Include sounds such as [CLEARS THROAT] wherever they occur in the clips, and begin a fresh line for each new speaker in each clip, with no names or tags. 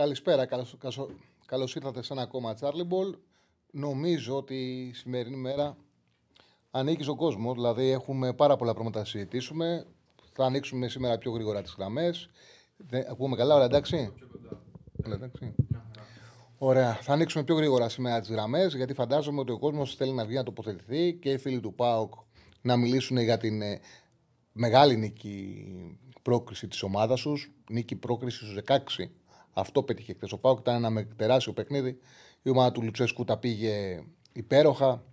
Καλησπέρα, καλώς, καλώς, καλώς ήρθατε σε ένα ακόμα Charlie Ball. Νομίζω ότι η σημερινή μέρα ανήκει στον κόσμο, δηλαδή έχουμε πάρα πολλά πράγματα να συζητήσουμε. Θα ανοίξουμε σήμερα πιο γρήγορα τις γραμμές. Ακούμε καλά, ωραία, εντάξει; Όλα εντάξει. Ωραία. Θα ανοίξουμε πιο γρήγορα σήμερα τις γραμμές, γιατί φαντάζομαι ότι ο κόσμος θέλει να βγει να τοποθετηθεί και οι φίλοι του ΠΑΟΚ να μιλήσουν για την ε, μεγάλη νίκη πρόκριση της ομάδας τους. Νίκη πρόκρισης στους 16. Αυτό πέτυχε χθες. Ο ΠΑΟΚ ήταν ένα τεράστιο παιχνίδι. Η ομάδα του Λουτσέσκου τα πήγε υπέροχα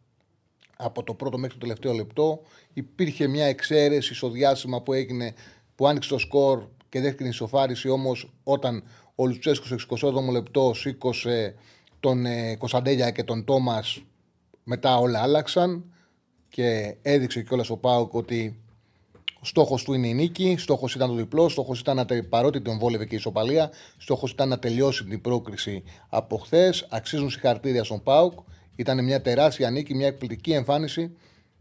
από το πρώτο μέχρι το τελευταίο λεπτό. Υπήρχε μια εξαίρεση στο διάστημα που έγινε, που άνοιξε το σκορ και δέχτηκε την ισοφάριση. Όμως όταν ο Λουτσέσκου στο 27ο λεπτό σήκωσε τον ε, Κωνσταντέλια και τον Τόμας, μετά όλα άλλαξαν και έδειξε κιόλας ο Πάουκ ότι ο στόχος του είναι η νίκη, στόχος ήταν το διπλό, στόχος ήταν να, παρότι τον βόλευε και η ισοπαλία, στόχος ήταν να τελειώσει την πρόκριση από χθες. Αξίζουν συγχαρητήρια στον Πάουκ. Ήταν μια τεράστια νίκη, μια εκπληκτική εμφάνιση.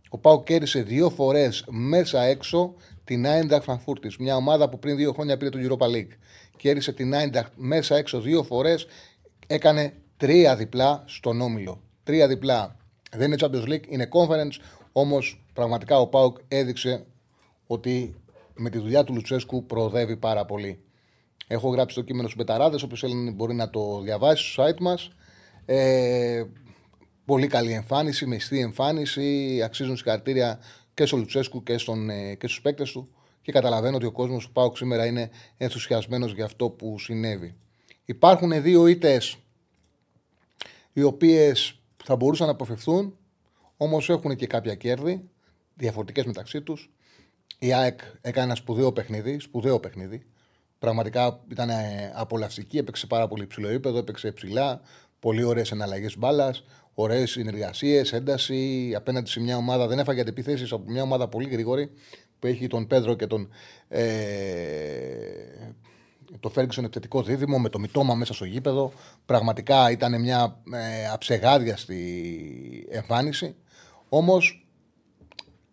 Ο Πάουκ κέρδισε δύο φορές μέσα έξω την Άινταχ Φραγκφούρτη. Μια ομάδα που πριν δύο χρόνια πήρε το Europa League. Κέρδισε την Άινταχ μέσα έξω δύο φορές. Έκανε τρία διπλά στον όμιλο. Τρία διπλά. Δεν είναι Champions League, είναι Conference. Όμως πραγματικά ο Πάουκ έδειξε ότι με τη δουλειά του Λουτσέσκου προοδεύει πάρα πολύ. Έχω γράψει το κείμενο στους Μπεταράδε, όποιος θέλει μπορεί να το διαβάσει στο site μας. Ε, πολύ καλή εμφάνιση, μεστή εμφάνιση. Αξίζουν συγχαρητήρια και στο Λουτσέσκου και, στον, ε, και στους παίκτες του. Και καταλαβαίνω ότι ο κόσμος του Πάουκ σήμερα είναι ενθουσιασμένος για αυτό που συνέβη. Υπάρχουν δύο ήττες οι οποίες θα μπορούσαν να αποφευθούν, όμως έχουν και κάποια κέρδη διαφορετικές μεταξύ τους. Η ΑΕΚ έκανε ένα σπουδαίο παιχνίδι, σπουδαίο παιχνίδι. Πραγματικά ήταν ε, απολαυστική, έπαιξε πάρα πολύ ψηλό επίπεδο, έπαιξε ψηλά, πολύ ωραίες εναλλαγές μπάλας, ωραίες συνεργασίες, ένταση απέναντι σε μια ομάδα. Δεν έφαγε αντιπιθέσεις από μια ομάδα πολύ γρήγορη που έχει τον Πέδρο και τον. Ε, το Φέργκισον επιθετικό δίδυμο με το μητώμα μέσα στο γήπεδο. Πραγματικά ήταν μια ε, αψεγάδιαστη εμφάνιση. Όμως,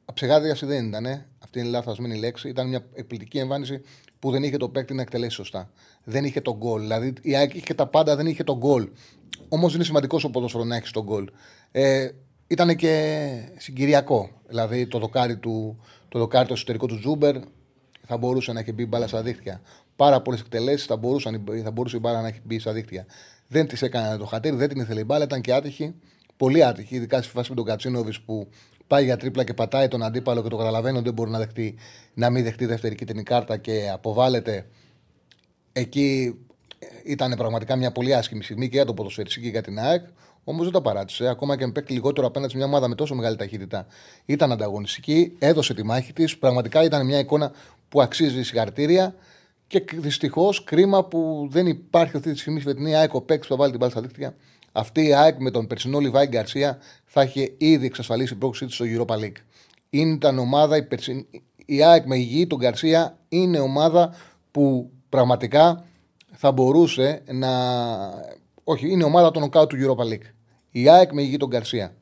αψεγάδιαστη δεν ήταν. Ε. Αυτή είναι λάθασμένη λέξη. Ήταν μια εκπληκτική εμφάνιση που δεν είχε το παίκτη να εκτελέσει σωστά. Δεν είχε τον γκολ. Δηλαδή η ΑΕΚ είχε τα πάντα, δεν είχε τον γκολ. Όμως είναι σημαντικό ο ποδόσφαιρο να έχεις τον γκολ. Ε, ήταν και συγκυριακό. Δηλαδή το δοκάρι, του, το δοκάρι το εσωτερικό του Ζούμπερ θα μπορούσε να έχει μπει μπάλα στα δίχτυα. Πάρα πολλές εκτελέσεις θα, θα μπορούσε η μπάλα να έχει μπει στα δίχτυα. Δεν της έκανε το χατήρι, δεν την ήθελε η μπάλα, ήταν και άτυχη. Πολύ άτυχη, ειδικά στη φάση με τον Κατσίνοβις που πάει για τρίπλα και πατάει τον αντίπαλο και το καταλαβαίνει ότι δεν μπορεί να, δεχτεί, να μην δεχτεί δεύτερη κίτρινη κάρτα και αποβάλλεται. Εκεί ήταν πραγματικά μια πολύ άσχημη στιγμή και για το ποδοσφαιριστή και για την ΑΕΚ. Όμως δεν το παράτησε. Ακόμα και με παίκτη λιγότερο απέναντι σε μια ομάδα με τόσο μεγάλη ταχύτητα. Ήταν ανταγωνιστική, έδωσε τη μάχη της. Πραγματικά ήταν μια εικόνα που αξίζει συγχαρητήρια. Και δυστυχώς κρίμα που δεν υπάρχει αυτή τη στιγμή στη φετινή ΑΕΚ ο παίκτης που θα βάλει την μπάλα στα δίκτυα. Αυτή η ΑΕΚ με τον περσινό Λιβάη Γκαρσία θα είχε ήδη εξασφαλίσει πρόκληση της στο Europa League. Ήταν ομάδα, η, περσιν... η ΑΕΚ με υγιή τον Γκαρσία είναι ομάδα που πραγματικά θα μπορούσε να. Όχι, είναι ομάδα των νοκάου του Europa League. Η ΑΕΚ με ηγεί τον Καρσία.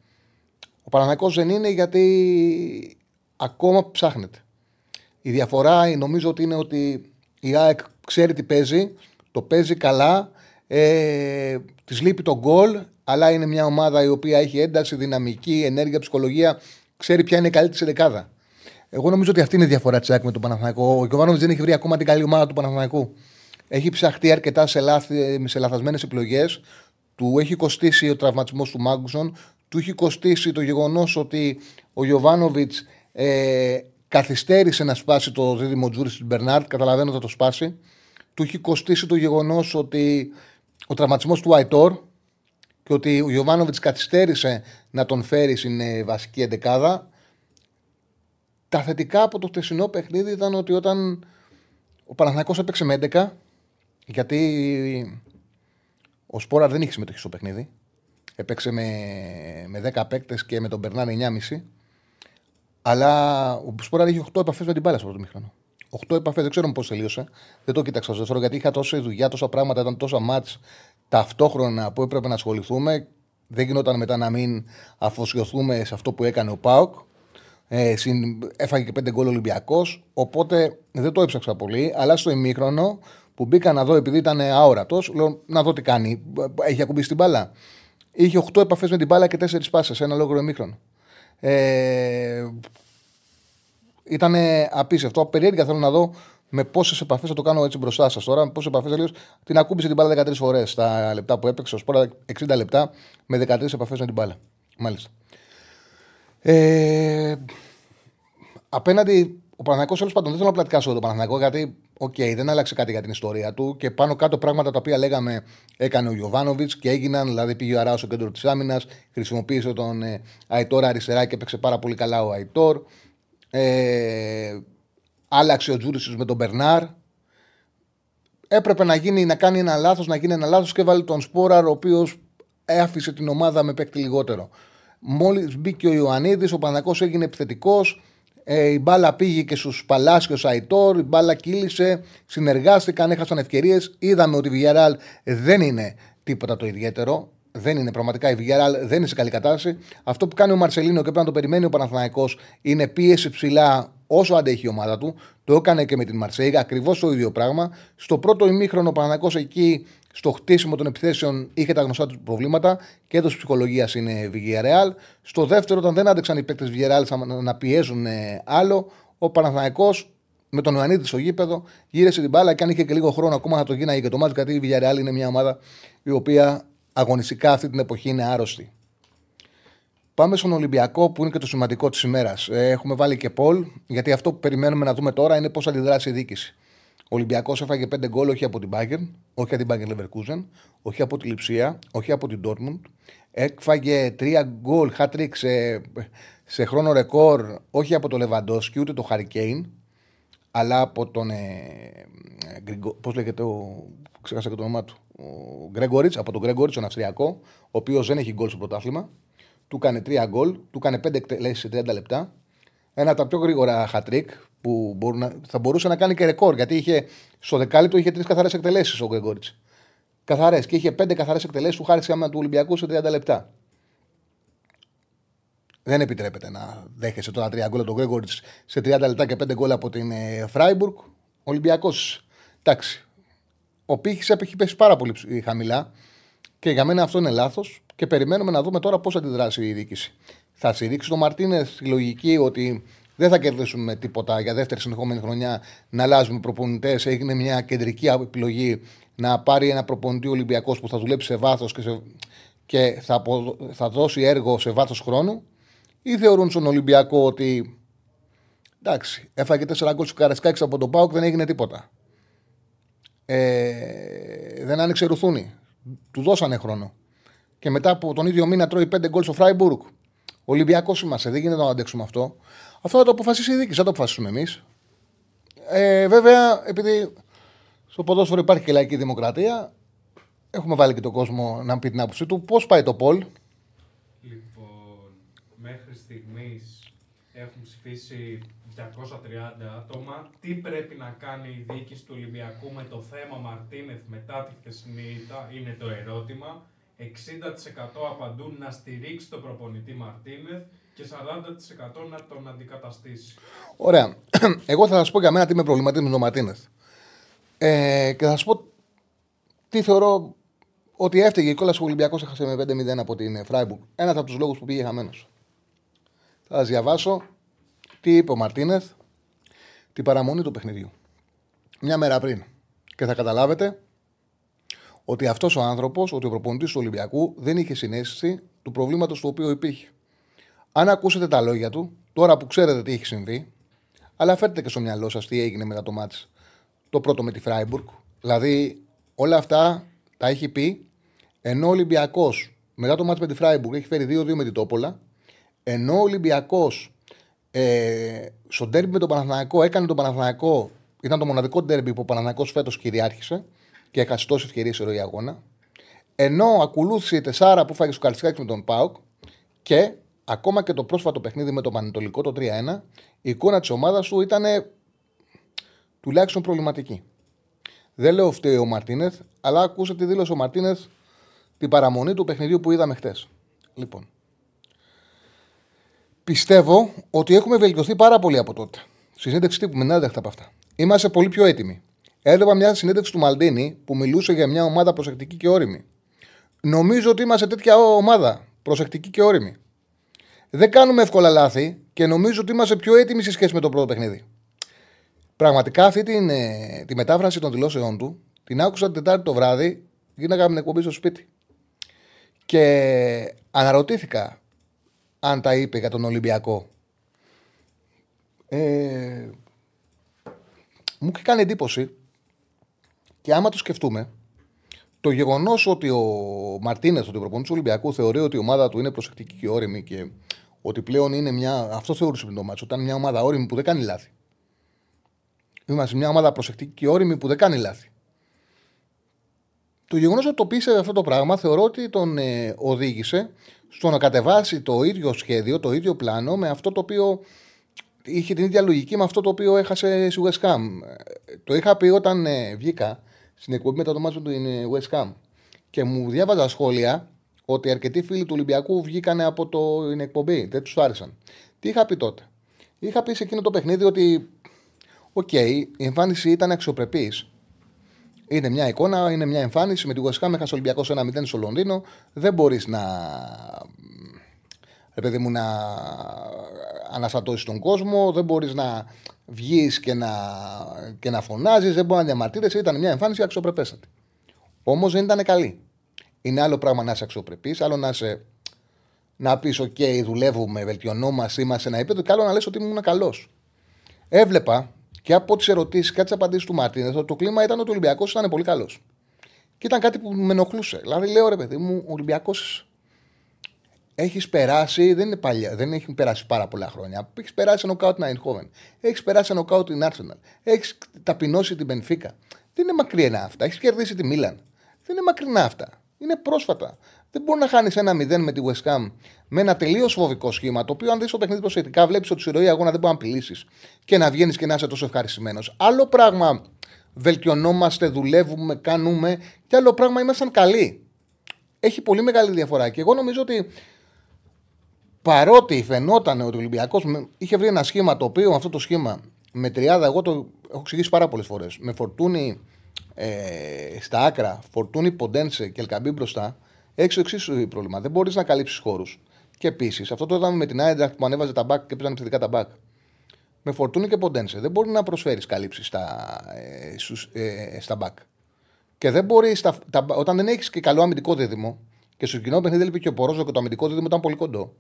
Ο Παναναναϊκό δεν είναι γιατί ακόμα ψάχνεται. Η διαφορά νομίζω ότι είναι ότι η ΑΕΚ ξέρει τι παίζει, το παίζει καλά, ε, της λείπει το γκολ, αλλά είναι μια ομάδα η οποία έχει ένταση, δυναμική, ενέργεια, ψυχολογία, ξέρει ποια είναι η καλύτερη σε δεκάδα. Εγώ νομίζω ότι αυτή είναι η διαφορά τη ΑΕΚ με τον Παναθηναϊκό. Ο Γιωβάνο δεν έχει βρει ακόμα την καλή ομάδα του Παναθηναϊκού. Έχει ψαχτεί αρκετά σε, λάθη, σε λαθασμένες επιλογές. Του έχει κοστίσει ο τραυματισμός του Μάγκουσον. Του έχει κοστίσει το γεγονός ότι ο Γιωβάνοβιτς ε, καθυστέρησε να σπάσει το δίδυμο Τζούρι στην Μπερνάρτ. Καταλαβαίνω ότι θα το σπάσει. Του έχει κοστίσει το γεγονός ότι ο τραυματισμός του Αϊτόρ και ότι ο Γιωβάνοβιτ καθυστέρησε να τον φέρει στην ε, βασική εντεκάδα. Τα θετικά από το χτεσινό παιχνίδι ήταν ότι όταν ο Παναθηναϊκός έπαιξε με 11 γιατί Ο Σπόρα δεν είχε συμμετοχή στο παιχνίδι. Έπαιξε με, με 10 παίκτες και με τον Μπερνάρ 9,5. Αλλά ο Σπόρα είχε 8 επαφές με την μπάλα στο πρώτο μήχρονο. 8 επαφές, δεν ξέρω πώς τελείωσε. Δεν το κοίταξα στο δεύτερο γιατί είχα τόση δουλειά, τόσα πράγματα, ήταν τόσα μάτς ταυτόχρονα που έπρεπε να ασχοληθούμε. Δεν γινόταν μετά να μην αφοσιωθούμε σε αυτό που έκανε ο Πάοκ. Ε, έφαγε και 5 γκολ Ολυμπιακός. Οπότε δεν το έψαξα πολύ. Αλλά στο ημίχρονο που μπήκα να δω επειδή ήταν αόρατος, λέω να δω τι κάνει. Έχει ακουμπήσει την μπάλα. Είχε 8 επαφές με την μπάλα και 4 πάσες, ένα λόγο ημίχρονο. Ε, ήταν απίστευτο. Περίεργα θέλω να δω με πόσες επαφές θα το κάνω έτσι μπροστά σας τώρα. Με πόσες επαφές τελείω. Την ακούμπησε την μπάλα 13 φορές στα λεπτά που έπαιξε. Ω 60 λεπτά με 13 επαφές με την μπάλα. Μάλιστα. Ε, απέναντι. Ο Παναθηναϊκός τέλος πάντων δεν θέλω να πλατειάσω τον Παναθηναϊκό γιατί OK, okay, δεν άλλαξε κάτι για την ιστορία του και πάνω κάτω πράγματα τα οποία λέγαμε έκανε ο Γιοβάνοβιτς και έγιναν. Δηλαδή πήγε ο Αράο στο κέντρο της άμυνας, χρησιμοποίησε τον ε, Αϊτόρ αριστερά και έπαιξε πάρα πολύ καλά ο Αϊτόρ. Ε, άλλαξε ο Τζούρισι με τον Μπερνάρ. Έπρεπε να, γίνει, να κάνει ένα λάθος, να γίνει ένα λάθος και βάλει τον Σπόραρ, ο οποίος άφησε την ομάδα με παίκτη λιγότερο. Μόλις μπήκε ο Ιωαννίδης, ο Πανακό έγινε επιθετικός. Ε, η μπάλα πήγε και στους Παλάσιος Αϊτόρ, η μπάλα κύλησε, συνεργάστηκαν, έχασαν ευκαιρίες. Είδαμε ότι η Villarreal δεν είναι τίποτα το ιδιαίτερο. Δεν είναι πραγματικά η Villarreal, δεν είναι σε καλή κατάσταση. Αυτό που κάνει ο Μαρσελίνο και πρέπει να το περιμένει ο Παναθηναϊκός είναι πίεση ψηλά όσο αντέχει η ομάδα του. Το έκανε και με την Μαρσέγα, ακριβώς το ίδιο πράγμα. Στο πρώτο ημίχρονο ο Παναθηναϊκός εκεί στο χτίσιμο των επιθέσεων είχε τα γνωστά του προβλήματα και έδωσε ψυχολογία είναι Villarreal. Στο δεύτερο, όταν δεν άντεξαν οι παίκτες Villarreal να πιέζουν ε, άλλο, ο Παναθηναϊκός με τον Ιωαννίδη στο γήπεδο γύρισε την μπάλα και αν είχε και λίγο χρόνο ακόμα να το γίναγε και το μάτι γιατί η Villarreal είναι μια ομάδα η οποία αγωνιστικά αυτή την εποχή είναι άρρωστη. Πάμε στον Ολυμπιακό που είναι και το σημαντικό της ημέρας. Ε, έχουμε βάλει και Πολ, γιατί αυτό που περιμένουμε να δούμε τώρα είναι πώς αντιδράσει η διοίκηση. Ο Ολυμπιακός έφαγε 5 γκολ όχι από την Bayern, όχι από την Bayern Leverkusen, όχι από τη Λιψία, όχι από την Dortmund. Έφαγε 3 γκολ hat σε, σε χρόνο ρεκόρ, όχι από τον Lewandowski ούτε το Harry αλλά από τον. Ε, Πώς λέγεται, ο, ξέχασα και το όνομά του. Ο Γκρέγκοριτς, από τον Γκρέγκοριτς, τον Αυστριακό, ο οποίος δεν έχει γκολ στο πρωτάθλημα. Του έκανε 3 γκολ, του έκανε 5 εκτελέσεις σε 30 λεπτά. Ένα από τα πιο γρήγορα hat-trick που να, θα μπορούσε να κάνει και ρεκόρ. Γιατί είχε, στο δεκάλεπτο είχε τρεις καθαρές εκτελέσεις ο Γκρέγκοριτς. Καθαρές. Και είχε πέντε καθαρές εκτελέσεις που χάρισε άμα του Ολυμπιακού σε 30 λεπτά. Δεν επιτρέπεται να δέχεσαι τώρα τρία γκολ τον Γκρέγκοριτς σε 30 λεπτά και πέντε γκολ από την ε, Φράιμπουργκ. Ο Ολυμπιακός. Εντάξει. Ο πύχης έχει πέσει πάρα πολύ χαμηλά. Και για μένα αυτό είναι λάθος. Και περιμένουμε να δούμε τώρα πώς θα αντιδράσει η διοίκηση. Θα στηρίξει τον Μαρτίνες η λογική ότι δεν θα κερδίσουμε τίποτα για δεύτερη συνεχόμενη χρονιά να αλλάζουμε προπονητές. Έγινε μια κεντρική επιλογή να πάρει ένα προπονητή Ολυμπιακός που θα δουλέψει σε βάθος και, και θα, θα δώσει έργο σε βάθος χρόνου. Ή θεωρούν στον Ολυμπιακό ότι εντάξει, έφαγε 4 γκολ Καρασκάκη από τον Πάουκ, δεν έγινε τίποτα. Ε, δεν άνοιξε ρουθούνη. Του δώσανε χρόνο. Και μετά από τον ίδιο μήνα τρώει 5 γκολ στο Φράιμπουργκ. Ολυμπιακός είμαστε, δεν γίνεται να το αντέξουμε αυτό. Αυτό θα το αποφασίσει η δίκη, θα το αποφασίσουμε εμείς. Ε, βέβαια, επειδή στο ποδόσφαιρο υπάρχει και λαϊκή δημοκρατία, έχουμε βάλει και τον κόσμο να πει την άποψή του. Πώς πάει το Πολ,
Λοιπόν, μέχρι στιγμής έχουν ψηφίσει 230 άτομα. Τι πρέπει να κάνει η διοίκηση του Ολυμπιακού με το θέμα Μαρτίνεθ μετά τη χθεσινή ήττα, είναι το ερώτημα. 60% απαντούν να στηρίξει τον προπονητή Μαρτίνεθ και 40% να τον αντικαταστήσει.
Ωραία. [CLEARS THROAT] Εγώ θα σας πω για μένα τι με προβληματίζει με τον Μαρτίνεθ. Ε, και θα σας πω τι θεωρώ ότι έφταιγε η κόλλα ο Ολυμπιακός έχασε με 5-0 από την Φράιμπουργκ. Ένας από τους λόγους που πήγε χαμένος. Θα σας διαβάσω τι είπε ο Μαρτίνεθ την παραμονή του παιχνιδιού. Μια μέρα πριν. Και θα καταλάβετε ότι αυτός ο άνθρωπος, ότι ο προπονητής του Ολυμπιακού δεν είχε συνέστηση του προβλήματος το οποίο υπήρχε. Αν ακούσετε τα λόγια του, τώρα που ξέρετε τι έχει συμβεί, αλλά φέρτε και στο μυαλό σας τι έγινε μετά το μάτι. Το πρώτο με τη Φράιμπουργκ. Δηλαδή, όλα αυτά τα έχει πει ενώ ο Ολυμπιακός μετά το μάτι με τη Φράιμπουργκ έχει φέρει 2-2 με την Τόπολα. Ενώ ο Ολυμπιακός ε, στο ντέρμπι με τον Παναθηναϊκό έκανε τον Παναθηναϊκό, ήταν το μοναδικό ντέρμπι που ο Παναθηναϊκός φέτος κυριάρχησε και έχασε τόσες ευκαιρίες σε ροή αγώνα. Ενώ ακολούθησε η τεσσάρα που φάγε στο Καρισκάκη με τον Πάοκ και ακόμα και το πρόσφατο παιχνίδι με το Πανετολικό το 3-1, η εικόνα της ομάδας σου ήταν τουλάχιστον προβληματική. Δεν λέω φταίει ο Μαρτίνεθ, αλλά άκουσα τη δήλωσε ο Μαρτίνεθ την παραμονή του παιχνιδιού που είδαμε χτες. Λοιπόν. Πιστεύω ότι έχουμε βελτιωθεί πάρα πολύ από τότε. Στη συνέντευξη τύπου με νέα από αυτά. Είμαστε πολύ πιο έτοιμοι. Έδωσα μια συνέντευξη του Μαλντίνη που μιλούσε για μια ομάδα προσεκτική και όρημη. Νομίζω ότι είμαστε τέτοια ομάδα. Προσεκτική και όρημη. Δεν κάνουμε εύκολα λάθη και νομίζω ότι είμαστε πιο έτοιμοι σε σχέση με το πρώτο παιχνίδι. Πραγματικά αυτή την, ε, τη μετάφραση των δηλώσεών του την άκουσα την Τετάρτη το βράδυ. Γίναγα με εκπομπή στο σπίτι. Και αναρωτήθηκα αν τα είπε για τον Ολυμπιακό. Ε, μου είχε κάνει εντύπωση και άμα το σκεφτούμε, το γεγονός ότι ο Μαρτίνες, ο προπονητής του Ολυμπιακού, θεωρεί ότι η ομάδα του είναι προσεκτική και όρημη και ότι πλέον είναι μια. Αυτό θεωρούσε πριν το μάτσο. Ήταν μια ομάδα όρημη που δεν κάνει λάθη. Είμαστε μια ομάδα προσεκτική και όρημη που δεν κάνει λάθη. Το γεγονός ότι το πείσε αυτό το πράγμα θεωρώ ότι τον ε, οδήγησε στο να κατεβάσει το ίδιο σχέδιο, το ίδιο πλάνο με αυτό το οποίο είχε την ίδια λογική με αυτό το οποίο έχασε στη West Ham. Ε, το είχα πει όταν ε, βγήκα στην εκπομπή μετά το ματς του ε, West Ham και μου διάβαζα σχόλια ότι αρκετοί φίλοι του Ολυμπιακού βγήκαν από το, την εκπομπή. Δεν τους άρεσαν. Τι είχα πει τότε; Είχα πει σε εκείνο το παιχνίδι ότι, OK, okay, η εμφάνιση ήταν αξιοπρεπής. Είναι μια εικόνα, είναι μια εμφάνιση. Με τη West Ham έχασε Ολυμπιακός 1-0 στο Λονδίνο. Δεν μπορείς να. Ρε μου, να αναστατώσεις τον κόσμο, δεν μπορείς να βγεις και να, και να φωνάζεις, δεν μπορείς να διαμαρτύρεσαι. Ήταν μια εμφάνιση αξιοπρεπέστατη. Όμως δεν ήταν καλή. Είναι άλλο πράγμα να είσαι αξιοπρεπής, άλλο να είσαι να πεις: OK, δουλεύουμε, βελτιωνόμαστε, είμαστε ένα επίπεδο, και άλλο να λες ότι ήμουν καλός. Έβλεπα και από τις ερωτήσεις και τις απαντήσεις του Μάρτιν ότι το κλίμα ήταν ότι ο Ολυμπιακός ήταν πολύ καλός. Και ήταν κάτι που με ενοχλούσε. Δηλαδή, λέω ρε παιδί μου, ο Ολυμπιακός έχεις περάσει, δεν είναι παλιά, δεν έχει περάσει πάρα πολλά χρόνια. Έχεις περάσει νοκάουτ την Αϊνχόβεν. Έχεις περάσει νοκάουτ την Arsenal. Έχεις ταπεινώσει την Μπενφίκα. Δεν είναι μακριά αυτά. Έχεις κερδίσει τη Μίλαν. Δεν είναι μακρινά αυτά. Είναι πρόσφατα. Δεν μπορεί να χάνεις ένα 0 με τη West Ham με ένα τελείως φοβικό σχήμα. Το οποίο, αν δεις το παιχνίδι προσεκτικά, βλέπεις ότι στη ροή αγώνα δεν μπορεί να απειλήσεις και να βγαίνεις και να είσαι τόσο ευχαριστημένος. Άλλο πράγμα βελτιωνόμαστε, δουλεύουμε, κάνουμε και άλλο πράγμα ήμασταν καλοί. Έχει πολύ μεγάλη διαφορά. Και εγώ νομίζω ότι παρότι φαινόταν ότι ο Ολυμπιακός είχε βρει ένα σχήμα το οποίο αυτό το σχήμα με τριάδα, εγώ το έχω εξηγήσει πάρα πολλές φορές. Με φορτούνι ε, στα άκρα, φορτούνι ποντένσε και ελκαμπή μπροστά, έχεις το εξή πρόβλημα. Δεν μπορείς να καλύψεις χώρους. Και επίσης, αυτό το είδαμε με την Άιντραχτ που ανέβαζε τα μπακ και πήγαν επιθετικά τα μπακ. Με φορτούνι και ποντένσε. Δεν μπορεί να προσφέρεις καλύψεις στα, ε, ε, στα μπακ. Και δεν μπορείς, στα, τα, όταν δεν έχεις και καλό αμυντικό δίδυμο, και στο κοινό παιχνίδι έλειπε και ο Πορόζο και το αμυντικό δίδυμο ήταν πολύ κοντό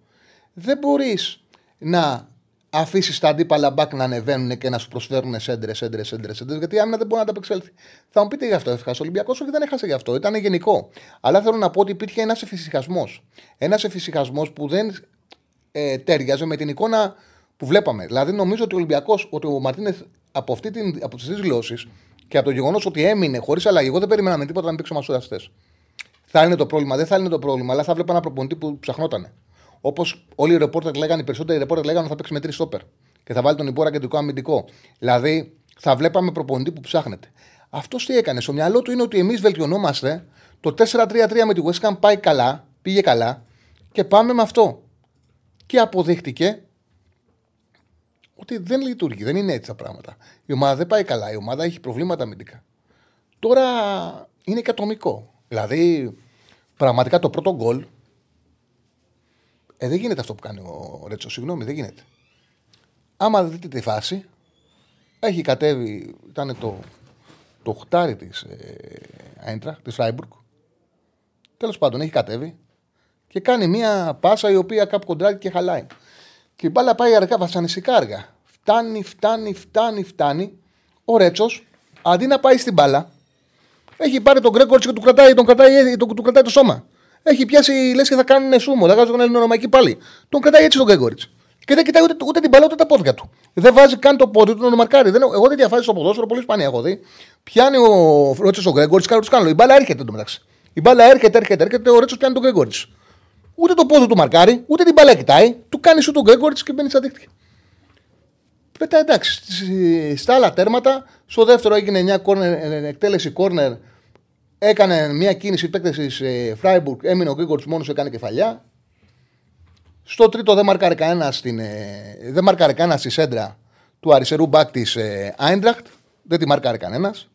δεν μπορείς να αφήσεις τα αντίπαλα μπακ να ανεβαίνουν και να σου προσφέρουν σέντρε, σέντρε, σέντρε, σέντρε, γιατί άμυνα δεν μπορεί να ανταπεξέλθει. Θα μου πείτε γι' αυτό, έχασε ο Ολυμπιακός, όχι δεν έχασε γι' αυτό, ήταν γενικό. Αλλά θέλω να πω ότι υπήρχε ένας εφησυχασμός. Ένας εφησυχασμός που δεν ε, τέριαζε με την εικόνα που βλέπαμε. Δηλαδή, νομίζω ότι ο Ολυμπιακός, ότι ο Μαρτίνεθ από, αυτή την, από τις δηλώσει και από το γεγονός ότι έμεινε χωρίς αλλαγή, εγώ δεν περίμενα με τίποτα να μην παίξω μασουραστέ. Θα είναι το πρόβλημα, δεν θα είναι το πρόβλημα, αλλά θα βλέπω ένα προπονητή που ψαχνότανε. Όπως όλοι οι ρεπόρτερ λέγανε, οι περισσότεροι ρεπόρτερ λέγανε ότι θα παίξει με τρεις στόπερ και θα βάλει τον υπόρα κεντρικό αμυντικό. Δηλαδή θα βλέπαμε προπονητή που ψάχνεται. Αυτός τι έκανε. Στο μυαλό του είναι ότι εμείς βελτιωνόμαστε. Το 4-3-3 με τη West Ham πάει καλά, πήγε καλά και πάμε με αυτό. Και αποδείχτηκε ότι δεν λειτουργεί, δεν είναι έτσι τα πράγματα. Η ομάδα δεν πάει καλά, η ομάδα έχει προβλήματα αμυντικά. Τώρα είναι και ατομικό. Δηλαδή, πραγματικά το πρώτο γκολ ε, δεν γίνεται αυτό που κάνει ο Ρέτσο. Συγγνώμη, δεν γίνεται. Άμα δείτε τη φάση, έχει κατέβει, ήταν το, το χτάρι της ε, της Φράιμπουργκ. Τέλος πάντων, έχει κατέβει και κάνει μια πάσα η οποία κάπου κοντράει και χαλάει. Και η μπάλα πάει αργά, βασανιστικά αργά. Φτάνει, φτάνει, φτάνει, φτάνει. Ο Ρέτσος, αντί να πάει στην μπάλα, έχει πάρει τον Γκρέκορτ και του κρατάει, τον κρατάει, τον, του κρατάει το σώμα. Έχει πιάσει λες και θα κάνουν σούμο. Θα βγάζουν ελληνονομαϊκή πάλι. Τον κρατάει έτσι τον Γκέγκοριτ. Και δεν κοιτάει ούτε, ούτε την παλαιότητα τα πόδια του. Δεν βάζει καν το πόδι του να το μαρκάρει. Δεν, εγώ δεν διαφάζει στο ποδόσφαιρο, πολύ σπάνια έχω δει. Πιάνει ο Ρότσε ο Γκρέγκοριτς, κάνει τους κάνω. Η μπάλα έρχεται εντωμεταξύ. Η μπάλα έρχεται, έρχεται, έρχεται, ο Ρέτσο πιάνει τον Γκρέγκορτ. Ούτε το πόδι του μαρκάρει, ούτε την μπάλα κοιτάει. Του κάνει σου τον Γκρέγκορτ και μπαίνει στα δίκτυα. Μετά εντάξει, στις- στα άλλα τέρματα, στο δεύτερο έγινε μια corner, ε, εκτέλεση corner, έκανε μια κίνηση παίκτη τη Φράιμπουργκ, έμεινε ο Γκρέγκορτ μόνος έκανε κεφαλιά. Στο τρίτο δεν μαρκάρε κανένα στην, ε, δεν μαρκάρε κανένα στη σέντρα του αριστερού μπακ της Άιντραχτ. Δεν τη μαρκάρε κανένας.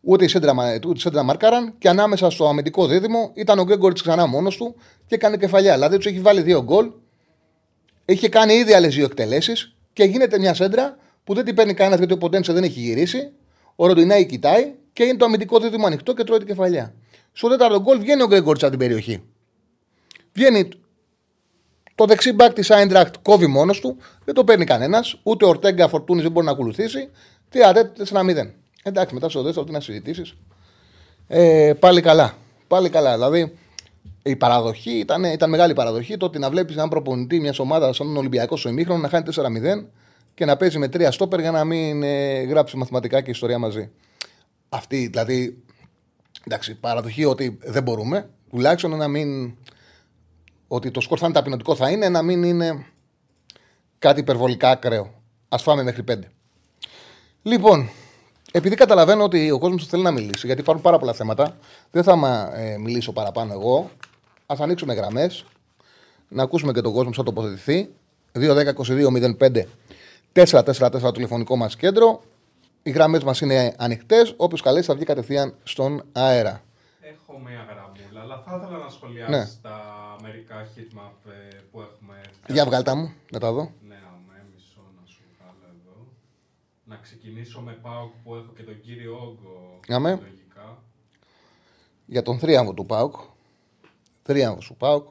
Ούτε η σέντρα, μα- ούτε η σέντρα μαρκάραν. Και ανάμεσα στο αμυντικό δίδυμο ήταν ο Γκρέγκορτ ξανά μόνος του και έκανε κεφαλιά. Δηλαδή τους έχει βάλει δύο γκολ. Είχε κάνει ήδη άλλες δύο εκτελέσεις και γίνεται μια σέντρα που δεν την παίρνει κανένας γιατί ο Ποντένσε δεν έχει γυρίσει. Ο Ροντινέη κοιτάει και είναι το αμυντικό δίδυμο ανοιχτό και τρώει την κεφαλιά. Στο τέταρτο γκολ βγαίνει ο Γκρέγκορτ από την περιοχή. Βγαίνει το δεξί μπακ της Άιντραχτ κόβει μόνος του, δεν το παίρνει κανένας. Ούτε ο Ορτέγκα Φορτούνης δεν μπορεί να ακολουθήσει. Τι αρέ, 4-0. Εντάξει, μετά στο δεύτερο τι να συζητήσεις. Ε, πάλι καλά. Πάλι καλά. Δηλαδή η παραδοχή ήταν, ήταν μεγάλη παραδοχή. Το ότι να βλέπεις έναν προπονητή μιας ομάδας σαν τον Ολυμπιακό στο ημίχρονο να χάνει 4-0 και να παίζει με τρία στόπερ για να μην ε, γράψει μαθηματικά και ιστορία μαζί. Αυτή δηλαδή. Εντάξει, παραδοχή ότι δεν μπορούμε. Τουλάχιστον να μην ότι το σκορ θα είναι ταπεινωτικό θα είναι να μην είναι κάτι υπερβολικά ακραίο. Α φάμε μέχρι πέντε. Λοιπόν, επειδή καταλαβαίνω ότι ο κόσμος θέλει να μιλήσει, γιατί υπάρχουν πάρα πολλά θέματα, δεν θα μα, ε, μιλήσω παραπάνω εγώ. Α ανοίξουμε γραμμές, να ακούσουμε και τον κόσμο που θα τοποθετηθεί. 2-10-22-05 4-4-4 το τηλεφωνικό μας κέντρο. Οι γραμμές μας είναι ανοιχτές. Όποιος καλέσει θα βγει κατευθείαν στον αέρα.
Έχω μία γραμμούλα, αλλά θα ήθελα να σχολιάσει
Ναι.
τα μερικά heatmap ε, που έχουμε.
Για βγάλτα μου, να τα δω.
Ναι, αμέ, μισό να σου βγάλω εδώ. Να ξεκινήσω με ΠΑΟΚ που έχω και τον κύριο Όγκο.
Αμέ.
Λογικά.
Για τον θρίαμβο του Πάουκ. Θρίαμβο του Πάουκ.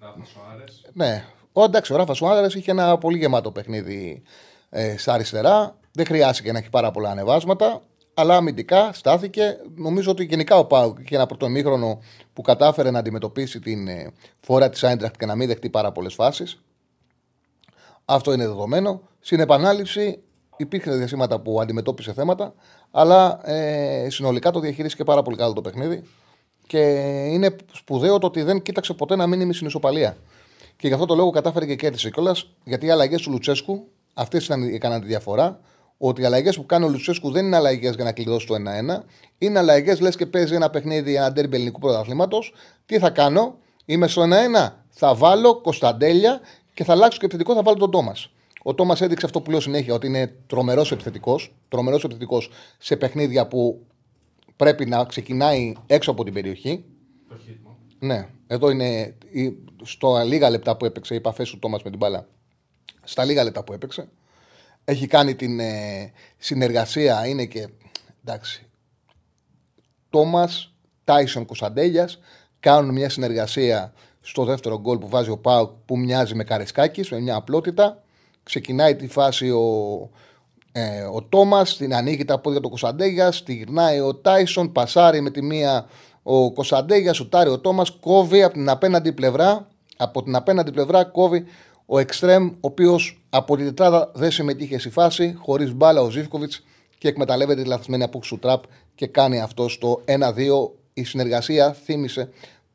Ράφα Σοάρες.
Ναι. Ο, εντάξει, ο Ράφα Σουάδερ είχε ένα πολύ γεμάτο παιχνίδι ε, στα αριστερά. Δεν χρειάστηκε να έχει πάρα πολλά ανεβάσματα. Αλλά αμυντικά στάθηκε. Νομίζω ότι γενικά ο Πάουκ είχε ένα πρώτο ημίχρονο που κατάφερε να αντιμετωπίσει την ε, φόρα της Άιντραχτ και να μην δεχτεί πάρα πολλές φάσεις. Αυτό είναι δεδομένο. Στην επανάληψη υπήρχαν διασύματα που αντιμετώπισε θέματα, αλλά ε, συνολικά το διαχειρίστηκε πάρα πολύ καλά το παιχνίδι. Και είναι σπουδαίο το ότι δεν κοίταξε ποτέ να μείνει στην ισοπαλία. Και γι' αυτό το λόγο κατάφερε και κέρδισε κιόλας, γιατί οι αλλαγές του Λουτσέσκου αυτές έκαναν τη διαφορά. Ότι οι αλλαγές που κάνει ο Λουτσέσκου δεν είναι αλλαγές για να κλειδώσει το 1-1. Είναι αλλαγές, λες και παίζει ένα παιχνίδι, ένα ντέρμπι ελληνικού πρωταθλήματος. Τι θα κάνω, είμαι στο 1-1. Θα βάλω Κωνσταντέλια και θα αλλάξω και επιθετικό, θα βάλω τον Τόμας. Ο Τόμας έδειξε αυτό που λέω συνέχεια, ότι είναι τρομερός επιθετικός. Τρομερός επιθετικός σε παιχνίδια που πρέπει να ξεκινάει έξω από την περιοχή.
Το heatmap.
Ναι, εδώ είναι η- στο λίγα λεπτά που έπαιξε οι επαφές του Τόμας με την μπάλα. Στα λίγα λεπτά που έπαιξε. Έχει κάνει την ε, συνεργασία, είναι και εντάξει. Τόμας, Τάισον Κωνσταντέλιας κάνουν μια συνεργασία στο δεύτερο γκολ που βάζει ο Πάουκ που μοιάζει με Καρεσκάκης με μια απλότητα. Ξεκινάει τη φάση ο, ε, ο Τόμας, την ανοίγει τα πόδια του Κωνσταντέγια, τη γυρνάει ο Τάισον, πασάρει με τη μία ο Κωνσταντέγια, σουτάρει ο Τόμας, κόβει από την απέναντι πλευρά. Από την απέναντι πλευρά κόβει ο Εκστρέμ, ο οποίος από την τετράδα δεν συμμετείχε στη φάση, χωρίς μπάλα ο Ζήφκοβιτς και εκμεταλλεύεται τη λαθασμένη απόκτηση του τραπ και κάνει αυτό στο 1-2. Η συνεργασία θύμισε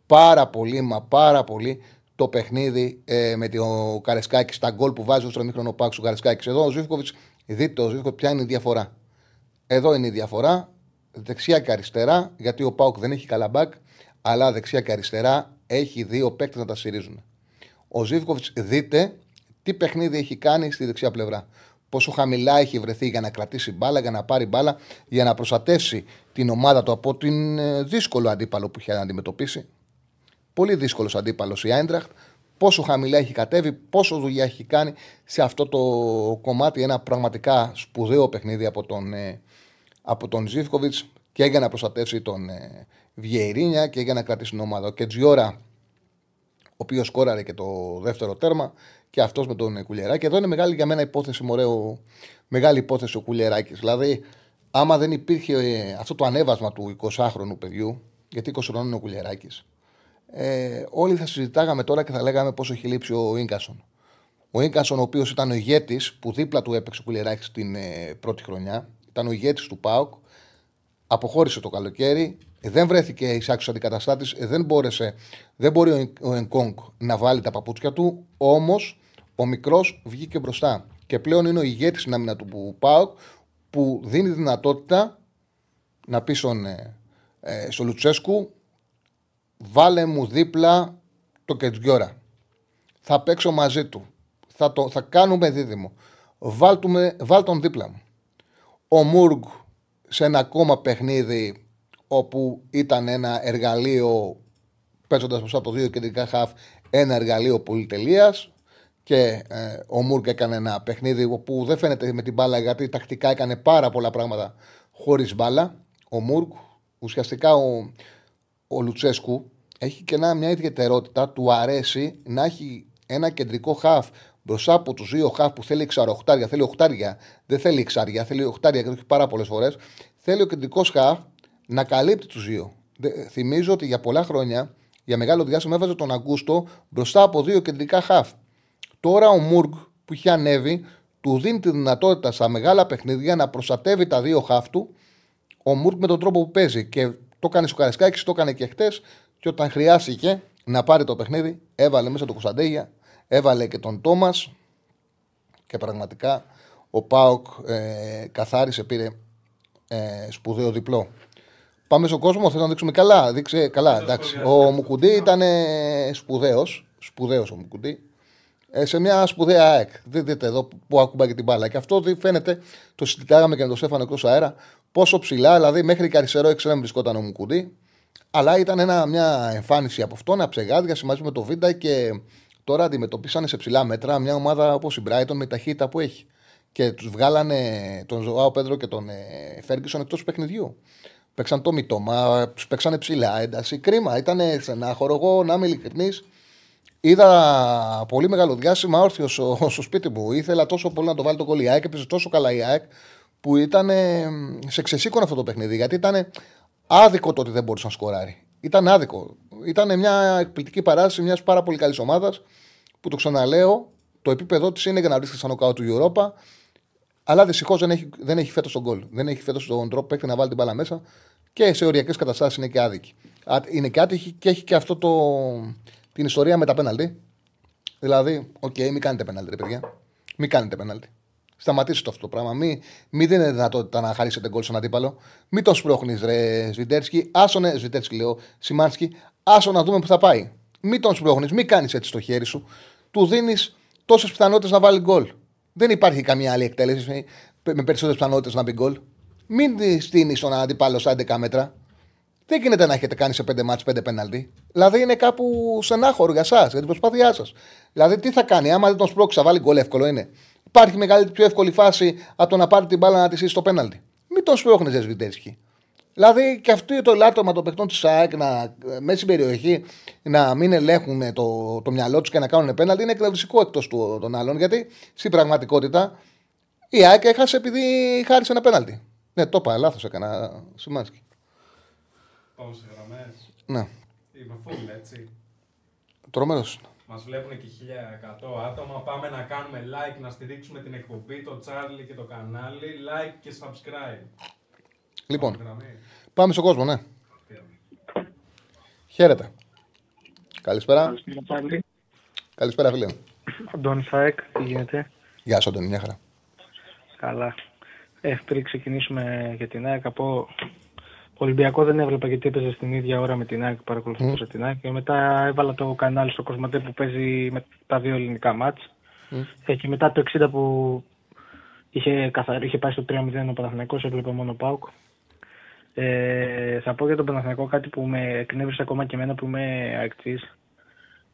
πάρα πολύ, μα πάρα πολύ το παιχνίδι ε, με τον Καρεσκάκης στα γκολ που βάζει στο μήχρονο πάξου του Καρεσκάκης. Εδώ ο Ζήφκοβιτς, δείτε ο Ζήφκοβιτς, ποια είναι η διαφορά. Εδώ είναι η διαφορά. Δεξιά και αριστερά, γιατί ο Πάουκ δεν έχει καλά μπακ, αλλά δεξιά και αριστερά έχει δύο παίκτες να τα στηρίζουν. Ο Ζήφκοβιτς, δείτε τι παιχνίδι έχει κάνει στη δεξιά πλευρά. Πόσο χαμηλά έχει βρεθεί για να κρατήσει μπάλα, για να πάρει μπάλα, για να προστατεύσει την ομάδα του από την ε, δύσκολο αντίπαλο που είχε να αντιμετωπίσει. Πολύ δύσκολος αντίπαλος η Άιντραχτ. Πόσο χαμηλά έχει κατέβει, πόσο δουλειά έχει κάνει σε αυτό το κομμάτι. Ένα πραγματικά σπουδαίο παιχνίδι από τον, ε, από τον Ζήφκοβιτς και για να προστατεύσει τον ε, Βιερίνια και για να κρατήσει την ομάδα. Ο Κετζιόρα, ο οποίος σκόραρε και το δεύτερο τέρμα, και αυτός με τον Κουλιεράκη. Εδώ είναι μεγάλη για μένα υπόθεση, μωρέο, μεγάλη υπόθεση ο Κουλιεράκη. Δηλαδή, άμα δεν υπήρχε ε, αυτό το ανέβασμα του 20χρονου παιδιού, γιατί 20 χρονών είναι ο Κουλιεράκη, ε, όλοι θα συζητάγαμε τώρα και θα λέγαμε πόσο έχει λείψει ο γκασον. Ο γκασον, ο οποίος ήταν ο ηγέτης που δίπλα του έπαιξε ο Κουλιεράκη την ε, πρώτη χρονιά, ήταν ο ηγέτης του ΠΑΟΚ, αποχώρησε το καλοκαίρι, δεν βρέθηκε εισάξιο αντικαταστάτης, δεν, μπόρεσε, δεν μπορεί ο Ενκόγκ να βάλει τα παπούτσια του. Όμως ο μικρός βγήκε μπροστά. Και πλέον είναι ο ηγέτης στην άμυνα του Πάουκ που δίνει δυνατότητα να πει στον, ε, ε, στο Λουτσέσκου βάλε μου δίπλα το Κετζιόρα. Θα παίξω μαζί του. Θα, το, θα κάνουμε δίδυμο. Βάλ, τον δίπλα μου. Ο Μούργκ σε ένα ακόμα παιχνίδι όπου ήταν ένα εργαλείο παίζοντας μπροστά από δύο κεντρικά χαφ, ένα εργαλείο πολυτελείας. Και ε, ο Μούργκ έκανε ένα παιχνίδι που δεν φαίνεται με την μπάλα γιατί τακτικά έκανε πάρα πολλά πράγματα χωρίς μπάλα. Ο Μούργκ, ουσιαστικά ο, ο Λουτσέσκου έχει και μια ιδιαιτερότητα, του αρέσει να έχει ένα κεντρικό χαφ μπροστά από τους δύο χαφ που θέλει εξαροχτάρια, θέλει οχτάρια, δεν θέλει εξάρια, θέλει οχτάρια και το έχει πάρα πολλές φορές. Θέλει ο κεντρικός χαφ να καλύπτει τους δύο. Θυμίζω ότι για πολλά χρόνια, για μεγάλο διάστημα, έβαζε τον Αγκούστο μπροστά από δύο κεντρικά χαφ. Τώρα ο Μουργκ που έχει ανέβει, του δίνει τη δυνατότητα στα μεγάλα παιχνίδια να προστατεύει τα δύο χαφ του. Ο Μουργκ με τον τρόπο που παίζει. Και το έκανε στο Καρεσκάκη, το έκανε και χτες. Και όταν χρειάστηκε να πάρει το παιχνίδι, έβαλε μέσα τον Κωνσταντέγια, έβαλε και τον Τόμας. Και πραγματικά ο Πάοκ ε, καθάρισε, πήρε ε, σπουδαίο διπλό. Πάμε στον κόσμο, θέλω να δείξουμε καλά. Δείξε, καλά εντάξει. Ο Μουκουντή ήταν σπουδαίος. Σπουδαίος ο Μουκουντή. Ε, σε μια σπουδαία ΑΕΚ. Δείτε εδώ που ακούμπα και την μπάλα. Και αυτό φαίνεται, το συζητάγαμε και με τον Στέφανο εκτός αέρα, πόσο ψηλά, δηλαδή μέχρι και αριστερό εξτρέμ βρισκόταν ο Μουκουντή. Αλλά ήταν ένα, μια εμφάνιση από αυτό, ένα ψεγάδια μαζί με το Βίντα και τώρα αντιμετωπίσανε σε ψηλά μέτρα μια ομάδα όπως η Brighton με ταχύτητα που έχει. Και τους βγάλανε τον Ζωάο Πέντρο και τον Φέργκισον εκτός παιχνιδιού. Παίξαν το μητώμα, τους παίξανε ψηλά ένταση. Κρίμα, ήταν στενάχωρο. Εγώ, να είμαι ειλικρινής, είδα πολύ μεγάλο διάστημα όρθιο στο, στο σπίτι μου. Ήθελα τόσο πολύ να το βάλει το κολλή. ΑΕΚ έπαιζε τόσο καλά η ΑΕΚ που ήταν σε ξεσήκωνο αυτό το παιχνίδι. Γιατί ήταν άδικο το ότι δεν μπορούσε να σκοράρει. Ήταν άδικο. Ήταν μια εκπληκτική παράσταση μιας πάρα πολύ καλής ομάδας που το ξαναλέω, το επίπεδο της είναι για να βρίσκεται σε όμιλο του Europa. Αλλά δυστυχώς δεν έχει, δεν έχει φέτος τον γκολ. Δεν έχει φέτος τον τρόπο παίκτη να βάλει την μπάλα μέσα και σε οριακές καταστάσεις είναι και άδικη. Είναι και άτυχη και έχει και αυτό το, την ιστορία με τα πέναλτι. Δηλαδή, OK, okay, μην κάνετε πέναλτι, ρε παιδιά. Μην κάνετε πέναλτι. Σταματήστε το αυτό το πράγμα. Μην μη δίνετε δυνατότητα να χαρίσετε γκολ στον αντίπαλο. Μην τον σπρώχνεις, ρε Σβιντέρσκι. Άσονε, Σβιντέρσκι λέω, Σιμάνσκι. Άσο να δούμε που θα πάει. Μην τον σπρώχνεις, μην κάνεις έτσι το χέρι σου. Του δίνεις τόσες πιθανότητες να βάλει γκολ. Δεν υπάρχει καμία άλλη εκτέλεση με περισσότερες πιθανότητες να μπει γκολ. Μην στείνεις τον αντίπαλο στα 11 μέτρα. Δεν γίνεται να έχετε κάνει σε 5 μάτς 5 πέναλτι. Δηλαδή είναι κάπου στενάχωρο για εσά, για την προσπάθειά σας. Δηλαδή τι θα κάνει, άμα δεν τον σπρώξει, θα βάλει γκολ, εύκολο είναι. Υπάρχει μεγαλύτερη πιο εύκολη φάση από το να πάρει την μπάλα να τη στο πέναλτι. Μην τον σπρώχνεις, Ζεσβιτέσκι. Δηλαδή και αυτό το λάτωμα των παιχτών της ΣΑΕΚ να, μέσα στην περιοχή να μην ελέγχουν το, το μυαλό τους και να κάνουν πέναλτι είναι εκνευριστικό εκτός των άλλων. Γιατί στην πραγματικότητα η ΑΕΚ έχασε επειδή χάρισε ένα πέναλτι. Ναι, το είπα, λάθος έκανα. Σημάνσκι.
Πάμε σε γραμμές.
Ναι.
Είμαι full, έτσι.
Τρομερός.
Μας βλέπουν και 1100 άτομα. Πάμε να κάνουμε like, να στηρίξουμε την εκπομπή, το Charlie και το κανάλι. Like και subscribe.
Λοιπόν, πάμε στον κόσμο, ναι. Χαίρετε. Καλησπέρα. Καλησπέρα, φίλε.
Αντώνη Σάεκ, τι γίνεται;
Γεια σου, Αντώνη, μια χαρά.
Καλά. Ε, πριν ξεκινήσουμε για την ΑΕΚ, από Ολυμπιακό δεν έβλεπα γιατί έπαιζε στην ίδια ώρα με την ΑΕΚ, παρακολουθούσα mm. την ΑΕΚ. Και μετά έβαλα το κανάλι στο Κοσματέ που παίζει με τα δύο ελληνικά μάτς. Mm. Ε, και μετά το 60 που είχε, καθαρ... είχε πάει στο 3-0 ο Παναθηναϊκός, έβλεπε μόνο ΠΑΟΚ. Ε, θα πω για τον Παναθηναϊκό κάτι που με εκνεύρισε ακόμα και εμένα που είμαι ακτής.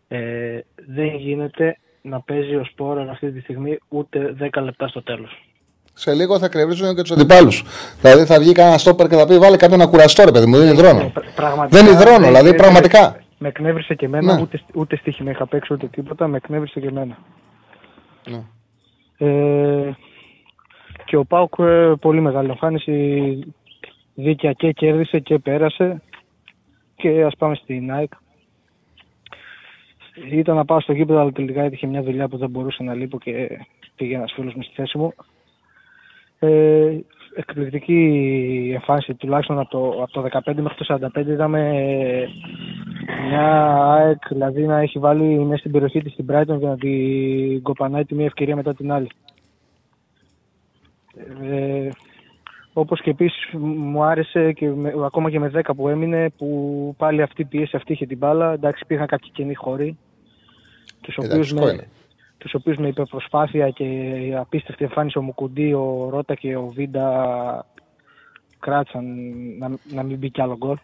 Ε, δεν γίνεται να παίζει ο Σπόρα αυτή τη στιγμή ούτε 10 λεπτά στο τέλος.
Σε λίγο θα κρεβίζουν και τους αντιπάλους. Δηλαδή θα βγει κανένα στόπερ και θα πει: Βάλε κάποιον να κουραστώ, ρε παιδί μου, δεν υδρώνω. Ε, δεν υδρώνω, δηλαδή πραγματικά.
Με εκνεύρισε και εμένα, ναι. ούτε, ούτε στοίχημα είχα παίξει ούτε τίποτα, με εκνεύρισε και εμένα. Ναι. Ε, και ο Πάουκ ε, πολύ μεγάλη εμφάνιση δίκαια και κέρδισε και πέρασε και ας πάμε στην ΑΕΚ. Ήταν να πάω στο γήπεδο αλλά τελικά έτυχε μια δουλειά που δεν μπορούσε να λείπω και πήγε ένας φίλος μου στη θέση μου. Ε, εκπληκτική εμφάνιση, τουλάχιστον από το, από το 15 μέχρι το 45 είδαμε μια ΑΕΚ δηλαδή να έχει βάλει μέσα στην περιοχή της την Brighton και να την κοπανάει τη μία ευκαιρία μετά την άλλη. Ε, όπως και επίσης μου άρεσε και με, ακόμα και με 10 που έμεινε που πάλι αυτή η πίεση αυτή είχε την μπάλα. Εντάξει υπήρχαν κάποιοι καινοί χώροι τους οποίους, με, τους οποίους με υπερπροσπάθεια και απίστευτη εμφάνιση ο Μουκουντή, ο Ρότα και ο Βίντα κράτησαν να, να μην μπει κι άλλο γκολ.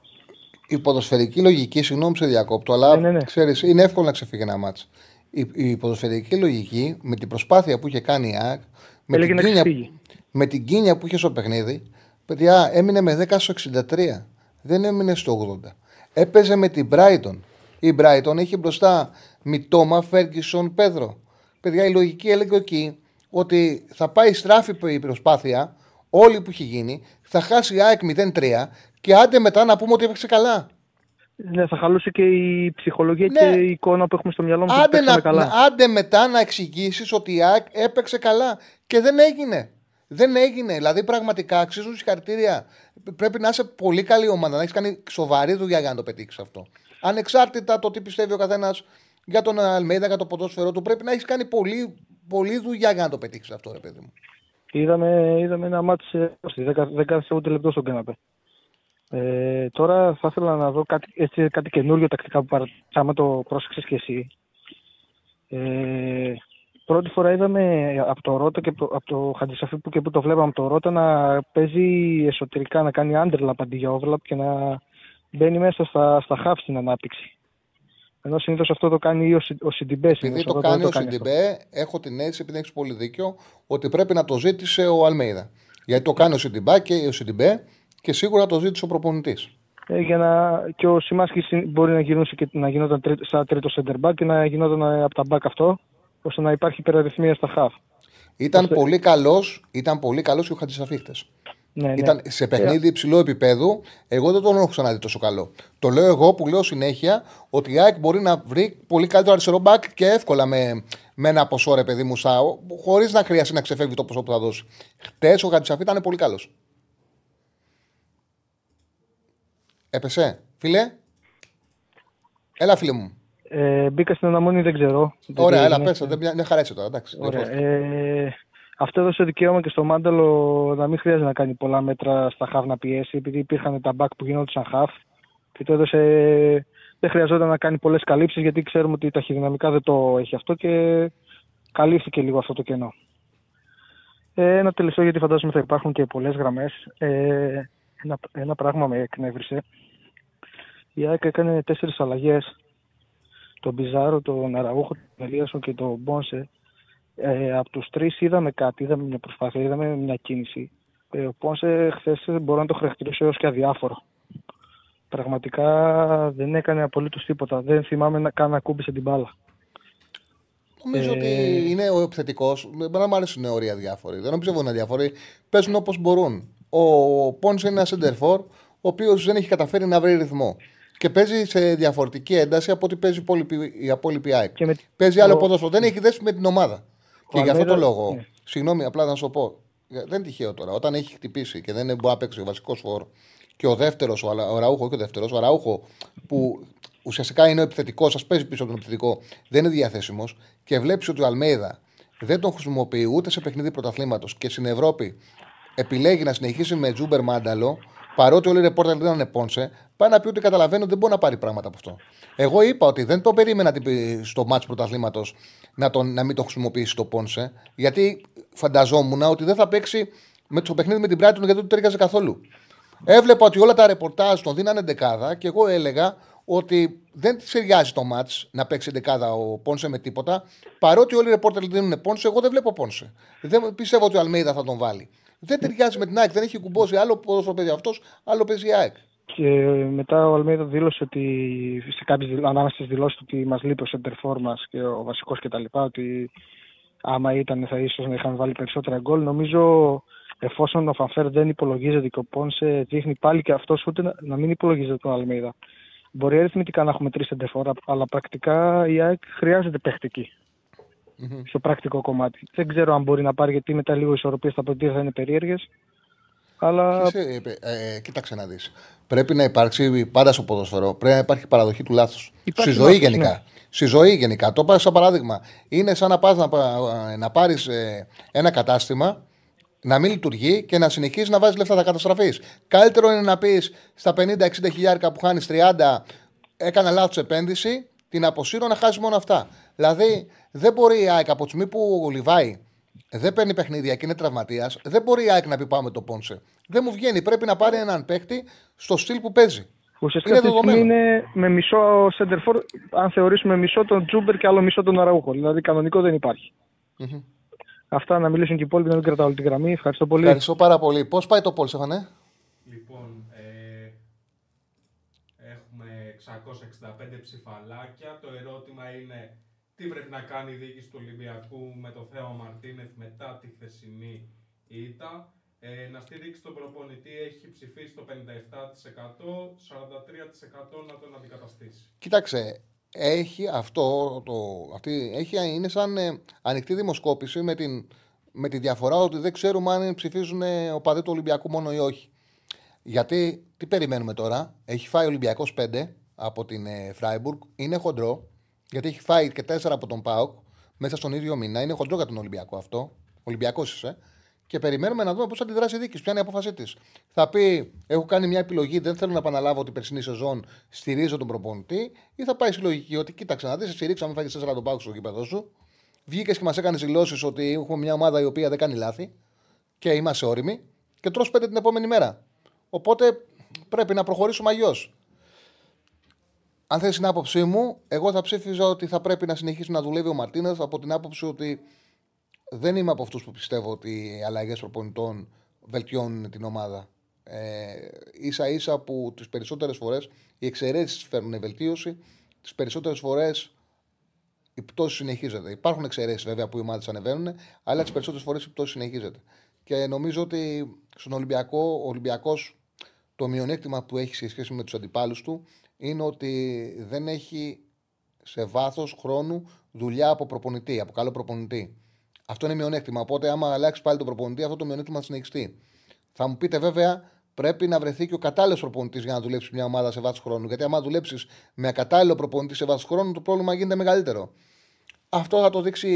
Η ποδοσφαιρική λογική, συγγνώμη σε διακόπτω, αλλά
Ναι, ναι, ναι.
ξέρεις, είναι εύκολο να ξεφύγει ένα μάτς. Η, η ποδοσφαιρική λογική με την προσπάθεια που είχε κάνει η ΑΕΚ, με
Έλεγε
την,
να
κίνια,
ξεφύγει.
Με την κίνια που είχε στο παιχνίδι, παιδιά έμεινε με 10 στο 63. Δεν έμεινε στο 80. Έπαιζε με την Brighton. Η Brighton έχει μπροστά Μιτόμα, Φέργκισον, Πέδρο. Παιδιά, η λογική έλεγε εκεί ότι θα πάει στράφη η προσπάθεια, όλη που έχει γίνει, θα χάσει η ΑΕΚ 0-3 και άντε μετά να πούμε ότι έπαιξε καλά.
Ναι, θα χαλούσε και η ψυχολογία
Ναι.
και η εικόνα που έχουμε στο μυαλό μας ότι
Άντε,
παίξαμε
να,
καλά.
άντε μετά να εξηγήσεις ότι η ΑΕΚ έπαιξε καλά. Και δεν έγινε. Δεν έγινε. Δηλαδή, πραγματικά αξίζουν συγχαρητήρια. Πρέπει να είσαι πολύ καλή ομάδα, να έχεις κάνει σοβαρή δουλειά για να το πετύχεις αυτό. Ανεξάρτητα το τι πιστεύει ο καθένας για τον Αλμέιδα, για το ποδόσφαιρο του, πρέπει να έχεις κάνει πολύ, πολύ δουλειά για να το πετύχεις αυτό, ρε παιδί μου.
Είδαμε, είδαμε ένα μάτι σε 10 10 λεπτό στον καναπέ. Ε, τώρα θα ήθελα να δω κάτι, έτσι, κάτι καινούριο τακτικά που παρατήρησα, άμα το πρόσεξες και εσύ. Ε, πρώτη φορά είδαμε από το Ρότα και από το Χατζησαφή που και που το βλέπαμε από το Ρότα να παίζει εσωτερικά, να κάνει underlap αντί για overlap και να μπαίνει μέσα στα, στα half στην ανάπτυξη. Ενώ συνήθως αυτό το κάνει ο, Σι- ο Σιντιμπέ.
Επειδή
συνήθως,
το
ο Ρότα δεν
κάνει ο
αυτό.
Σιντιμπέ, έχω την αίσθηση, επειδή έχεις πολύ δίκιο, ότι πρέπει να το ζήτησε ο Αλμέιδα. Γιατί το κάνει ο Σιντιμπέ και ο Σιντιμπέ και σίγουρα το ζήτησε ο προπονητής.
Ε, για να... Και ο Σιμάνσκι μπορεί να γινούσε και να γινόταν τρί... σαν τρίτο center back και να γινόταν ε, από τα back αυτό, ώστε να υπάρχει υπεραριθμία στα half.
Ήταν
Ώστε-
πολύ καλός ήταν πολύ καλός και ο Χατζησαφί χτες.
Ναι, ναι.
Ήταν σε παιχνίδι υψηλού επίπεδου. Εγώ δεν τον έχω ξαναδεί τόσο καλό. Το λέω εγώ που λέω συνέχεια ότι η ΑΕΚ μπορεί να βρει πολύ καλύτερο αριστερό μπακ και εύκολα με, με ένα ποσό ρε παιδί μου ΣΑΟ, χωρίς να χρειαστεί να ξεφεύγει το ποσό που θα δώσει. Χτες ο Χατζησαφή ήταν πολύ καλός. Έπεσε, φίλε. Έλα, φίλε μου.
Ε, μπήκα στην αναμονή, δεν ξέρω. Δεν
Ωραία,
τι
έλα,
έγινε.
πες. Δεν μια, μια χαρά είσαι τώρα. Εντάξει,
Ωραία.
διαφορετικά.
Ε, αυτό έδωσε δικαίωμα και στο Μάνταλο να μην χρειάζεται να κάνει πολλά μέτρα στα half να πιέσει, επειδή υπήρχαν τα back που γινόντουσαν half. Και το έδωσε. Δεν χρειαζόταν να κάνει πολλές καλύψεις, γιατί ξέρουμε ότι ταχυδυναμικά δεν το έχει αυτό και καλύφθηκε λίγο αυτό το κενό. Ε, ένα τελευταίο, γιατί φαντάζομαι θα υπάρχουν και πολλές γραμμές. Ε, ένα, ένα πράγμα με εκνεύρισε. Η ΑΕΚ έκανε τέσσερις αλλαγές. Τον Μπιζάρο, τον Αραούχο, τον Ελίασον και τον Μπόνσε. Ε, από τους τρεις είδαμε κάτι, είδαμε μια προσπάθεια, είδαμε μια κίνηση. Ε, ο Πόνσε χθες μπορώ να το χαρακτηρίσω έως και αδιάφορο. Πραγματικά δεν έκανε απολύτως τίποτα. Δεν θυμάμαι να καν να ακούμπησε την μπάλα.
Νομίζω
Ε,
ότι είναι ο επιθετικός. Εμένα μου αρέσουν οι όρια διάφοροι. Δεν νομίζω ότι είναι διάφοροι. Παίζουν όπως μπορούν. Ο Πόνσε είναι ένα σεντερφόρ, ο οποίος δεν έχει καταφέρει να βρει ρυθμό. Και παίζει σε διαφορετική ένταση από ό,τι παίζει η υπόλοιπη- η υπόλοιπη ΑΕΚ.
Και με-
Παίζει άλλο
ο-
ποδόσφαιρο. Δεν έχει δέσει με την ομάδα. Και γι' αυτό το
Αλμέιδα-
λόγο,
ναι.
συγγνώμη, απλά να σου πω. Δεν είναι τυχαίο τώρα. Όταν έχει χτυπήσει και δεν μπορεί να παίξει ο βασικός φόρ και ο δεύτερος, ο, Αλα- ο Ραούχο και ο δεύτερος, ο Ραούχο που ουσιαστικά είναι ο επιθετικός, σα παίζει πίσω από τον επιθετικό, δεν είναι διαθέσιμος και βλέπεις ότι ο Αλμέιδα δεν τον χρησιμοποιεί ούτε σε παιχνίδι πρωταθλήματος και στην Ευρώπη επιλέγει να συνεχίσει με Τζούμπερ Μάνταλο, παρότι όλοι οι ρεπόρτερ δεν είναι Πόνσε, πάει να πει ότι καταλαβαίνω ότι δεν μπορεί να πάρει πράγματα από αυτό. Εγώ είπα ότι δεν το περίμενα την- στο μάτς πρωταθλήματος να, τον, να μην το χρησιμοποιήσει το Πόνσε, γιατί φανταζόμουν ότι δεν θα παίξει με το παιχνίδι με την Brighton γιατί δεν του ταιριάζει καθόλου. Έβλεπα ότι όλα τα ρεπορτάζ τον δίνανε δεκάδα και εγώ έλεγα ότι δεν τη ταιριάζει το μάτς να παίξει δεκάδα ο Πόνσε με τίποτα. Παρότι όλοι οι ρεπόρτερ δίνουν Πόνσε, εγώ δεν βλέπω Πόνσε. Δεν πιστεύω ότι ο Αλμέιδα θα τον βάλει. Δεν ταιριάζει με την ΑΕΚ, δεν έχει κουμπώσει άλλο πόσο παίζει αυτός, άλλο παίζει η ΑΕΚ.
Και μετά ο Αλμέιδα δήλωσε ότι σε κάποιες, δηλ- ανάμεσα στις δηλώσεις του ότι μας λείπει ο center μας και ο βασικός και τα λοιπά, ότι άμα ήταν θα ίσως να είχαν βάλει περισσότερα γκολ. Νομίζω εφόσον ο Φανφέρ δεν υπολογίζεται και ο Πόνσε δείχνει πάλι και αυτός ούτε να, να μην υπολογίζεται τον Αλμέιδα. Μπορεί αριθμητικά να έχουμε τρεις center αλλά πρακτικά η ΑΕΚ χρειάζεται παιχτική. Στο πρακτικό κομμάτι. Δεν ξέρω αν μπορεί να πάρει γιατί μετά λίγο οι ισορροπίες στα πρωτεία θα είναι περίεργες. Αλλά
Και σε- ε, ε, κοίταξε να δεις. Πρέπει να υπάρξει πάντα στο ποδοσφαιρό. Πρέπει να υπάρχει παραδοχή του λάθους. Στη
Υπάρχει
ζωή
λάθος,
γενικά.
ναι.
Στη ζωή γενικά. Το πάρω σαν παράδειγμα. Είναι σαν να πας να, πα- να πάρεις ένα κατάστημα να μην λειτουργεί και να συνεχίσει να βάζεις λεφτά θα καταστραφείς. Καλύτερο είναι να πεις στα 50-60 χιλιάρικα που χάνεις 30, έκανα λάθος επένδυση, την αποσύρω να χάσει μόνο αυτά. Δηλαδή, δεν μπορεί η ΑΕΚ από τη στιγμή που ο Λιβάη δεν παίρνει παιχνίδια και είναι τραυματίας, δεν μπορεί η ΑΕΚ να πει πάμε το Πόνσε. Δεν μου βγαίνει. Πρέπει να πάρει έναν παίχτη στο στυλ που παίζει.
ουσιαστικά
Είναι
αυτή τη στιγμή
δεδομένο.
είναι με μισό center for, αν θεωρήσουμε μισό τον Τζούμπερ και άλλο μισό τον Αραούχο. Δηλαδή κανονικό δεν υπάρχει.
Μμμ.
Αυτά να μιλήσουν και οι υπόλοιποι, να μην κρατάω όλη τη γραμμή. Ευχαριστώ πολύ.
Ευχαριστώ πάρα πολύ. Πώς πάει το Πολ, Στέφανε;
Λοιπόν, ε, έχουμε 665 ψηφαλάκια. Το ερώτημα είναι τι πρέπει να κάνει η διοίκηση του Ολυμπιακού με το θέμα Μαρτίνεθ μετά τη χθεσινή ήττα; Ε, να στηρίξει τον προπονητή έχει ψηφίσει το 57%, 43% να τον αντικαταστήσει.
Κοίταξε, έχει αυτό το. Αυτή, έχει, είναι σαν ε, ανοιχτή δημοσκόπηση με, την, με τη διαφορά ότι δεν ξέρουμε αν ψηφίζουν ε, οπαδοί του Ολυμπιακού μόνο ή όχι. Γιατί, τι περιμένουμε τώρα, έχει φάει ο Ολυμπιακός 5 από την ε, Φράιμπουργκ, είναι χοντρό, γιατί έχει φάει και 4 από τον ΠΑΟΚ μέσα στον ίδιο μήνα, είναι χοντρό για τον Ολυμπιακό αυτό. Ολυμπιακός είσαι. Και περιμένουμε να δούμε πώς θα αντιδράσει η δίκης, ποια είναι η απόφασή της. Θα πει: Έχω κάνει μια επιλογή, δεν θέλω να επαναλάβω την περσινή σεζόν, στηρίζω τον προπονητή, ή θα πάει στη λογική ότι κοίταξε να δεις, σε στηρίξαμε, φάγει 4 τον πάγο στο γήπεδο σου. Βγήκες και μας έκανες δηλώσεις ότι έχουμε μια ομάδα η οποία δεν κάνει λάθη και είμαστε όριμοι και τρως πέντε την επόμενη μέρα. Οπότε πρέπει να προχωρήσουμε αλλιώς. Αν θες την άποψή μου, εγώ θα ψήφιζα ότι θα πρέπει να συνεχίσει να δουλεύει ο Μαρτίνεθ από την άποψη ότι δεν είμαι από αυτούς που πιστεύω ότι οι αλλαγές προπονητών βελτιώνουν την ομάδα. Ε, ίσα ίσα που τις περισσότερες φορές οι εξαιρέσεις φέρνουν βελτίωση, τις περισσότερες φορές η πτώση συνεχίζεται. Υπάρχουν εξαιρέσεις βέβαια που οι ομάδες ανεβαίνουν, αλλά τις περισσότερες φορές η πτώση συνεχίζεται. Και νομίζω ότι στον Ολυμπιακό, ο Ολυμπιακός το μειονέκτημα που έχει σε σχέση με τους αντιπάλους του είναι ότι δεν έχει σε βάθος χρόνου δουλειά από προπονητή, από καλό προπονητή. Αυτό είναι μειονέκτημα. Οπότε, άμα αλλάξει πάλι τον προπονητή, αυτό το μειονέκτημα θα συνεχιστεί. Θα μου πείτε βέβαια, πρέπει να βρεθεί και ο κατάλληλος προπονητής για να δουλέψει μια ομάδα σε βάθος χρόνου. Γιατί άμα δουλέψεις με ακατάλληλο προπονητή σε βάθος χρόνου, το πρόβλημα γίνεται μεγαλύτερο. Αυτό θα το δείξει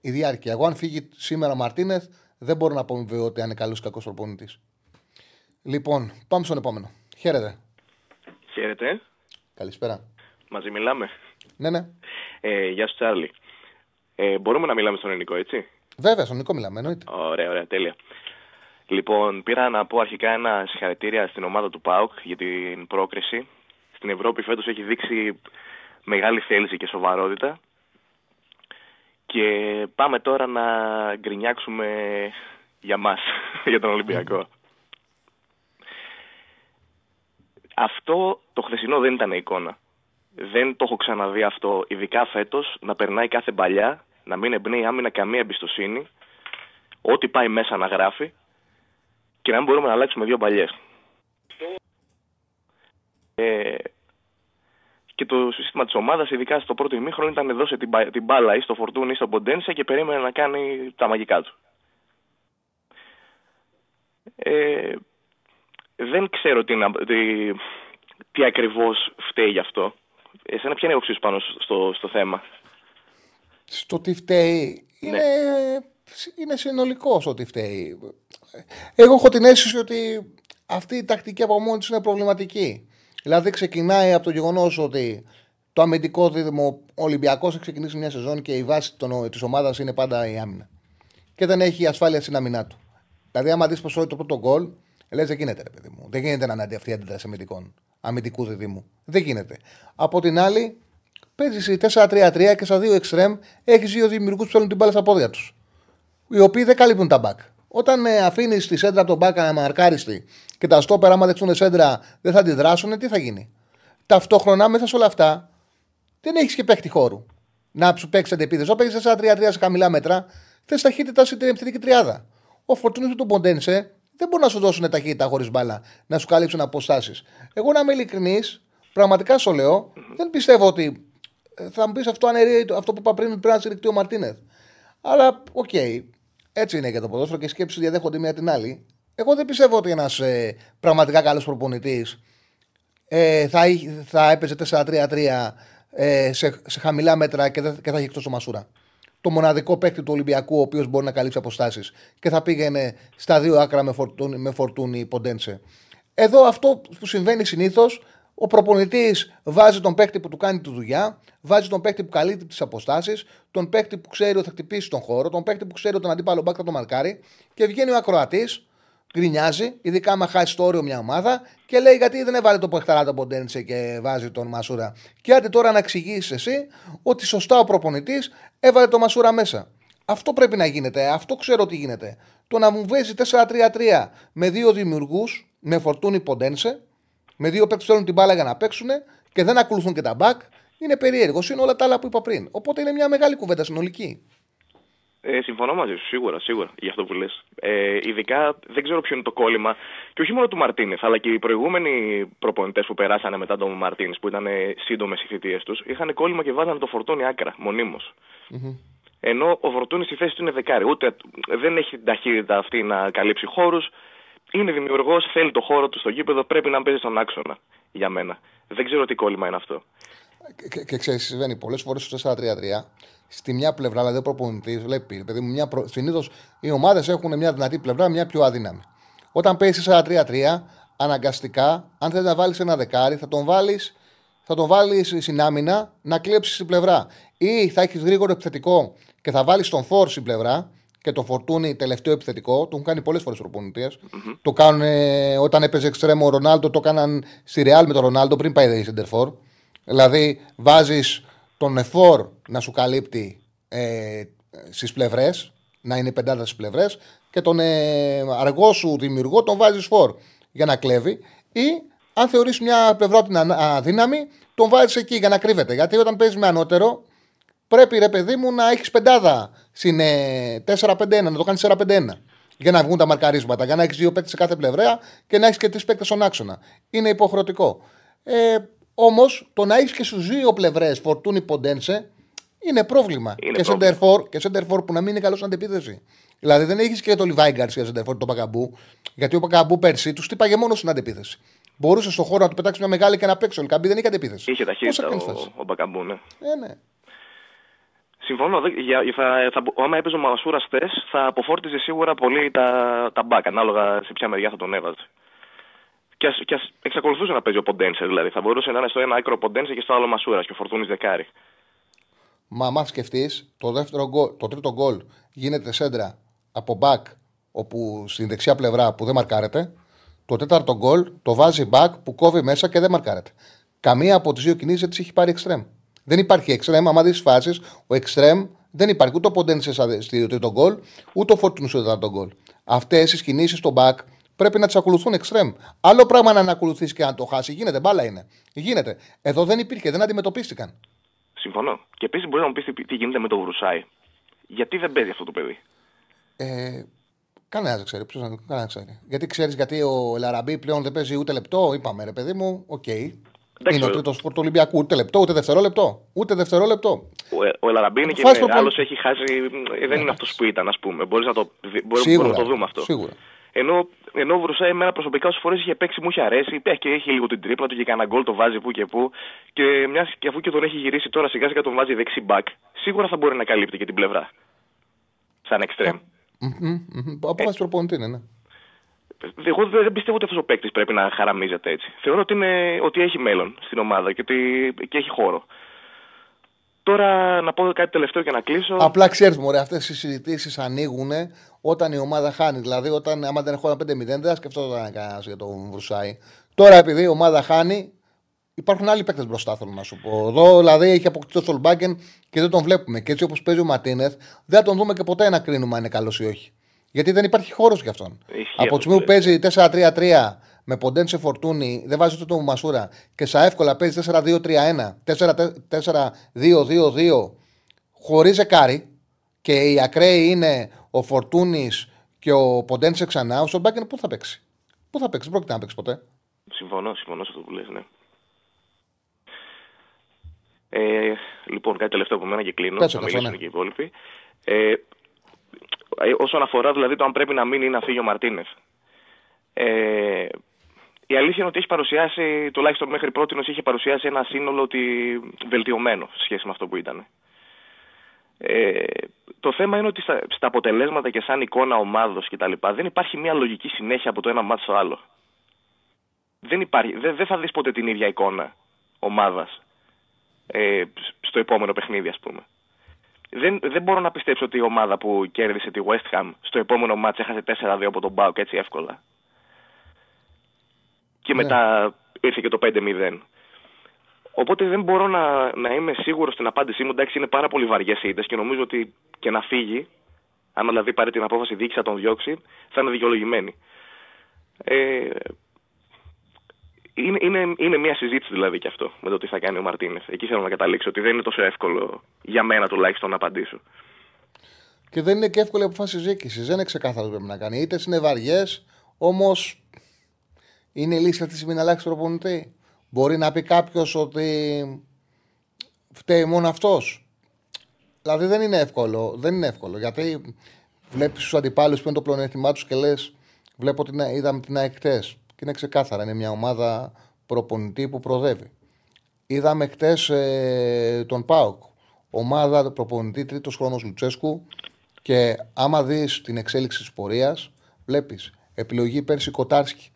η διάρκεια. Εγώ, αν φύγει σήμερα ο Μαρτίνεθ, δεν μπορώ να πω με βεβαιότητα αν είναι καλός ή κακός προπονητής. Λοιπόν, πάμε στον επόμενο. Χαίρετε.
Χαίρετε.
Καλησπέρα.
Μαζί μιλάμε.
Ναι, ναι.
Ε, γεια σου, Τσάρλι. Ε, μπορούμε να μιλάμε στον ελληνικό, έτσι;
Βέβαια, στον Νικό μιλάμε, εννοείται.
Ωραία, ωραία, τέλεια. Λοιπόν, πήρα να πω αρχικά ένα συγχαρητήρια στην ομάδα του ΠΑΟΚ για την πρόκριση. Στην Ευρώπη φέτος έχει δείξει μεγάλη θέληση και σοβαρότητα. Και πάμε τώρα να γκρινιάξουμε για μας, [LAUGHS] για τον Ολυμπιακό. Αυτό το χθεσινό δεν ήταν εικόνα. Δεν το έχω ξαναδεί αυτό, ειδικά φέτος, να περνάει κάθε παλιά, να μην εμπνέει άμυνα καμία εμπιστοσύνη, ό,τι πάει μέσα να γράφει και να μην μπορούμε να αλλάξουμε δύο παλιές. Ε, και το σύστημα της ομάδας, ειδικά στο πρώτο ημίχρονο, ήταν δώσε την, μπα- την μπάλα ή στο Φορτούνι ή στο Ποντένσε και περίμενε να κάνει τα μαγικά του. Ε, δεν ξέρω τι, να- τι, τι ακριβώς φταίει γι' αυτό. Εσένα ποια είναι η όψη σου πάνω στο, στο θέμα;
στο τι φταίει. Είναι, είναι συνολικό ότι φταίει. Εγώ έχω την αίσθηση ότι αυτή η τακτική από μόνη της είναι προβληματική. Δηλαδή ξεκινάει από το γεγονός ότι το αμυντικό δίδυμο ο Ολυμπιακός έχει ξεκινήσει μια σεζόν και η βάση της ομάδας είναι πάντα η άμυνα. Και δεν έχει ασφάλεια στην άμυνά του. Δηλαδή, άμα δεις πως το πρώτο γκολ, λες δεν γίνεται, ρε παιδί μου. Δεν γίνεται να είναι αντί αυτή η αντίδραση αμυντικών. Αμυντικούς διδήμου. Δεν γίνεται. Από την άλλη, παίζεις 4-3-3 και στα δύο εξτρέμ έχεις δύο δημιουργούς που θέλουν την μπάλα στα πόδια τους. Οι οποίοι δεν καλύπτουν τα μπακ. Όταν ε, αφήνεις τη σέντρα από τον μπακ αναμαρκάριστη και τα στόπερα, άμα δεχτούν σέντρα, δεν θα αντιδράσουν, τι θα γίνει. Ταυτόχρονα μέσα σε όλα αυτά δεν έχεις και παίχτη χώρου. Να σου παίξει αντεπίδε. Όταν παίξει 4-3-3 σε χαμηλά μέτρα, θες ταχύτητα στην επιθετική τριάδα. Ο Φορτούνης του Ποντένσε δεν μπορεί να σου δώσουν ταχύτητα χωρίς μπάλα, να σου καλύψουν αποστάσεις. Εγώ να είμαι ειλικρινής, πραγματικά σου λέω, δεν πιστεύω ότι ε, θα μου πεις αυτό αναιρεί το- αυτό που είπα πριν, πρέπει να στηριχτεί ο Μαρτίνεθ. Αλλά οκ, έτσι είναι για το ποδόσφαιρο και οι σκέψεις διαδέχονται μία την άλλη. Εγώ δεν πιστεύω ότι ένας ε, πραγματικά καλός προπονητής ε, θα, εί- θα έπαιζε 4-3-3 ε, σε, σε χαμηλά μέτρα και, δεν- και θα είχε εκτός το Μασούρα. Το μοναδικό παίκτη του Ολυμπιακού, ο οποίος μπορεί να καλύψει αποστάσεις και θα πήγαινε στα δύο άκρα με Φορτούνη, με Φορτούνη Ποντένσε. Εδώ αυτό που συμβαίνει συνήθως, ο προπονητής βάζει τον παίκτη που του κάνει τη δουλειά, βάζει τον παίκτη που καλύπτει τις αποστάσεις, τον παίκτη που ξέρει ότι θα χτυπήσει τον χώρο, τον παίκτη που ξέρει ότι τον αντίπαλο μπακ θα τον μαρκάρει και βγαίνει ο ακροατής, γκρινιάζει, ειδικά άμα χάσει το όριο μια ομάδα και λέει γιατί δεν έβαλε το παιχταρά τον Ποντένσε και βάζει τον Μασούρα. Και άντε τώρα να εξηγήσεις εσύ ότι σωστά ο προπονητής έβαλε τον Μασούρα μέσα. Αυτό πρέπει να γίνεται. Αυτό ξέρω ότι γίνεται. Το να μου βάζει 4-3-3 με δύο δημιουργούς, με φορτούνι Ποντένσε, με δύο παίκτες που θέλουν την μπάλα για να παίξουν και δεν ακολουθούν και τα μπακ, είναι περίεργο. Είναι όλα τα άλλα που είπα πριν. Οπότε είναι μια μεγάλη κουβέντα συνολική.
Ε, συμφωνώ μαζί σου, σίγουρα, σίγουρα, για αυτό που λες. Ε, ειδικά δεν ξέρω ποιο είναι το κόλλημα και όχι μόνο του Μαρτίνεθ, αλλά και οι προηγούμενοι προπονητές που περάσανε μετά τον Μαρτίνεθ, που ήταν σύντομες οι θητείες τους, είχαν κόλλημα και βάζανε το φορτώνει άκρα, μονίμως. Ενώ ο Φορτούνης στη θέση του είναι δεκάρι. Ούτε, δεν έχει την ταχύτητα αυτή να καλύψει χώρους. Είναι δημιουργός, θέλει το χώρο του στο γήπεδο, πρέπει να παίζει στον άξονα. Για μένα. Δεν ξέρω τι κόλλημα είναι αυτό.
Και, και ξέρεις, συμβαίνει πολλές φορές στο 4-3-3. Στη μια πλευρά, δηλαδή ο προπονητής βλέπει, παιδί μου, μια προ... συνήθως οι ομάδες έχουν μια δυνατή πλευρά, μια πιο αδύναμη. Όταν παίζει 4-3-3, αναγκαστικά, αν θέλει να βάλεις ένα δεκάρι, θα τον βάλεις θα τον βάλεις στην άμυνα να κλέψεις στην πλευρά. Ή θα έχεις γρήγορο επιθετικό και θα βάλεις τον φόρ στην πλευρά και το φορτούνι τελευταίο επιθετικό. Το έχουν κάνει πολλές φορές προπονητές. Το κάνουν ε, όταν έπαιζε εξτρέμο ο Ρονάλντο, το έκαναν στη Ρεάλ με τον Ρονάλντο πριν πάει η Σεντερφόρ. Δηλαδή βάζεις τον εφόρ να σου καλύπτει ε, στις πλευρές, να είναι πεντάδα στις πλευρές, και τον ε, αργό σου δημιουργό τον βάζεις φόρ για να κλέβει. Ή αν θεωρείς μια πλευρά την ανα- αδύναμη, τον βάζεις εκεί για να κρύβεται. Γιατί όταν παίζεις με ανώτερο, πρέπει ρε παιδί μου να έχεις πεντάδα στην ε, 4-5-1, να το κάνεις 4-5-1. Για να βγουν τα μαρκαρίσματα, για να έχεις δύο παίκτες σε κάθε πλευρά και να έχεις και τρεις παίκτες στον άξονα. Είναι υποχρεωτικό. Ε, Όμως το να έχεις και στους δύο πλευρές φορτούνι ποντένσε είναι πρόβλημα.
Είναι
και
πρόβλημα.
σεντερφόρ και σεντερφόρ που να μην είναι καλός στην αντεπίθεση. Δηλαδή δεν έχεις και το Λιβάη Γκαρσία σεντερφόρ, τον Πακαμπού. Γιατί ο Πακαμπού πέρσι τους τύπαγε μόνος στην αντεπίθεση. Μπορούσες στον χώρο να του πετάξεις μια μεγάλη και να παίξεις. Ο Λικαμπή δεν είχε αντεπίθεση.
Είχε
Πώς
ταχύτητα
θα κάνεις
ο,
φάση;
ο Μπακαμπού, ναι.
Ε, ναι.
Συμφωνώ. δεν- Για, θα, θα, άμα έπαιζε ο Μασούρας χθες, θα αποφόρτιζε σίγουρα πολύ τα, τα μπακ, ανάλογα σε ποια μεριά θα τον έβαζε. Και ας, και ας εξακολουθούσε να παίζει ο Ποντένσε, δηλαδή. Θα μπορούσε να είναι στο ένα άκρο ο Ποντένσε και στο άλλο Μασούρας και ο Φορτούνης δεκάρι.
Μα άμα σκεφτεί, το, δεύτερο γκολ, το τρίτο γκολ γίνεται σέντρα από μπακ όπου στην δεξιά πλευρά που δεν μαρκάρεται. Το τέταρτο γκολ το βάζει μπακ που κόβει μέσα και δεν μαρκάρεται. Καμία από τις δύο κινήσεις δεν τις έχει πάρει εξτρέμ. Δεν υπάρχει εξτρέμ. Άμα δεις φάσεις, ο εξτρέμ δεν υπάρχει ούτε ο Ποντένσε στο τρίτο γκολ, ούτε ο Φορτούνης στο τέταρτο γκολ. Αυτές οι κινήσεις στο μπακ πρέπει να τι ακολουθούν εξτρέμ. Άλλο πράγμα να ακολουθήσει και να το χάσει. Γίνεται, μπάλα είναι. Γίνεται. Εδώ δεν υπήρχε, δεν αντιμετωπίστηκαν.
Συμφωνώ. Και επίσης μπορεί να μου πεις τι, τι γίνεται με το Βρουσάη. Γιατί δεν παίζει αυτό το παιδί;
Ε, Κανένας δεν ξέρει. Ποιος να κανένας ξέρει. Γιατί ξέρεις, γιατί ο Λαραμπή πλέον δεν παίζει ούτε λεπτό. Είπαμε, ρε παιδί μου, οκ. Είναι ο
ο-
τρίτος του Ολυμπιακού. Ούτε λεπτό, ούτε δευτερόλεπτο. Ούτε δευτερόλεπτο.
Ο, ε- ο Ελαραμπή είναι και
Αποφάσισε το
άλλος,
πολύ.
έχει χάσει. ε, Δεν είναι αυτός που ήταν, ας πούμε. Μπορείς να το, δει- μπορεί,
Σίγουρα.
μπορούμε να το δούμε αυτό.
Σίγουρα.
Ενώ, ενώ ο Βρουσάη εμένα προσωπικά όσες φορές είχε παίξει μου είχε αρέσει. Έχει και έχει λίγο την τρίπλα του και κανένα γκολ το βάζει που και που. Και, μιας, και αφού και τον έχει γυρίσει τώρα σιγά σιγά τον βάζει δεξί μπακ, σίγουρα θα μπορεί να καλύπτει και την πλευρά. Σαν εξτρέμ.
Μμμ, μμμ. Απόφαση προπονητή είναι, ναι.
Εγώ δεν δεν πιστεύω ότι αυτός ο παίκτης πρέπει να χαραμίζεται έτσι. Θεωρώ ότι, είναι, ότι έχει μέλλον στην ομάδα και ότι και έχει χώρο. Τώρα να πω κάτι τελευταίο και να κλείσω.
Απλά ξέρεις, μωρέ, αυτές οι συζητήσεις ανοίγουν όταν η ομάδα χάνει. Δηλαδή, όταν άμα δεν έχω ένα 5-0, δεν θα σκεφτόταν κανένας για τον Βρουσάη. Τώρα, επειδή η ομάδα χάνει, υπάρχουν άλλοι παίκτες μπροστά, θέλω να σου πω. Εδώ, δηλαδή, έχει αποκτήσει ο Σολμπάκεν και δεν τον βλέπουμε. Και έτσι όπως παίζει ο Ματίνεθ, δεν θα τον δούμε και ποτέ να κρίνουμε αν είναι καλός ή όχι. Γιατί δεν υπάρχει χώρος για αυτόν.
Ισχύει
Από τη
αυτό
στιγμή που
που
παίζει 4-3-3 με ποντέν σε φορτούνι, δεν βάζει ούτε τον Μασούρα και σα εύκολα παίζει 4-2-3-1, 4-2-2-2, χωρίς ζεκάρι και οι ακραίοι είναι ο Φορτούνης και ο Ποντένσε ξανά, ο Σολμπάκεν πού θα παίξει; Πού θα παίξει, δεν πρόκειται να παίξει ποτέ.
Συμφωνώ, συμφωνώ σε αυτό που λες, ναι. Ε, λοιπόν, κάτι τελευταίο από μένα και κλείνω.
Κάτσε,
θα
κάτσε,
μιλήσουν
ναι.
και οι υπόλοιποι. Ε, ε, όσον αφορά δηλαδή το αν πρέπει να μείνει ή να φύγει ο Μαρτίνεθ. Ε, η αλήθεια είναι ότι έχει παρουσιάσει, τουλάχιστον μέχρι πρώτη, είχε παρουσιάσει ένα σύνολο ότι βελτιωμένο σε σχέση με αυτό που ήταν. Ε, το θέμα είναι ότι στα, στα αποτελέσματα και σαν εικόνα ομάδος κτλ. δεν υπάρχει μια λογική συνέχεια από το ένα μάτι στο άλλο. Δεν, υπάρχει, δεν, δεν θα δεις ποτέ την ίδια εικόνα ομάδας ε, στο επόμενο παιχνίδι, ας πούμε. Δεν, δεν μπορώ να πιστέψω ότι η ομάδα που κέρδισε τη West Ham στο επόμενο μάτς έχασε 4-2 από τον Μπάουκ έτσι εύκολα. Και ναι. μετά ήρθε και το 5-0. Οπότε δεν μπορώ να, να είμαι σίγουρος στην απάντησή μου. Εντάξει, είναι πάρα πολύ βαριές οι και νομίζω ότι και να φύγει, αν δηλαδή πάρει την απόφαση δίκης να τον διώξει, θα είναι δικαιολογημένη. Ε, είναι, είναι, είναι μια συζήτηση δηλαδή και αυτό με το τι θα κάνει ο Μαρτίνε. Εκεί θέλω να καταλήξω ότι δεν είναι τόσο εύκολο για μένα τουλάχιστον να απαντήσω.
Και δεν είναι και εύκολη αποφάση συζήτηση. Δεν είναι ξεκάθαρο τι πρέπει να κάνει. Είτε είναι βαριές, όμως είναι η λύση αυτή τη στιγμή να αλλάξει προπονητή. Μπορεί να πει κάποιος ότι φταίει μόνο αυτός. Δηλαδή δεν είναι εύκολο. Δεν είναι εύκολο γιατί βλέπεις τους αντιπάλους που είναι το πλεονέκτημά τους και λες: Βλέπω ότι είδαμε την ΑΕΚΤΕ. Και είναι ξεκάθαρα. Είναι μια ομάδα προπονητή που προδεύει. Είδαμε χτε ε, τον Πάοκ. Ομάδα προπονητή τρίτος χρόνος Λουτσέσκου. Και άμα δεις την εξέλιξη της πορείας, βλέπεις επιλογή πέρσι Κοτάρσκι.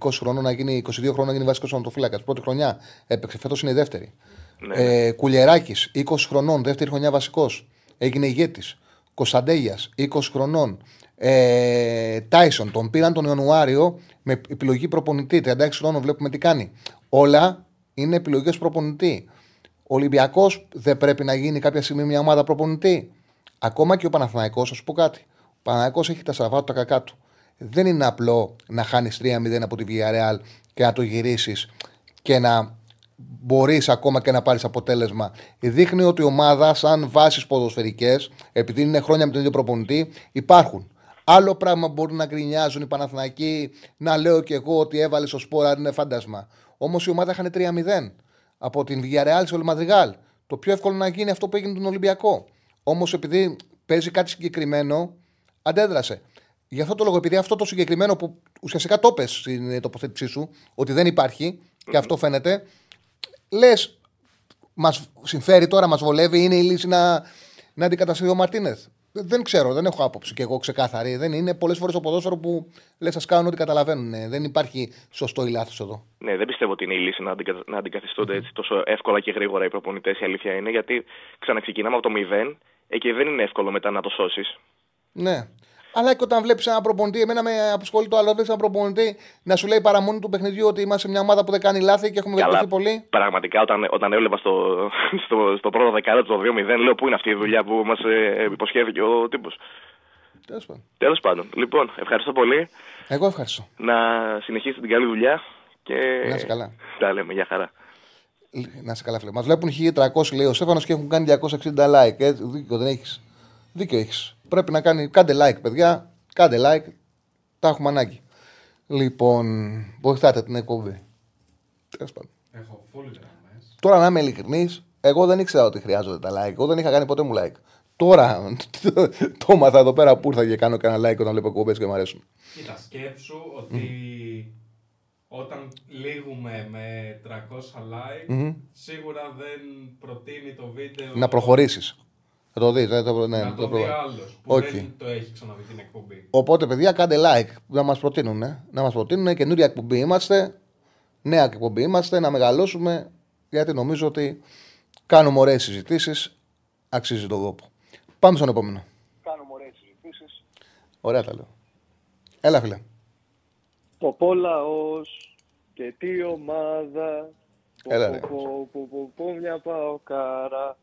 20 χρόνων να γίνει, 22 χρόνων να γίνει βασικός ονοτοφύλακα. Πρώτη χρονιά έπαιξε, φέτος είναι η δεύτερη. Ναι. Ε, Κουλιεράκη, 20 χρονών, δεύτερη χρονιά βασικός. Έγινε ηγέτης. Κωνσταντέγιας, 20 χρονών. Ε, Τάισον, τον πήραν τον Ιανουάριο με επιλογή προπονητή. 36 χρόνων βλέπουμε τι κάνει. Όλα είναι επιλογές προπονητή. Ο Ολυμπιακός δεν πρέπει να γίνει κάποια στιγμή μια ομάδα προπονητή. Ακόμα και ο Παναθηναϊκός, θα σου πω κάτι. Ο Παναθηναϊκός έχει τα σαββάτου τα κακά του. Δεν είναι απλό να χάνεις 3-0 από τη Villarreal και να το γυρίσεις και να μπορείς ακόμα και να πάρεις αποτέλεσμα. Δείχνει ότι η ομάδα, σαν βάσεις ποδοσφαιρικές, επειδή είναι χρόνια με τον ίδιο προπονητή, υπάρχουν. Άλλο πράγμα μπορεί να γκρινιάζουν οι Παναθηναϊκοί, να λέω και εγώ ότι έβαλες στο σπόρα, είναι φάντασμα. Όμως η ομάδα είχαν 3-0 από την Villarreal στο Λεμαδριγάλ. Το πιο εύκολο να γίνει αυτό που έγινε τον Ολυμπιακό. Όμως επειδή παίζει κάτι συγκεκριμένο, αντέδρασε. Γι' αυτό το λόγο, επειδή αυτό το συγκεκριμένο που ουσιαστικά το πες στην τοποθέτησή σου, ότι δεν υπάρχει και αυτό φαίνεται, λες, μας συμφέρει τώρα, μας βολεύει, είναι η λύση να, να αντικαταστήσει ο Μαρτίνεθ. Δεν ξέρω, δεν έχω άποψη και εγώ ξεκάθαρη. Δεν είναι πολλές φορές το ποδόσφαιρο που λες, σας κάνουν ό,τι καταλαβαίνουν. Δεν υπάρχει σωστό ή λάθος εδώ.
Ναι, δεν πιστεύω ότι είναι η λύση να, αντικα... να αντικαθιστούνται έτσι τόσο εύκολα και γρήγορα οι προπονητές. Η αλήθεια είναι γιατί ξαναξεκινάμε από το 0 και δεν είναι εύκολο μετά να το σώσεις.
Ναι. Αλλά και όταν βλέπεις ένα προπονητή, εμένα με απασχολεί το άλλο. Βλέπεις ένα προπονητή να σου λέει παραμονή του παιχνιδιού ότι είμαστε μια ομάδα που δεν κάνει λάθη και έχουμε βελτιωθεί πολύ.
Πραγματικά, όταν, όταν έβλεπα στο, στο, στο πρώτο δεκάλεπτο το 2-0, λέω πού είναι αυτή η δουλειά που μας ε, υποσχέθηκε ο τύπος;
Τέλος πάντων.
Τέλος πάντων. Λοιπόν, ευχαριστώ πολύ.
Εγώ ευχαριστώ.
Να συνεχίσετε την καλή δουλειά. Και...
Να είσαι καλά.
Τα λέμε, για χαρά.
Να είσαι καλά, φίλε. Μας βλέπουν 1300 λέει ο Σέφανο και έχουν κάνει 260 like. Ε, δίκιο δεν έχεις. Δίκιο έχεις. Πρέπει να κάνει. Κάντε like, παιδιά. Κάντε like. Τα έχουμε ανάγκη. Λοιπόν, βοηθάτε την εκπομπή.
Τέλος πάντων. Έχω full
Τώρα να είμαι ειλικρινής, εγώ δεν ήξερα ότι χρειάζονται τα like. Εγώ δεν είχα κάνει ποτέ μου like. Τώρα [LAUGHS] το έμαθα εδώ πέρα που ήρθα και κάνω κανένα like όταν βλέπω εκπομπές και μου αρέσουν.
Κοίτα, σκέψου ότι όταν λήγουμε με 300 like, σίγουρα δεν προτείνει το βίντεο.
Να προχωρήσεις. Θα το δεις. το,
ναι, να το, το δει άλλος που okay. δεν το έχει ξαναδεί την εκπομπή.
Οπότε, παιδιά, κάντε like να μας προτείνουν. Ε. Να μας προτείνουν. Καινούρια εκπομπή είμαστε. Νέα εκπομπή είμαστε. Να μεγαλώσουμε. Γιατί νομίζω ότι κάνουμε ωραίες συζητήσεις. Αξίζει τον κόπο. Πάμε στον επόμενο.
Κάνουμε ωραίες συζητήσεις.
Ωραία τα λέω. Έλα, φίλε.
Ποπόλαος και τι ομάδα.
Έλα, ρε.
Μια παοκάρα.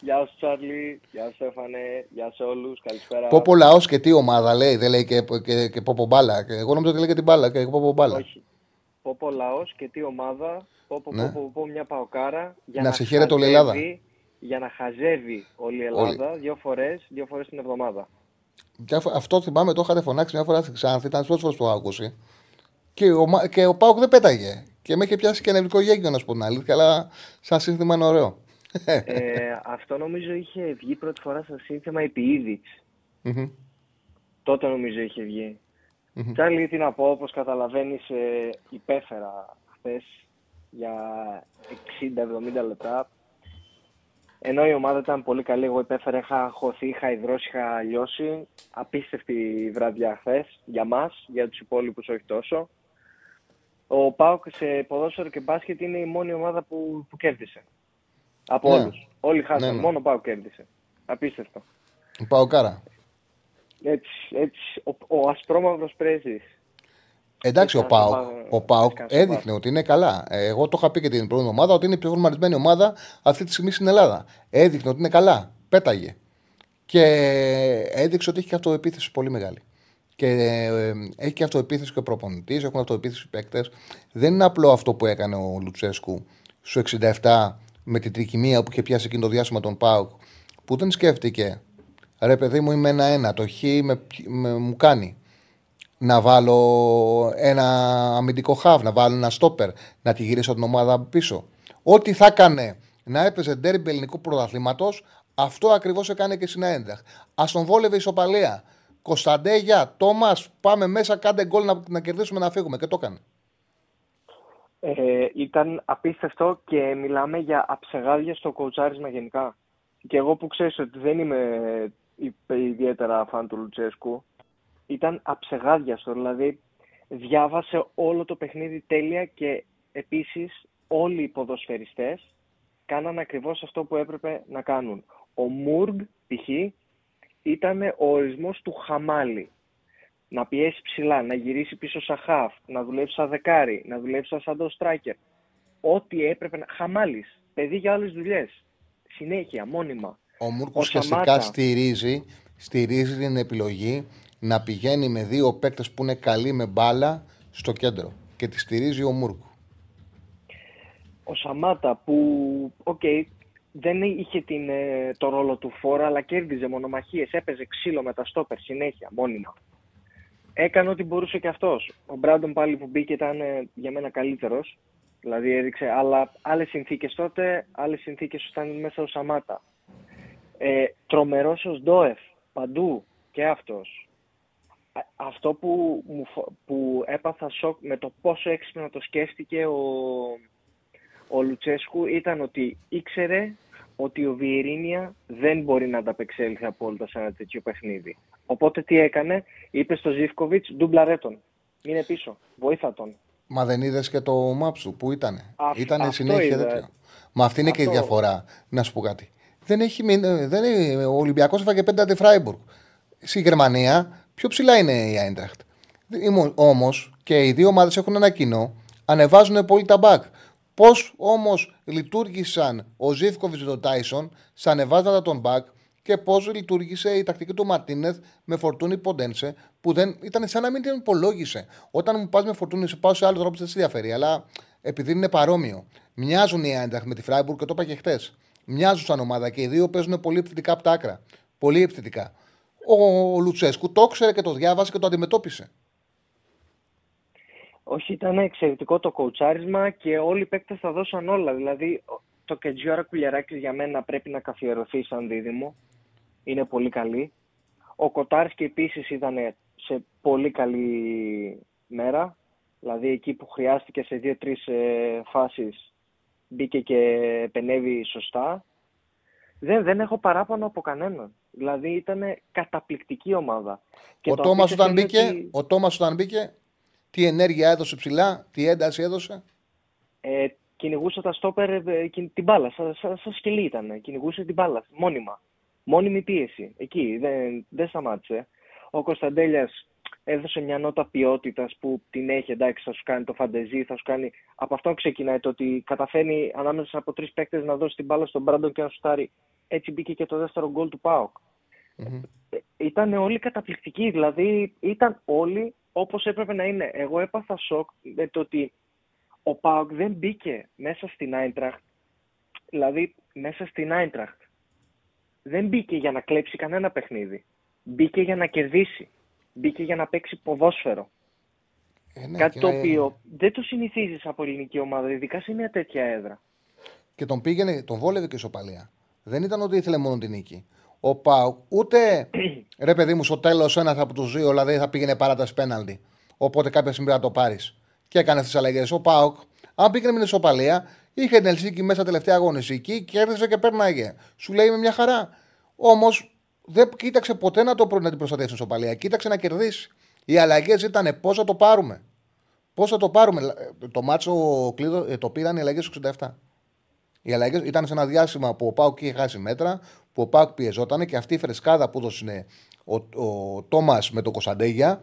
Γεια σου Τσάρλι, γεια σου Στέφανε, γεια σε όλους. Καλησπέρα.
Πόπο λαός και τι ομάδα λέει, δεν λέει και, και, και πόπο μπάλα. Εγώ νομίζω ότι λέει και την μπάλα και πόπο μπάλα.
Όχι. Πόπο λαός και τι ομάδα, πόπο, ναι. πόπο, πόπο μια παοκάρα.
Για να, να σε χαίρεται όλη η Ελλάδα.
Για να χαζεύει όλη η Ελλάδα όλη. δύο φορές δύο φορές την εβδομάδα.
Και αυτό θυμάμαι, το είχατε φωνάξει μια φορά στην Ξάνθη, ήταν πρώτη φορά που το άκουσε. Και ο, και ο Πάουκ δεν πέταγε. Και με είχε πιάσει και νευρικό γέγιο να σου πω την αλήθεια, αλλά σαν σύνθημα είναι ωραίο
ε, αυτό νομίζω είχε βγει πρώτη φορά στο σύνθημα επί Τότε νομίζω είχε βγει. Τσάρλι, τι να πω, όπως καταλαβαίνεις, ε, υπέφερα χθες για 60-70 λεπτά. Ενώ η ομάδα ήταν πολύ καλή, εγώ υπέφερα, είχα χωθεί, είχα υδρώσει, είχα λιώσει. Απίστευτη βραδιά χθες για μας, για τους υπόλοιπους όχι τόσο. Ο Πάοκ σε ποδόσφαιρο και μπάσκετ είναι η μόνη ομάδα που, που κέρδισε. Από
Ναι.
όλους. Όλοι χάσαν,
Ναι, ναι.
μόνο ο Πάοκ κέρδισε. Απίστευτο.
Παοκάρα.
Έτσι, έτσι, ο, ο ασπρόμαυρος πρέσβης.
Εντάξει, ο
Ήταν στο
Πάοκ,
πα-
ο Πάοκ
ήταν στο
έδειχνε ότι είναι καλά. Ε, Εγώ το είχα πει και την προηγούμενη ομάδα ότι είναι η πιο φορμαρισμένη ομάδα αυτή τη στιγμή στην Ελλάδα. Έδειχνε ότι είναι καλά. Πέταγε. Και έδειξε ότι έχει και αυτοεπίθεση πολύ μεγάλη. Και ε, έχει και αυτοεπίθεση και ο προπονητής, έχουν αυτοεπίθεση οι παίκτες. Δεν είναι απλό αυτό που έκανε ο Λουτσέσκου στο 67 με την τρικυμία που είχε πιάσει εκείνο το διάστημα τον Πάοκ, που δεν σκέφτηκε. Ρε παιδί μου, είμαι ένα-ένα. Το χ με, με- μου κάνει να βάλω ένα αμυντικό χαβ, να βάλω ένα στόπερ, να τη γυρίσω την ομάδα πίσω. Ό,τι θα έκανε να έπαιζε ντέρμπι ελληνικού πρωταθλήματος, αυτό ακριβώς έκανε και στην Άιντραχ. Α τον βόλευε η ισοπαλία. Κωνσταντέγια, Τόμας, πάμε μέσα, κάντε γκολ να, να κερδίσουμε να φύγουμε. Και το έκανε.
Ε, ήταν απίστευτο και μιλάμε για αψεγάδια στο κοουτσάρισμα γενικά. Και εγώ που ξέρεις ότι δεν είμαι υπε- ιδιαίτερα φαν του Λουτσέσκου, ήταν αψεγάδιαστο. Δηλαδή, διάβασε όλο το παιχνίδι τέλεια και επίσης όλοι οι ποδοσφαιριστές κάναν ακριβώς αυτό που έπρεπε να κάνουν. Ο Μουργκ, π.χ., ήταν ο ορισμός του χαμάλι. Να πιέσει ψηλά, να γυρίσει πίσω σαν χαφ, να δουλέψει σαν δεκάρι, να δουλέψει σαν το striker. Ό,τι έπρεπε να... Χαμάλης, παιδί για άλλες δουλειές. Συνέχεια, μόνιμα.
Ο Μούρκος
Ο
ουσιαστικά
Σαμάτα.
στηρίζει, στηρίζει την επιλογή να πηγαίνει με δύο παίκτες που είναι καλοί με μπάλα στο κέντρο. Και τη στηρίζει ο Μούρκο.
ο Σαμάτα που, οκ, δεν είχε την, ε, το ρόλο του φορ, αλλά κέρδιζε μονομαχίες, έπαιζε ξύλο με τα στόπερ συνέχεια, μόνιμα. Έκανε ό,τι μπορούσε και αυτός. Ο Μπράντον πάλι που μπήκε ήταν ε, για μένα καλύτερος. Δηλαδή έδειξε αλλά άλλες συνθήκες τότε, άλλες συνθήκες όταν μέσα ο Σαμάτα. Ε, τρομερός ο Σντόεφ, παντού και αυτός. Α- Αυτό που, μου, φο- που έπαθα σοκ με το πόσο έξυπνα το σκέφτηκε ο, ο Λουτσέσκου ήταν ότι ήξερε ότι ο Βιερίνια δεν μπορεί να ανταπεξέλθει απόλυτα σε ένα τέτοιο παιχνίδι. Οπότε τι έκανε, είπε στο Ζήφκοβιτς, ντουμπλαρέ τον. Είναι πίσω, βοήθα τον.
Μα δεν είδες και το μάψου που ήταν.
Αυ-
Ήταν
αυτό
συνέχεια
είδα.
τέτοιο. Μα αυτή είναι και η
Αυτό.
διαφορά. Να σου πω κάτι. Δεν έχει, μείνει- δεν είναι, ο Ολυμπιακός έφαγε πέντε τη Φράιμπουργκ. Στη Γερμανία πιο ψηλά είναι η Άιντραχτ. Όμως και οι δύο ομάδες έχουν ένα κοινό. Ανεβάζουν πολύ τα μπακ. Πώς όμως λειτουργήσαν ο Ζήφκοβιτς και τον Τάισον στα ανεβάσματα των μπακ και πώς λειτουργήσε η τακτική του Μαρτίνεθ με φορτούνι Ποντένσε που δεν ήταν σαν να μην την υπολόγισε. Όταν μου πας με φορτούνι, σε πάω σε άλλο τρόπο δεν σε ενδιαφέρει. Αλλά επειδή είναι παρόμοιο. Μοιάζουν οι Άιντραχτ με τη Φράιμπουργκ και το είπα και χθε. Μοιάζουν σαν ομάδα και οι δύο παίζουν πολύ επιθετικά από τα άκρα. Πολύ επιθετικά. Ο Λουτσέσκου το ήξερε και το διάβασε και το αντιμετώπισε.
Όχι, ήταν εξαιρετικό το κοουτσάρισμα και όλοι οι παίκτες θα δώσαν όλα. Δηλαδή, το Κεντζιόρα Κουλιαράκης για μένα πρέπει να καθιερωθεί σαν δίδυμο. Είναι πολύ καλή. Ο Κοτάρσκι επίσης ήταν σε πολύ καλή μέρα. Δηλαδή, εκεί που χρειάστηκε σε δύο-τρεις ε, φάσεις μπήκε και πενεύει σωστά. Δεν, δεν έχω παράπονο από κανέναν. Δηλαδή, ήταν καταπληκτική ομάδα. Και
ο
το
Τόμας
απίστευτο
όταν,
είναι
μπήκε,
ότι-
ο Τόμας όταν μπήκε, τι ενέργεια έδωσε ψηλά, τι ένταση έδωσε;
ε, κυνηγούσε τα στόπερ ε, κιν- την μπάλα, σαν σα, σα σκυλί ήταν. Κυνηγούσε την μπάλα, μόνιμα. Μόνιμη πίεση. Εκεί, δεν, δεν σταμάτησε. Ο Κωνσταντέλιας έδωσε μια νότα ποιότητας που την έχει, εντάξει, θα σου κάνει το φαντεζί, θα σου κάνει. Από αυτό ξεκινάει το ότι καταφέρνει ανάμεσα από τρεις παίκτες να δώσει την μπάλα στον Μπράντον και να σουτάρει. Έτσι μπήκε και το δεύτερο γκολ του ΠΑΟΚ. Ήταν όλοι καταπληκτικοί, δηλαδή ήταν όλοι όπως έπρεπε να είναι. Εγώ έπαθα σοκ με το ότι ο ΠΑΟΚ δεν μπήκε μέσα στην Άιντραχτ, δηλαδή μέσα στην Άιντραχτ. Δεν μπήκε για να κλέψει κανένα παιχνίδι. Μπήκε για να κερδίσει. Μπήκε για να παίξει ποδόσφαιρο.
Ε, ναι,
Κάτι
και,
το οποίο δεν το συνηθίζεις από ελληνική ομάδα, ειδικά σε μια τέτοια έδρα.
και τον πήγαινε, τον βόλευε και η ισοπαλία. Δεν ήταν ότι ήθελε μόνο την νίκη. Ο Πάουκ ούτε [CLEARS THROAT] Ρε παιδί μου, στο τέλος ένα από τους δύο δηλαδή θα πήγαινε παράταση πέναλτι. Οπότε κάποια στιγμή πρέπει να το πάρεις. Και έκανε τις αλλαγές. Ο Πάοκ, αν πήγαινε με την ισοπαλία, είχε την Ελσίκη μέσα τελευταία αγωνιστική, κέρδισε και πέρναγε. Σου λέει με μια χαρά. Όμως δεν κοίταξε ποτέ να, το, να την προστατεύσεις την ισοπαλία. Κοίταξε να κερδίσεις. Οι αλλαγές ήταν πώς θα το πάρουμε. Πώς θα το πάρουμε. Το μάτσο κλείδο, ε, το πήραν οι αλλαγές 67. Οι αλλαγές ήταν σε ένα διάστημα που ο Πάουκ είχε χάσει μέτρα, που ο Πάουκ πιεζόταν και αυτή η φρεσκάδα που έδωσε ο, ο Τόμας με το Κωνσταντέγια,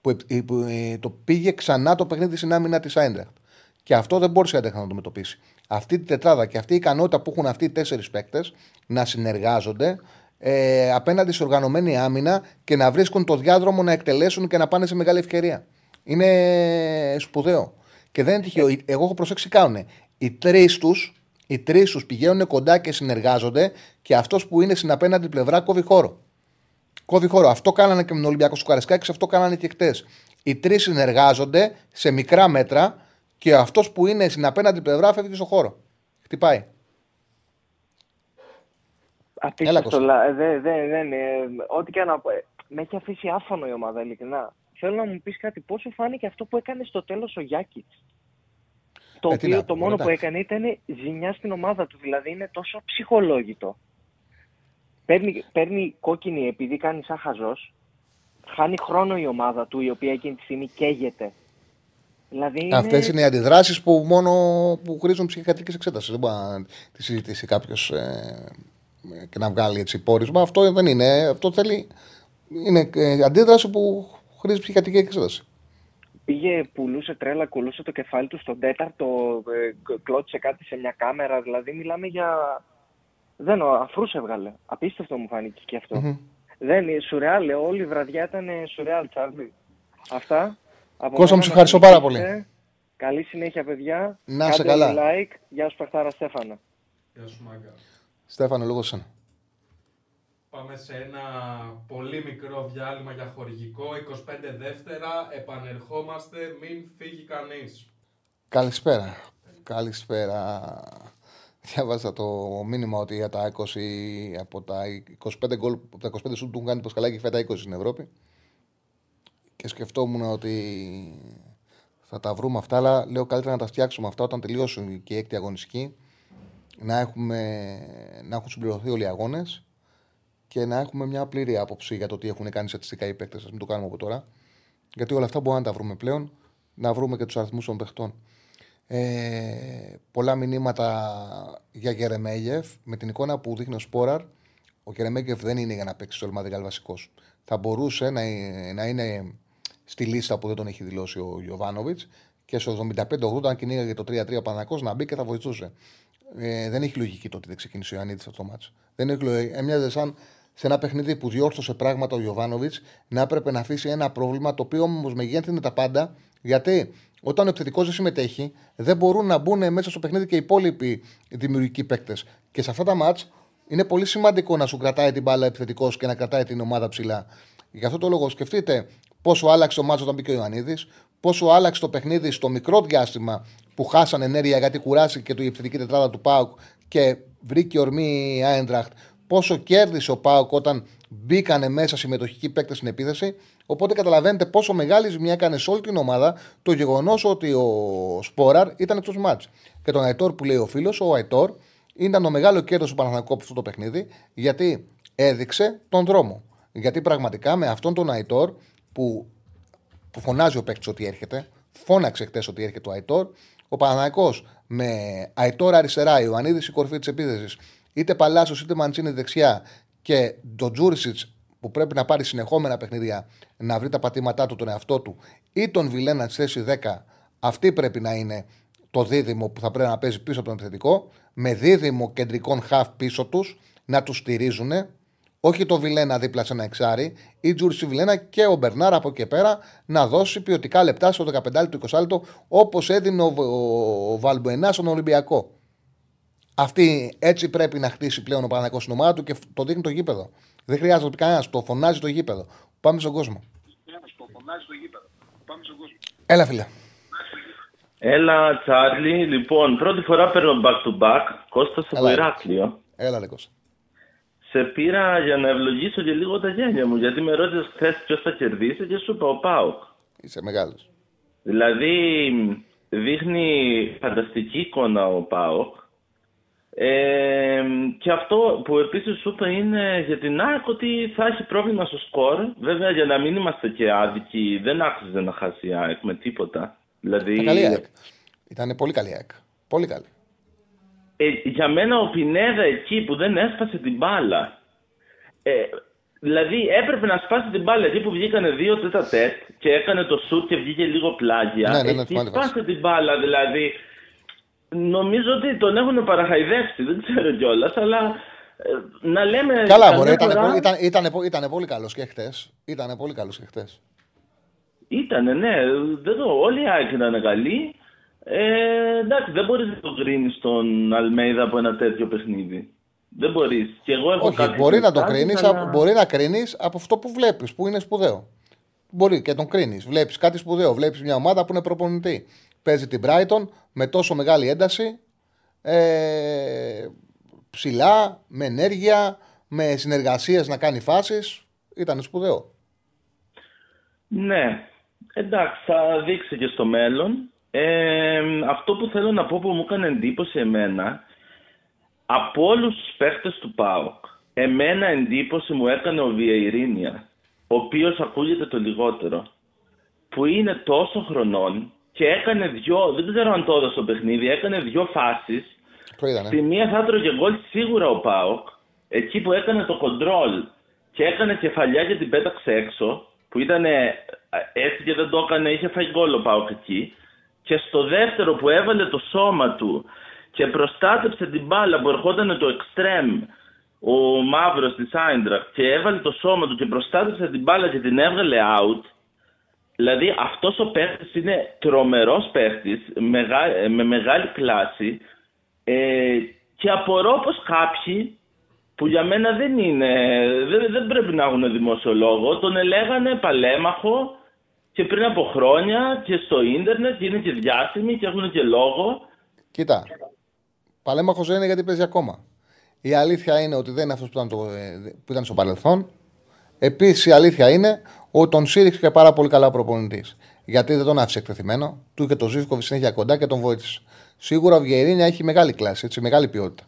που, που, ε, το πήγε ξανά το παιχνίδι στην άμυνα της Άιντραχτ. Και αυτό δεν μπορούσε να το αντιμετωπίσει. Αυτή τη τετράδα και αυτή η ικανότητα που έχουν αυτοί οι τέσσερις παίκτες να συνεργάζονται ε, απέναντι σε οργανωμένη άμυνα και να βρίσκουν το διάδρομο να εκτελέσουν και να πάνε σε μεγάλη ευκαιρία. Είναι σπουδαίο. Και δεν είναι τυχαίο. Εγώ έχω προσέξει κάνουν. Οι τρεις τους οι τρεις τους πηγαίνουν κοντά και συνεργάζονται και αυτός που είναι στην απέναντι πλευρά κόβει χώρο. Κόβει χώρο. Αυτό κάνανε και με τον Ολυμπιακό σου Καρεσκάκη, αυτό κάνανε και χτες. Οι τρεις συνεργάζονται σε μικρά μέτρα και αυτός που είναι στην απέναντι πλευρά φεύγει στο χώρο. Χτυπάει.
Απίστευτο. Δεν, δεν, δεν, ό,τι και να πω. Ε, με έχει αφήσει άφωνο η ομάδα, ειλικρινά. Θέλω να μου πεις κάτι. Πόσο φάνηκε αυτό που έκανε στο τέλος ο Γιάκη. Το ε, οποίο το μόνο που έκανε ήταν ζημιά στην ομάδα του. Δηλαδή είναι τόσο ψυχολόγητο. Παίρνει, παίρνει κόκκινη επειδή κάνει σαν χαζός. Χάνει χρόνο η ομάδα του η οποία εκείνη τη στιγμή καίγεται. Δηλαδή είναι...
Αυτές είναι οι αντιδράσεις που μόνο που χρήζουν ψυχιατρική εξέτασης. Δεν μπορεί να τη συζητήσει κάποιος ε, και να βγάλει έτσι πόρισμα. Αυτό δεν είναι. Αυτό θέλει. Είναι ε, αντίδραση που χρήζει ψυχιατρική εξέταση.
Πήγε, πουλούσε τρέλα, κουλούσε το κεφάλι του στον τέταρτο, ε, κλώτησε κάτι σε μια κάμερα. Δηλαδή μιλάμε για. Δεν αφρούς έβγαλε. Απίστευτο μου φάνηκε και αυτό. Mm-hmm. Δεν είναι σουρεάλ, όλη η βραδιά ήταν σουρεάλ, Τσάρλι. Αυτά.
Κώστα μου, σε ευχαριστώ πάρα πολύ.
Καλή συνέχεια, παιδιά.
Να σε καλά.
like. Γεια σου, Παχτάρα Στέφανα.
Γεια σου, Μάγκα.
Στέφανο, λόγω σένα.
Πάμε σε ένα πολύ μικρό διάλειμμα για χορηγικό. 25 δεύτερα, επανερχόμαστε, μην φύγει κανείς.
Καλησπέρα. Καλησπέρα. Διάβασα το μήνυμα ότι για τα 20, από τα 25 γκολ, από τα 25 σου του έχουν κάνει Πασκαλάκη φέτα 20 στην Ευρώπη. Και σκεφτόμουν ότι θα τα βρούμε αυτά, αλλά λέω καλύτερα να τα φτιάξουμε αυτά όταν τελειώσουν και η έκτη αγωνιστική. Να, έχουμε, να έχουν συμπληρωθεί όλοι οι αγώνες και να έχουμε μια πλήρη άποψη για το τι έχουν κάνει στατιστικά οι παίκτες. Α μην το κάνουμε από τώρα. Γιατί όλα αυτά μπορούμε να τα βρούμε πλέον, να βρούμε και τους αριθμούς των παιχτών. Ε, πολλά μηνύματα για Γερεμέγεφ με την εικόνα που δείχνει ο Σπόραρ. Ο Γερεμέγεφ δεν είναι για να παίξει στο Ελμαδιγάλ βασικός. Θα μπορούσε να, να είναι στη λίστα που δεν τον έχει δηλώσει ο Ιωβάνοβιτ και στο 75-80, αν κυνήγαγε το 3-3 Πανακό, να μπει και θα βοηθούσε. Ε, δεν έχει λογική το ότι δεν ξεκίνησε ο Ιωαννίδης αυτό το μάτσο. Δεν έχει λογική. Έμοιαζε σαν σε ένα παιχνίδι που διόρθωσε πράγματα ο Ιωβάνοβιτ να έπρεπε να αφήσει ένα πρόβλημα το οποίο όμως μεγέθυνε τα πάντα. Γιατί όταν ο επιθετικός δεν συμμετέχει, δεν μπορούν να μπουν μέσα στο παιχνίδι και οι υπόλοιποι δημιουργικοί παίκτες. Και σε αυτά τα μάτς είναι πολύ σημαντικό να σου κρατάει την μπάλα επιθετικός και να κρατάει την ομάδα ψηλά. Γι' αυτό το λόγο σκεφτείτε πόσο άλλαξε το μάτσο όταν μπήκε ο Ιωαννίδης, πόσο άλλαξε το παιχνίδι στο μικρό διάστημα που χάσαν ενέργεια γιατί κουράστηκε και η επιθετική τετράδα του Πάουκ και βρήκε ορμή η Άιντραχτ πόσο κέρδισε ο Πάοκ όταν μπήκανε μέσα συμμετοχικοί παίκτες στην επίθεση. Οπότε καταλαβαίνετε πόσο μεγάλη ζημιά έκανε σε όλη την ομάδα το γεγονός ότι ο Σπόραρ ήταν εκτός μάτς. Και τον Αϊτόρ που λέει ο φίλος, ο Αϊτόρ ήταν το μεγάλο κέρδος του Παναθανικού από αυτό το παιχνίδι, γιατί έδειξε τον δρόμο. Γιατί πραγματικά με αυτόν τον Αϊτόρ που, που φωνάζει ο παίκτης ότι έρχεται, φώναξε χτες ότι έρχεται ο Αϊτόρ, ο Παναθανικό με Αϊτόρ αριστερά, Ιωαννίδης η κορφή της επίθεσης, είτε Παλάσο είτε Μαντσίνη δεξιά και τον Τζούρισιτ που πρέπει να πάρει συνεχόμενα παιχνίδια να βρει τα πατήματά του τον εαυτό του ή τον Βιλένα στη θέση 10, αυτή πρέπει να είναι το δίδυμο που θα πρέπει να παίζει πίσω από τον επιθετικό, με δίδυμο κεντρικών χαφ πίσω τους να τους στηρίζουν, όχι το Βιλένα δίπλα σε ένα εξάρι, ή Τζούρι Βιλένα και ο Μπερνάρ από εκεί πέρα να δώσει ποιοτικά λεπτά στο 15 του 20 λεπτό όπως έδινε ο, ο, ο στον Ολυμπιακό. Αυτή έτσι πρέπει να χτίσει πλέον ο Παναγιώ στην ομάδα του και το δείχνει το γήπεδο. Δεν χρειάζεται να πει κανένας. Το φωνάζει το γήπεδο. Πάμε στον κόσμο. Το φωνάζει το γήπεδο. Πάμε στον κόσμο. Έλα, φίλε.
Έλα, Τσάρλι. Λοιπόν, πρώτη φορά παίρνω back to back. Κώστας από Ηράκλειο.
Έλα, ρε Κώστα.
Σε πήρα για να ευλογήσω και λίγο τα γένια μου. Γιατί με ρώτησες χθες ποιος θα κερδίσει και σου είπα ο Πάοκ.
Είσαι μεγάλος.
Δηλαδή δείχνει φανταστική εικόνα ο ΠΑΟΚ ε, και αυτό που επίσης σου είπα είναι για την ΑΕΚ ότι θα έχει πρόβλημα στο σκορ. Βέβαια για να μην είμαστε και άδικοι δεν άξιζε να χάσει η ΑΕΚ με τίποτα. Δηλαδή...
Ήταν καλή ΑΕΚ. Ήταν πολύ καλή ΑΕΚ. Πολύ καλή.
Ε, για μένα ο Πινέδα εκεί που δεν έσπασε την μπάλα ε, Δηλαδή έπρεπε να σπάσει την μπάλα εκεί που βγήκανε δύο τέτα τέτ και έκανε το σουτ και βγήκε λίγο πλάγια.
Ναι, ναι, ναι,
εκεί
θυμάμαι,
σπάσε την μπάλα δηλαδή. Νομίζω ότι τον έχουν παραχαϊδεύσει, δεν ξέρω κιόλας, αλλά ε, να λέμε.
Καλά,
καμιά
μπορεί. Ήταν,
φορά-
πολύ- ήταν, ήταν, ήταν πολύ καλός και χτες. Ήταν πολύ καλός και χτες.
Ήτανε, ναι. Δεν το, όλοι οι Άκη ήταν καλοί. Ε, εντάξει, δεν μπορείς να το κρίνεις τον Αλμέιδα από ένα τέτοιο παιχνίδι. Δεν μπορείς. Και εγώ έχω
Όχι,
κάποιες
μπορεί να το
ενστάσεις,
κρίνεις
αλλά-
μπορεί να κρίνεις από αυτό που βλέπεις, που είναι σπουδαίο. Μπορεί και τον κρίνεις. Βλέπεις κάτι σπουδαίο. Βλέπεις μια ομάδα που είναι προπονητή. Παίζει την Brighton με τόσο μεγάλη ένταση. Ε, ψηλά, με ενέργεια, με συνεργασίες να κάνει φάσεις. Ήταν σπουδαίο.
Ναι, εντάξει, θα δείξει και στο μέλλον. Ε, αυτό που θέλω να πω που μου έκανε εντύπωση εμένα, από όλους τους παίχτες του ΠΑΟΚ, εμένα εντύπωση μου έκανε ο Βιεϊρίνια, ο οποίος ακούγεται το λιγότερο, που είναι τόσο χρονών και έκανε δυο, δεν ξέρω αν το έδωσε στο παιχνίδι, έκανε δυο φάσεις
Το είδανε.
Στη μία θα έτρωγε γκολ σίγουρα ο Πάοκ. Εκεί που έκανε το κοντρόλ και έκανε κεφαλιά και την πέταξε έξω, που ήταν έτσι και δεν το έκανε, είχε φάει γκολ ο Πάοκ εκεί. Και στο δεύτερο που έβαλε το σώμα του και προστάτεψε την μπάλα που ερχόταν το εξτρέμ, ο μαύρος της Άιντραχτ, και έβαλε το σώμα του και προστάτεψε την μπάλα και την έβγαλε out. Δηλαδή αυτός ο παίχτης είναι τρομερός παίχτης, μεγα- με μεγάλη κλάση ε, και απορώ πως κάποιοι που για μένα δεν είναι, δεν, δεν πρέπει να έχουν δημοσιολόγο, τον ελέγανε παλέμαχο και πριν από χρόνια και στο ίντερνετ και είναι και διάσημοι και έχουν και λόγο.
Κοίτα. Παλέμαχος δεν είναι γιατί παίζει ακόμα. Η αλήθεια είναι ότι δεν είναι αυτός που, ήταν το- ε, που ήταν στο παρελθόν. Επίσης η αλήθεια είναι ότι τον στήριξε και πάρα πολύ καλά ο προπονητής. Γιατί δεν τον άφησε εκτεθειμένο. Του είχε το Ζήφκοβι συνέχεια κοντά και τον βοήθησε. Σίγουρα ο Βιερίνια έχει μεγάλη κλάση, έτσι, μεγάλη ποιότητα.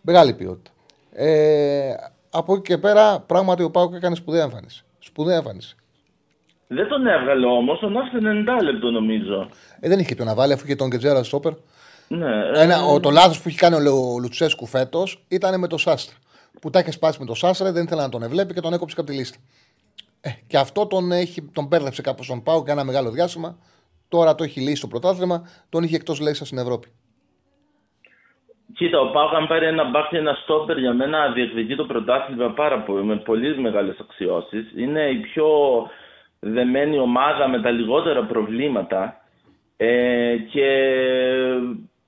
Μεγάλη ποιότητα. Ε, από εκεί και πέρα, πράγματι ο Πάουκ έκανε σπουδαία εμφάνιση. Σπουδαία εμφάνιση.
Δεν τον έβγαλε όμως, τον άφησε 90 λεπτό νομίζω.
Ε, δεν είχε ποιον να βάλει αφού είχε τον Κετζέρα Στόπερ.
Ναι, ε,
Ένα, ο, το λάθος που είχε κάνει ο, Λου- ο Λουτσέσκου φέτος ήταν με το Σάστρε. Που τα είχε σπάσει με το Σάστρε, δεν ήθελε να τον ευλέπει και τον έκοψε από τη λίστα. Ε, και αυτό τον, έχει, τον μπέρδεψε κάπως στον Πάο και ένα μεγάλο διάστημα. Τώρα το έχει λύσει το πρωτάθλημα, τον είχε εκτός λέξα στην Ευρώπη.
Κοίτα, ο Πάοκ αν πάρει ένα μπακ και ένα στόπερ για μένα διεκδικεί το πρωτάθλημα πάρα πολύ, με πολύ μεγάλες αξιώσεις. Είναι η πιο δεμένη ομάδα με τα λιγότερα προβλήματα. Ε, και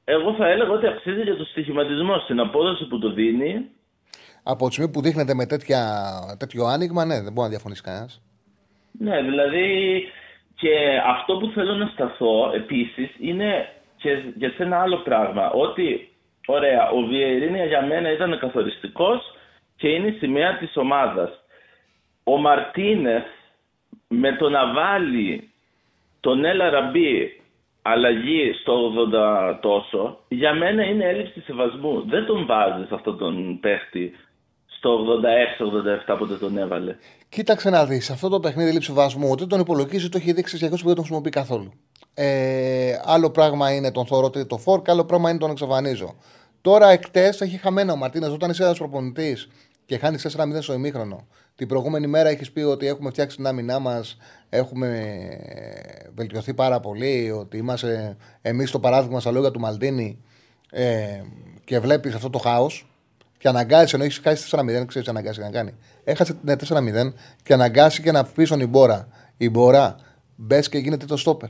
εγώ θα έλεγα ότι αξίζει για το στοιχηματισμό στην απόδοση που το δίνει.
Από τη στιγμή που δείχνεται με τέτοια, τέτοιο άνοιγμα, ναι, δεν μπορεί να διαφωνήσει κανένας.
Ναι, δηλαδή και αυτό που θέλω να σταθώ επίσης είναι και για σε ένα άλλο πράγμα. Ότι, ωραία, ο Βιερίνια για μένα ήταν καθοριστικός και είναι η σημαία της ομάδας. Ο Μαρτίνεθ με το να βάλει τον Έλα Ραμπή αλλαγή στο 80 τόσο, για μένα είναι έλλειψη σεβασμού. Δεν τον βάζεις αυτόν τον παίχτη στο 86-87 πότε τον έβαλε.
Κοίταξε να δεις, αυτό το παιχνίδι λήψη βασμού, ότι τον υπολογίζει, το έχει δείξει συνεχώ που δεν τον χρησιμοποιεί καθόλου. Ε, άλλο πράγμα είναι τον θωρώ το φόρ και άλλο πράγμα είναι τον εξαφανίζω. Τώρα εκτές έχει χαμένο ο Μαρτίνες όταν είσαι ένας προπονητής και χάνεις 4-0 στο ημίχρονο. Την προηγούμενη μέρα έχεις πει ότι έχουμε φτιάξει την άμυνά μας, έχουμε βελτιωθεί πάρα πολύ, ότι είμαστε εμείς το παράδειγμα στα λόγια του Μαλτίνη ε, και βλέπεις αυτό το χάος και αναγκάζει ενώ έχεις χάσει 4-0, ξέρεις τι αναγκάζει να κάνει. Έχασε ναι, 4-0 και αναγκάσει και να πει στον Ιμπόρα. Ιμπόρα, μπες και γίνεται το στόπερ.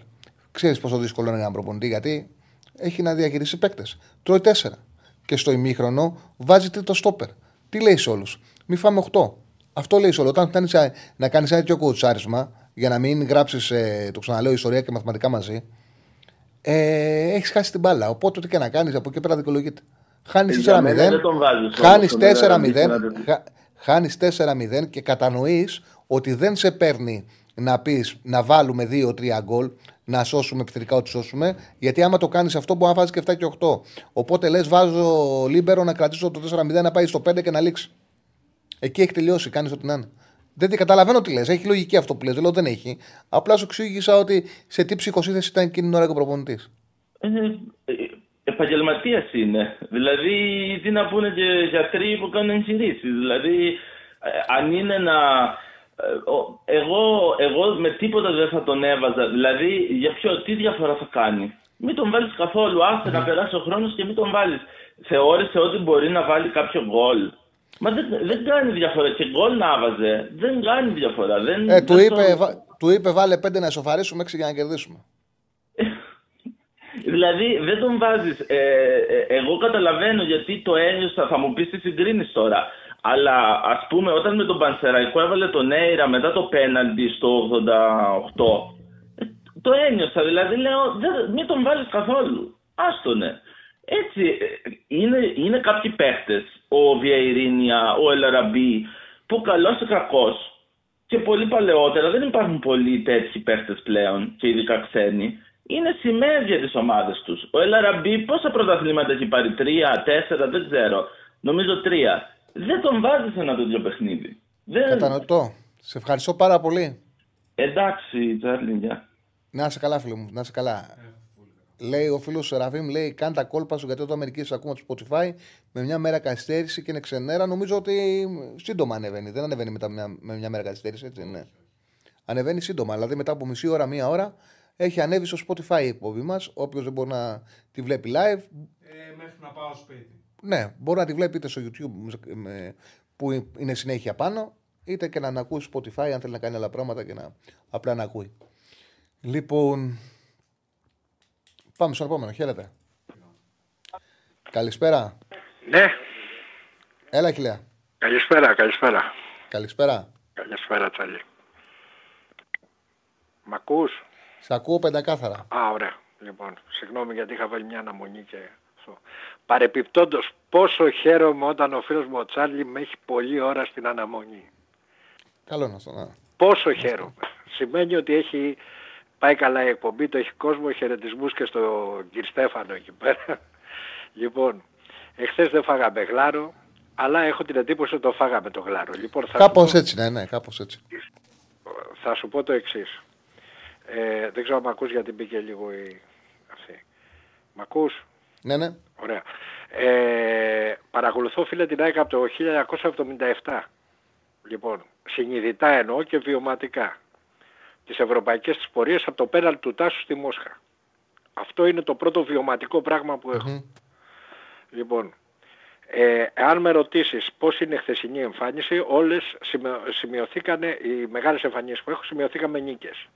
Ξέρεις πόσο δύσκολο είναι ένα προπονητή γιατί έχει να διαχειριστεί παίκτες. Τρώει 4. Και στο ημίχρονο βάζει τρίτο στόπερ. Τι λέει σε όλους; Μη φάμε 8. Αυτό λέει σε όλου. Όταν φτάνει να κάνεις ένα τέτοιο κουτσάρισμα για να μην γράψεις, ε, το ξαναλέω, ιστορία και μαθηματικά μαζί, ε, έχεις χάσει την μπάλα. Οπότε ό,τι και να κάνεις από εκεί πέρα δικαιολογείται. Χάνεις
Ε, για
4-0.
μένα δεν τον βάζεις
Χάνεις
όμως τον Ελαραμπή
4-0.
σε ένα τέτοιο.
χα- Χάνει 4-0 και κατανοείς ότι δεν σε παίρνει να πεις να βάλουμε 2-3 γκολ, να σώσουμε επιθετικά ό,τι σώσουμε. Γιατί άμα το κάνεις αυτό, μπορεί να βάζει και 7 και 8. Οπότε λες, βάζω λίμπερο να κρατήσω το 4-0 να πάει στο 5 και να λήξει. Εκεί έχει τελειώσει, κάνεις ό,τι να είναι. Δεν τη καταλαβαίνω τι λες. Έχει λογική αυτό που λες. Δεν λέω δεν έχει. Απλά σου εξήγησα ότι σε τι ψυχοσύνθεση ήταν εκείνη την ώρα και ο προπονητής.
Ε, ε, Επαγγελματίας είναι. Δηλαδή, τι να πούνε και γιατροί που κάνουν εγχειρήσεις. Δηλαδή, ε, αν είναι να. ε, ο- Εγώ, εγώ με τίποτα δεν θα τον έβαζα. Δηλαδή, για ποιο, τι διαφορά θα κάνει; Μην τον βάλεις καθόλου. Άσε να περάσει ο χρόνος και μην τον βάλεις. Θεώρησε ότι μπορεί να βάλει κάποιο γκολ. Μα δεν, δεν κάνει διαφορά. Και γκολ να βάζε. Δεν κάνει διαφορά. Δεν,
Ε, του,
δεν
είπε,
το-
βα- του είπε βάλε 5 να ισοφαρίσουμε 6 για να κερδίσουμε. [LAUGHS]
Δηλαδή δεν τον βάζεις. Ε, ε, εγώ καταλαβαίνω γιατί το ένιωσα, θα μου πεις τι συγκρίνεις τώρα. Αλλά ας πούμε, όταν με τον Πανσεραϊκό έβαλε τον Έιρα μετά το πέναλτι στο 88, ε, το ένιωσα. Δηλαδή λέω, δεν, μην τον βάλεις καθόλου. Άστονε. Έτσι, ε, είναι, είναι κάποιοι παίχτες, ο Βιαϊρίνια, ο Ελαραμπή, που καλός ή κακός και πολύ παλαιότερα δεν υπάρχουν πολλοί τέτοιοι παίχτε πλέον και ειδικά ξένοι. Είναι σημαίε για τις ομάδες τους. Ο Ελαραμπή πόσα πρωταθλήματα έχει πάρει, τρία, τέσσερα, δεν ξέρω. Νομίζω τρία. Δεν τον βάζει σε ένα τέτοιο παιχνίδι. Δεν...
Κατανοητό. Σε ευχαριστώ πάρα πολύ.
Εντάξει, Τσάρλι, γεια.
Να είσαι καλά, φίλο μου. Να είσαι καλά. Λέει ο φίλος Σεραφείμ, λέει: Κάνε τα κόλπα σου γιατί το Αμερική σε ακούμε το Spotify με μια μέρα καθυστέρηση και είναι ξενέρα. Νομίζω ότι σύντομα ανεβαίνει. Δεν ανεβαίνει μετά μια, με μια μέρα καθυστέρηση, έτσι ναι. Ανεβαίνει σύντομα. Δηλαδή μετά από μισή ώρα, μία ώρα έχει ανέβει στο Spotify η εκπομπή μας. Όποιος δεν μπορεί να τη βλέπει live,
Ε, μέχρι να πάω σπίτι.
ναι, μπορεί να τη βλέπει είτε στο YouTube με- που είναι συνέχεια πάνω, είτε και να την ακούει στο Spotify αν θέλει να κάνει άλλα πράγματα και να απλά να ακούει. Λοιπόν, πάμε στον επόμενο. Χαίρετε. Καλησπέρα.
Ναι,
Έλα, Χιλιά.
καλησπέρα, καλησπέρα.
Καλησπέρα.
Καλησπέρα, Τσαλή. Μ' ακούς;
Σε ακούω πεντακάθαρα.
Α, ωραία. Λοιπόν, συγγνώμη γιατί είχα βάλει μια αναμονή και αυτό. Παρεπιπτόντως, πόσο χαίρομαι όταν ο φίλος μου ο Τσάρλι με έχει πολλή ώρα στην αναμονή.
Καλό είναι αυτό. Να.
Πόσο χαίρομαι. Σημαίνει ότι έχει πάει καλά η εκπομπή, το έχει κόσμο, χαιρετισμούς και στο κύριο Στέφανο εκεί πέρα. Λοιπόν, εχθές δεν φάγαμε γλάρο, αλλά έχω την εντύπωση ότι το φάγαμε το γλάρο. Λοιπόν, θα σου
Κάπως
πω-
έτσι, ναι, ναι, κάπως έτσι.
θα σου πω το εξής. Ε, δεν ξέρω αν μ' ακούς γιατί μπήκε λίγο η... αυτή. Μ' ακούς;
Ναι, ναι.
Ωραία. Ε, παρακολουθώ φίλε την ΑΕΚ από το 1977. Λοιπόν, συνειδητά εννοώ και βιωματικά. Τις ευρωπαϊκές της πορείες από το πέναλ του Τάσου στη Μόσχα. Αυτό είναι το πρώτο βιωματικό πράγμα που έχω.
Μμμ.
Λοιπόν, ε, αν με ρωτήσεις πώς είναι η χθεσινή εμφάνιση, όλες σημειο, σημειωθήκανε, οι μεγάλες εμφανίσεις που έχω σημειωθήκαν με νίκες.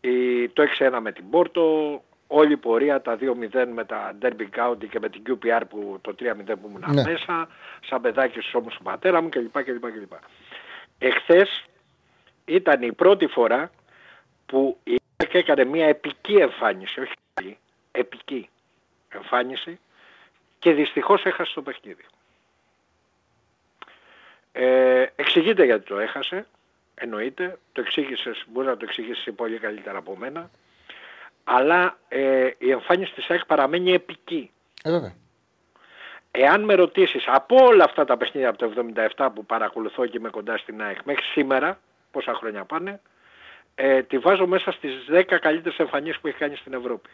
Η, το 6-1 με την Πόρτο, όλη η πορεία, τα 2-0 με τα Derby County και με την QPR που το 3-0 που ήμουν
Ναι.
μέσα, σαν παιδάκι στους ώμους του πατέρα μου κλπ. κλπ, κλπ. Εχθές ήταν η πρώτη φορά που η ΑΕΚ έκανε μια επική εμφάνιση, όχι καλή, επική εμφάνιση και δυστυχώς έχασε το παιχνίδι. Ε, εξηγείται γιατί το έχασε, εννοείται, το εξήγησες, μπορείς να το εξηγήσεις πολύ καλύτερα από μένα, αλλά ε, η εμφάνιση της ΑΕΚ παραμένει επική.
Ε, βέβαια.
Εάν με ρωτήσεις από όλα αυτά τα παιχνίδια από το 77 που παρακολουθώ και είμαι κοντά στην ΑΕΚ μέχρι σήμερα, πόσα χρόνια πάνε, ε, τη βάζω μέσα στις 10 καλύτερες εμφανίσεις που έχει κάνει στην Ευρώπη.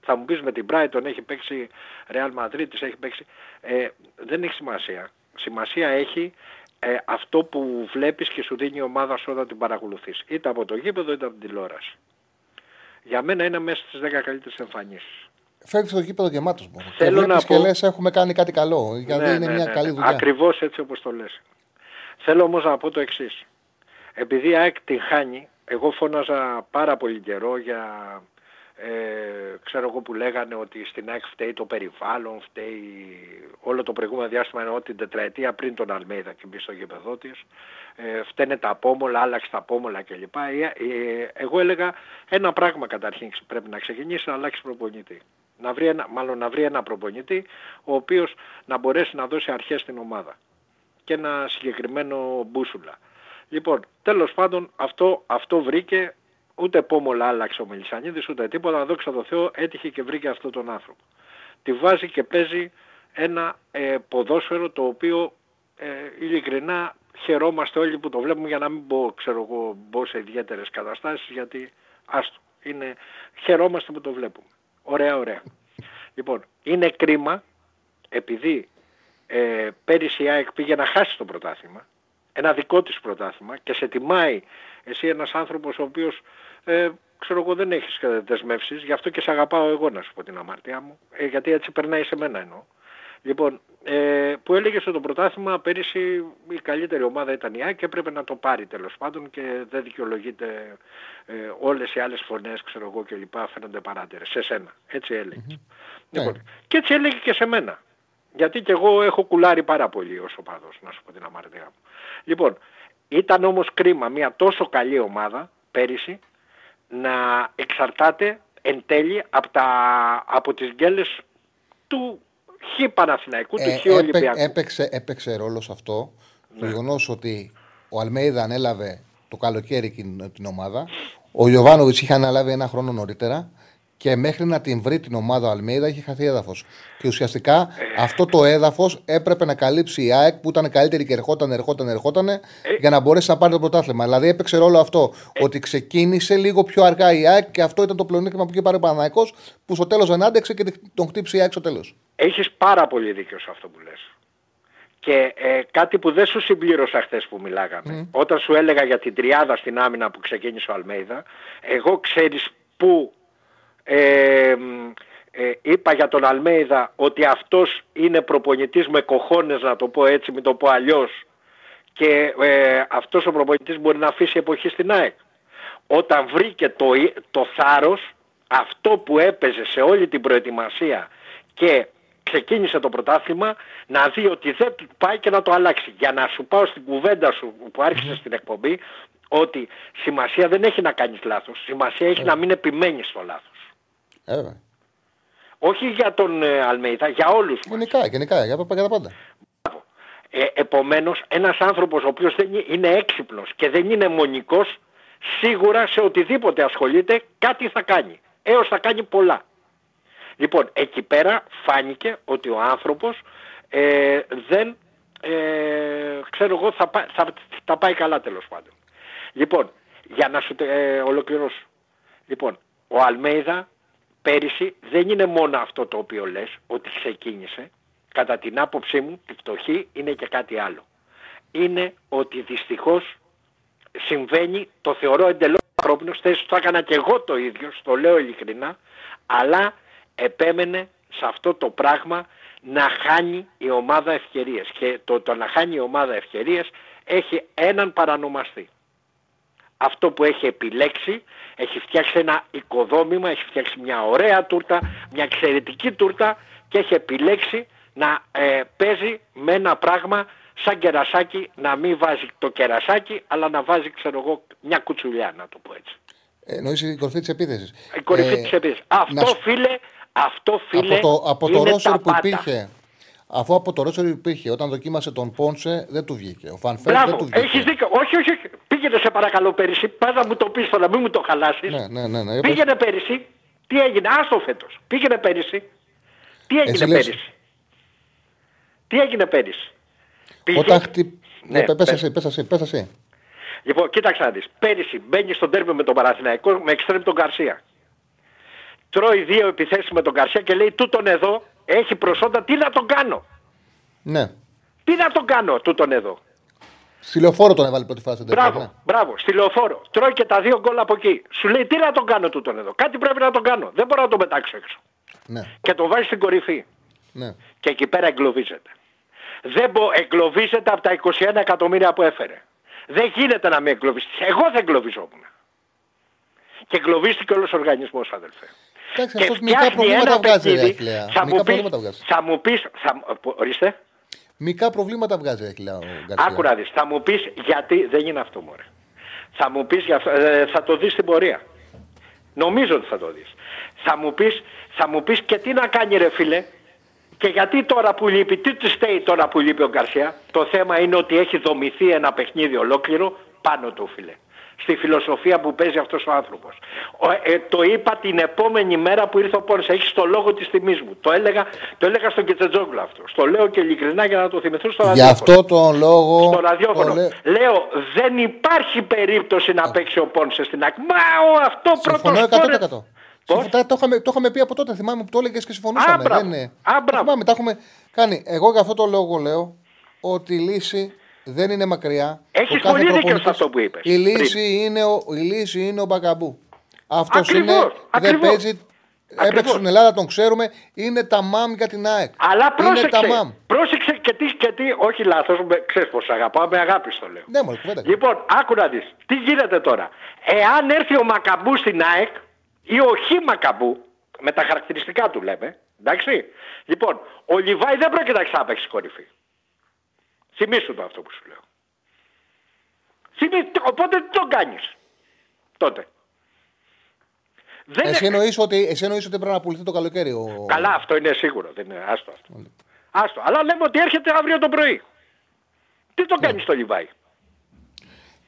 Θα μου πεις με την Brighton έχει παίξει Real Madrid, της έχει παίξει... Ε, δεν έχει σημασία. Σημασία έχει ε, αυτό που βλέπεις και σου δίνει η ομάδα σου όταν την παρακολουθείς. Είτε από το γήπεδο είτε από την τηλεόραση. Για μένα είναι μέσα στις 10 καλύτερες εμφανίσεις.
Φεύγεις στο γήπεδο γεμάτος μόνο. Και
Θέλω να
βλέπει και
πω-
λες: Έχουμε κάνει κάτι καλό. Γιατί
Ναι,
είναι
ναι,
μια
ναι,
καλή
ναι.
δουλειά.
Ακριβώς έτσι όπως το λες. Θέλω όμως να πω το εξής. Επειδή η ΑΕΚ την χάνει, εγώ φώναζα πάρα πολύ καιρό για, ε, ξέρω εγώ που λέγανε ότι στην ΑΕΚ φταίει το περιβάλλον, φταίει όλο το προηγούμενο διάστημα εννοώ την τετραετία πριν τον Αλμέιδα και μπει στο γήπεδό της. Ε, φταίνε τα πόμολα, άλλαξε τα πόμολα κλπ. Ε, ε, εγώ έλεγα ένα πράγμα καταρχήν πρέπει να ξεκινήσει να αλλάξει προπονητή. Να βρει ένα, μάλλον να βρει ένα προπονητή ο οποίος να μπορέσει να δώσει αρχές στην ομάδα και ένα συγκεκριμένο μπούσουλα. Λοιπόν, τέλος πάντων αυτό, αυτό βρήκε, ούτε πόμολα άλλαξε ο Μελισανίδης, ούτε τίποτα, δόξα τω Θεώ έτυχε και βρήκε αυτόν τον άνθρωπο. Τη βάζει και παίζει ένα ε, ποδόσφαιρο το οποίο ε, ειλικρινά χαιρόμαστε όλοι που το βλέπουμε για να μην μπω, ξέρω εγώ, μπω σε ιδιαίτερες καταστάσεις γιατί άστο, είναι, χαιρόμαστε που το βλέπουμε. Ωραία, ωραία. Λοιπόν, είναι κρίμα επειδή ε, πέρυσι η ΑΕΚ πήγε να χάσει το πρωτάθλημα, ένα δικό της πρωτάθλημα και σε τιμάει εσύ ένας άνθρωπος ο οποίος ε, ξέρω εγώ δεν έχεις δεσμεύσεις, γι' αυτό και σε αγαπάω εγώ να σου πω την αμαρτία μου, ε, γιατί έτσι περνάει σε μένα εννοώ. Λοιπόν, ε, που έλεγες στο το πρωτάθλημα πέρυσι η καλύτερη ομάδα ήταν η ΑΕΚ και έπρεπε να το πάρει τέλος πάντων και δεν δικαιολογείται ε, όλες οι άλλες φωνές ξέρω εγώ και λοιπά φαίνονται παράτερες. Σε σένα. Έτσι Λοιπόν,
Ναι.
Και έτσι έλεγε και σε μένα. Γιατί και εγώ έχω κουλάρει πάρα πολύ ως οπαδός, να σου πω την αμαρτία μου. Λοιπόν, ήταν όμως κρίμα μια τόσο καλή ομάδα πέρυσι να εξαρτάται εν τέλει από, τα, από τις γκέλες του Χ Παναθηναϊκού, του
Ε,
Χ
έπαι-
Ολυμπιακού.
έπαιξε, έπαιξε ρόλο σε αυτό το
Ναι.
γεγονός ότι ο Αλμέιδα ανέλαβε το καλοκαίρι εκείνη την ομάδα. Ο Ιωβάνοβιτ είχε αναλάβει ένα χρόνο νωρίτερα και μέχρι να την βρει την ομάδα ο Αλμέιδα είχε χαθεί έδαφος. Και ουσιαστικά
Ε.
αυτό το έδαφος έπρεπε να καλύψει η ΑΕΚ που ήταν καλύτερη και ερχόταν, ερχόταν, ερχόταν
Ε.
για να μπορέσει να πάρει το πρωτάθλημα. Δηλαδή έπαιξε ρόλο αυτό. Ότι ξεκίνησε λίγο πιο αργά η ΑΕΚ και αυτό ήταν το πλεονέκτημα που είχε πάρει ο Παναναϊκός που στο τέλος δεν άντεξε και τον χτύψε η ΑΕΚ στο τέλος.
Έχεις πάρα πολύ δίκιο σε αυτό που λες. Και ε, κάτι που δεν σου συμπλήρωσα χθες που μιλάγαμε. Όταν σου έλεγα για την τριάδα στην άμυνα που ξεκίνησε ο Αλμέιδα, εγώ ξέρεις που ε, μ, ε, είπα για τον Αλμέιδα ότι αυτός είναι προπονητής με κοχώνες να το πω έτσι, μην το πω αλλιώς και ε, αυτός ο προπονητής μπορεί να αφήσει εποχή στην ΑΕΚ. Όταν βρήκε το, το θάρρος, αυτό που έπαιζε σε όλη την προετοιμασία και ξεκίνησε το πρωτάθλημα, να δει ότι δεν του πάει και να το αλλάξει. Για να σου πάω στην κουβέντα σου που άρχισε στην εκπομπή, ότι σημασία δεν έχει να κάνεις λάθος, σημασία έχει να μην επιμένεις στο λάθος.
Ε, βέβαια.
Όχι για τον ε, Αλμέιδα, για όλους μας.
Γενικά, γενικά, για, για τα πάντα.
Ε, επομένως, ένας άνθρωπος ο οποίος δεν είναι- είναι έξυπνος και δεν είναι μονικός, σίγουρα σε οτιδήποτε ασχολείται κάτι θα κάνει. Έως θα κάνει πολλά. Λοιπόν, εκεί πέρα φάνηκε ότι ο άνθρωπος ε, δεν, ε, ξέρω εγώ, θα, πά- θα, θα πάει καλά τέλος πάντων. Λοιπόν, για να σου τε- ε, ολοκληρώσω. Λοιπόν, ο Αλμέιδα πέρυσι δεν είναι μόνο αυτό το οποίο λες, ότι ξεκίνησε. Κατά την άποψή μου, η φτωχή είναι και κάτι άλλο. Είναι ότι δυστυχώς συμβαίνει, το θεωρώ εντελώς ανθρώπινος, θέσης το έκανα και εγώ το ίδιο, στο λέω ειλικρινά, αλλά επέμενε σε αυτό το πράγμα να χάνει η ομάδα ευκαιρίες. Και το, το να χάνει η ομάδα ευκαιρίες έχει έναν παρανομαστή. Αυτό που έχει επιλέξει, έχει φτιάξει ένα οικοδόμημα, έχει φτιάξει μια ωραία τούρτα, μια εξαιρετική τούρτα και έχει επιλέξει να ε, παίζει με ένα πράγμα σαν κερασάκι, να μην βάζει το κερασάκι, αλλά να βάζει, ξέρω εγώ, μια κουτσουλιά, να το πω έτσι.
Ε, Εννοείς η κορυφή της επίθεσης.
Η κορυφή της επίθεσης. Αυτό, φίλε, αυτό, φίλε,
από το, από το
είναι
ρόστερ
τα
που
πάντα.
υπήρχε. Αφού από το ρόστερ που υπήρχε, όταν δοκίμασε τον Πόνσε, δεν του βγήκε. Ο Φανφέρ δεν
Μπράβο,
του βγήκε.
έχεις δίκιο. Όχι, όχι, όχι. Πήγαινε σε παρακαλώ πέρυσι. Πας να μου το πεις τώρα, μην μου το χαλάσεις.
Ναι, ναι, ναι. ναι.
Πήγαινε πέρυσι. Τι έγινε, άστο φέτος. Πήγαινε πέρυσι. Τι έγινε
Εσύ λες-
πέρυσι. Τι έγινε πέρυσι. Πήγε...
Όταν χτυ...
Ναι,
Ναι, πες
πες.
εσύ, πες εσύ, πες εσύ.
Λοιπόν, κοίταξε να δεις. Πέρυσι μπαίνει στον τέρμι με τον Παναθηναϊκό με εξτρέμ τον Καρσία. Τρώει δύο επιθέσεις με τον Καρσία και λέει τούτον εδώ έχει προσόντα, τι να τον κάνω;
Ναι.
Τι να τον κάνω τούτον εδώ;
Στη λεωφόρο τον έβαλε πρώτη φάση.
Μπράβο,
Ναι.
μπράβο, στη λεωφόρο. Τρώει και τα δύο γκολ από εκεί. Σου λέει τι να τον κάνω τούτον εδώ; Κάτι πρέπει να τον κάνω. Δεν μπορώ να τον πετάξω έξω.
ναι,
Και τον βάζει στην κορυφή.
ναι.
Και εκεί πέρα εγκλωβίζεται. Δεν μπο, εγκλωβίζεται από τα 21 εκατομμύρια που έφερε. Δεν γίνεται να μην εγκλωβιστείς. Εγώ δεν εγκλωβιζόμουν. Και εγκλωβίστηκε όλος ο οργανισμός αδελφέ.
Εντάξει,
Και
αυτός μικρά
φτιάχνει
προβλήματα
ένα
βγάζει, ρε
παιχνίδι,
Αχιλέα.
θα
Μικρά
μου πεις,
προβλήματα βγάζει.
θα μου πεις, θα, μου- που- ορίστε,
Μικρά προβλήματα βγάζει, ρε Αχιλέα, ο Γκαρσία.
άκου να δεις, θα μου πεις γιατί δεν είναι αυτό μωρέ. Θα μου πεις, για αυτό, ε, θα το δεις στην πορεία. Νομίζω ότι θα το δεις. Θα μου πεις, θα μου πεις και τι να κάνει ρε φίλε. Και γιατί τώρα που λείπει, τι του στέει τώρα που λείπει ο Γκαρσία. Το θέμα είναι ότι έχει δομηθεί ένα παιχνίδι ολόκληρο πάνω του φίλε. Στη φιλοσοφία που παίζει αυτός ο άνθρωπος. Ο- ε, το είπα την επόμενη μέρα που ήρθε ο Πόνες. Έχει το λόγο της τιμής μου. Το έλεγα, το έλεγα στον Κετσετζόγλου αυτό. Στο λέω και ειλικρινά για να το θυμηθούν στο
Γι'
ραδιόφωνο
αυτό τον λόγο.
στο ραδιόφωνο.
το λέ-
Λέω, δεν υπάρχει περίπτωση να παίξει ο Πόνσε στην ΑΚ. Μα ο αυτό πρώτο
Συμφωνώ 100%.
Πώς;
Συμφωνώ, το, είχαμε, το είχαμε πει από τότε. Θυμάμαι που το έλεγες και συμφωνούσαμε.
Α, μπράβο.
δεν είναι.
Α, μπράβο.
θυμάμαι, τα έχουμε κάνει. Εγώ για αυτό το λόγο λέω ότι η λύση δεν είναι μακριά.
Έχεις
Ο κάθε
πολύ δίκιο
προπονητής-
σε αυτό που είπες
Η λύση, είναι ο, η λύση είναι ο Μπακαμπού. Αυτός
Ακριβώς,
είναι. Δεν
ακριβώς.
παίζει. Έπαιξε
Ακριβώς.
στην Ελλάδα, τον ξέρουμε. Είναι τα μάμ για την ΑΕΚ.
Αλλά
Είναι
πρόσεξε,
τα μάμ.
πρόσεξε και τι, και τι, όχι λάθος, με- ξέρεις πως αγαπάω, με αγάπης στο λέω.
Ναι, μωρέ, κουβέντα.
Λοιπόν, άκου να δεις, τι γίνεται τώρα. Εάν έρθει ο Μακαμπού στην ΑΕΚ ή ο Χ Μακαμπού, με τα χαρακτηριστικά του λέμε, εντάξει. Λοιπόν, ο Λιβάη δεν πρόκειται να ξαναπαίξει κορυφή. Θυμήσου το αυτό που σου λέω. Θυμή- Οπότε τι τον κάνεις τότε; Δεν
Εσύ
είναι-
εννοείς ότι, εσύ εννοείς ότι πρέπει να πουληθεί το καλοκαίρι. Ο...
Καλά, αυτό είναι σίγουρο. Δεν είναι. Άστο αυτό. Άστο. Αλλά λέμε ότι έρχεται αύριο το πρωί. Τι τον κάνεις στο Λιβάη;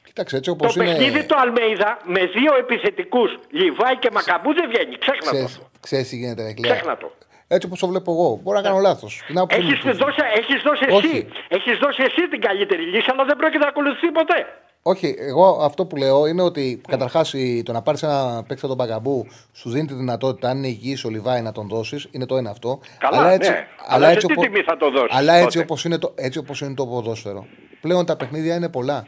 Κοίταξε, έτσι
Το
όπως είναι.
παιχνίδι του Αλμέιδα με δύο επιθετικούς Λιβάη και Μακαμπού δεν βγαίνει. Ξέχνα το.
Ξέρεις,
αυτό.
ξέρεις τι γίνεται, ρε Κλέα.
Ξέχνα το.
Έτσι όπως το βλέπω εγώ. Μπορώ να κάνω λάθος. Την άποψή μου
Έχεις
του.
δώσει, έχεις δώσει
Όχι.
εσύ. Έχεις δώσει εσύ την καλύτερη λύση, αλλά δεν πρόκειται να ακολουθεί ποτέ.
Όχι, εγώ αυτό που λέω είναι ότι καταρχάς το να πάρεις ένα παίκτη τον Παγκαμπού σου δίνει τη δυνατότητα, αν είναι υγιής ο Λιβάη, να τον δώσεις. Είναι το ένα αυτό.
Καλά, ναι. Αλλά σε τι τιμή θα το δώσεις
Αλλά έτσι
τότε;
όπως είναι, το- έτσι όπως είναι το ποδόσφαιρο. Πλέον τα παιχνίδια είναι πολλά.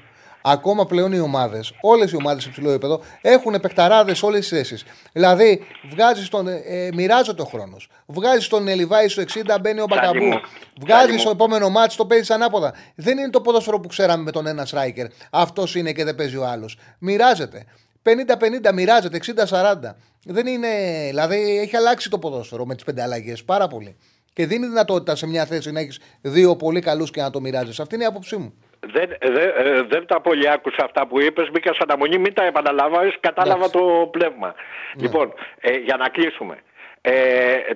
Ακόμα πλέον οι ομάδες, όλες οι ομάδες σε υψηλό επίπεδο, έχουν παιχταράδε σε όλες τις θέσεις. Δηλαδή, βγάζεις τον, ε, ε, μοιράζεται ο χρόνος. Βγάζεις τον Ελιβάη στο 60, μπαίνει ο Μπακαμπού.
μου.
Βγάζεις
Σάλι
στο
μου.
επόμενο μάτσο, το παίζεις ανάποδα. Δεν είναι το ποδόσφαιρο που ξέραμε με τον ένα striker. Αυτός είναι και δεν παίζει ο άλλος. Μοιράζεται. 50-50, μοιράζεται, 60-40. Δεν είναι. Δηλαδή, έχει αλλάξει το ποδόσφαιρο με τις πέντε αλλαγές πάρα πολύ. Και δίνει δυνατότητα σε μια θέση να έχεις δύο πολύ καλούς και να το μοιράζεις. Αυτή είναι η άποψή μου.
Δεν, δεν, ε, δεν τα πολύ άκουσα αυτά που είπες, μπήκα σε αναμονή, μην τα επαναλάβεις, κατάλαβα το πνεύμα. Λοιπόν, ε, για να κλείσουμε. Ε,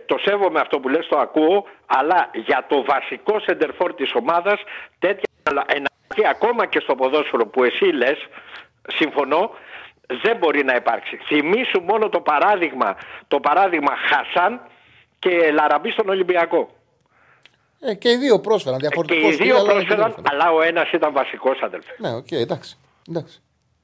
το σέβομαι αυτό που λες, το ακούω, αλλά για το βασικό σεντερφόρ της ομάδας, τέτοια εναλλακτική ακόμα και στο ποδόσφαιρο που εσύ λες, συμφωνώ, δεν μπορεί να υπάρξει. Θυμήσου μόνο το παράδειγμα, το παράδειγμα Χασάν και Λαραμπή στον Ολυμπιακό.
Ε, και οι δύο πρόσφεραν
Και
διαφορετικό
οι
στυλ,
δύο
αλλά
πρόσφεραν,
δεν
αλλά ο ένας ήταν βασικός αδελφέ.
Ναι, οκ, εντάξει. εντάξει.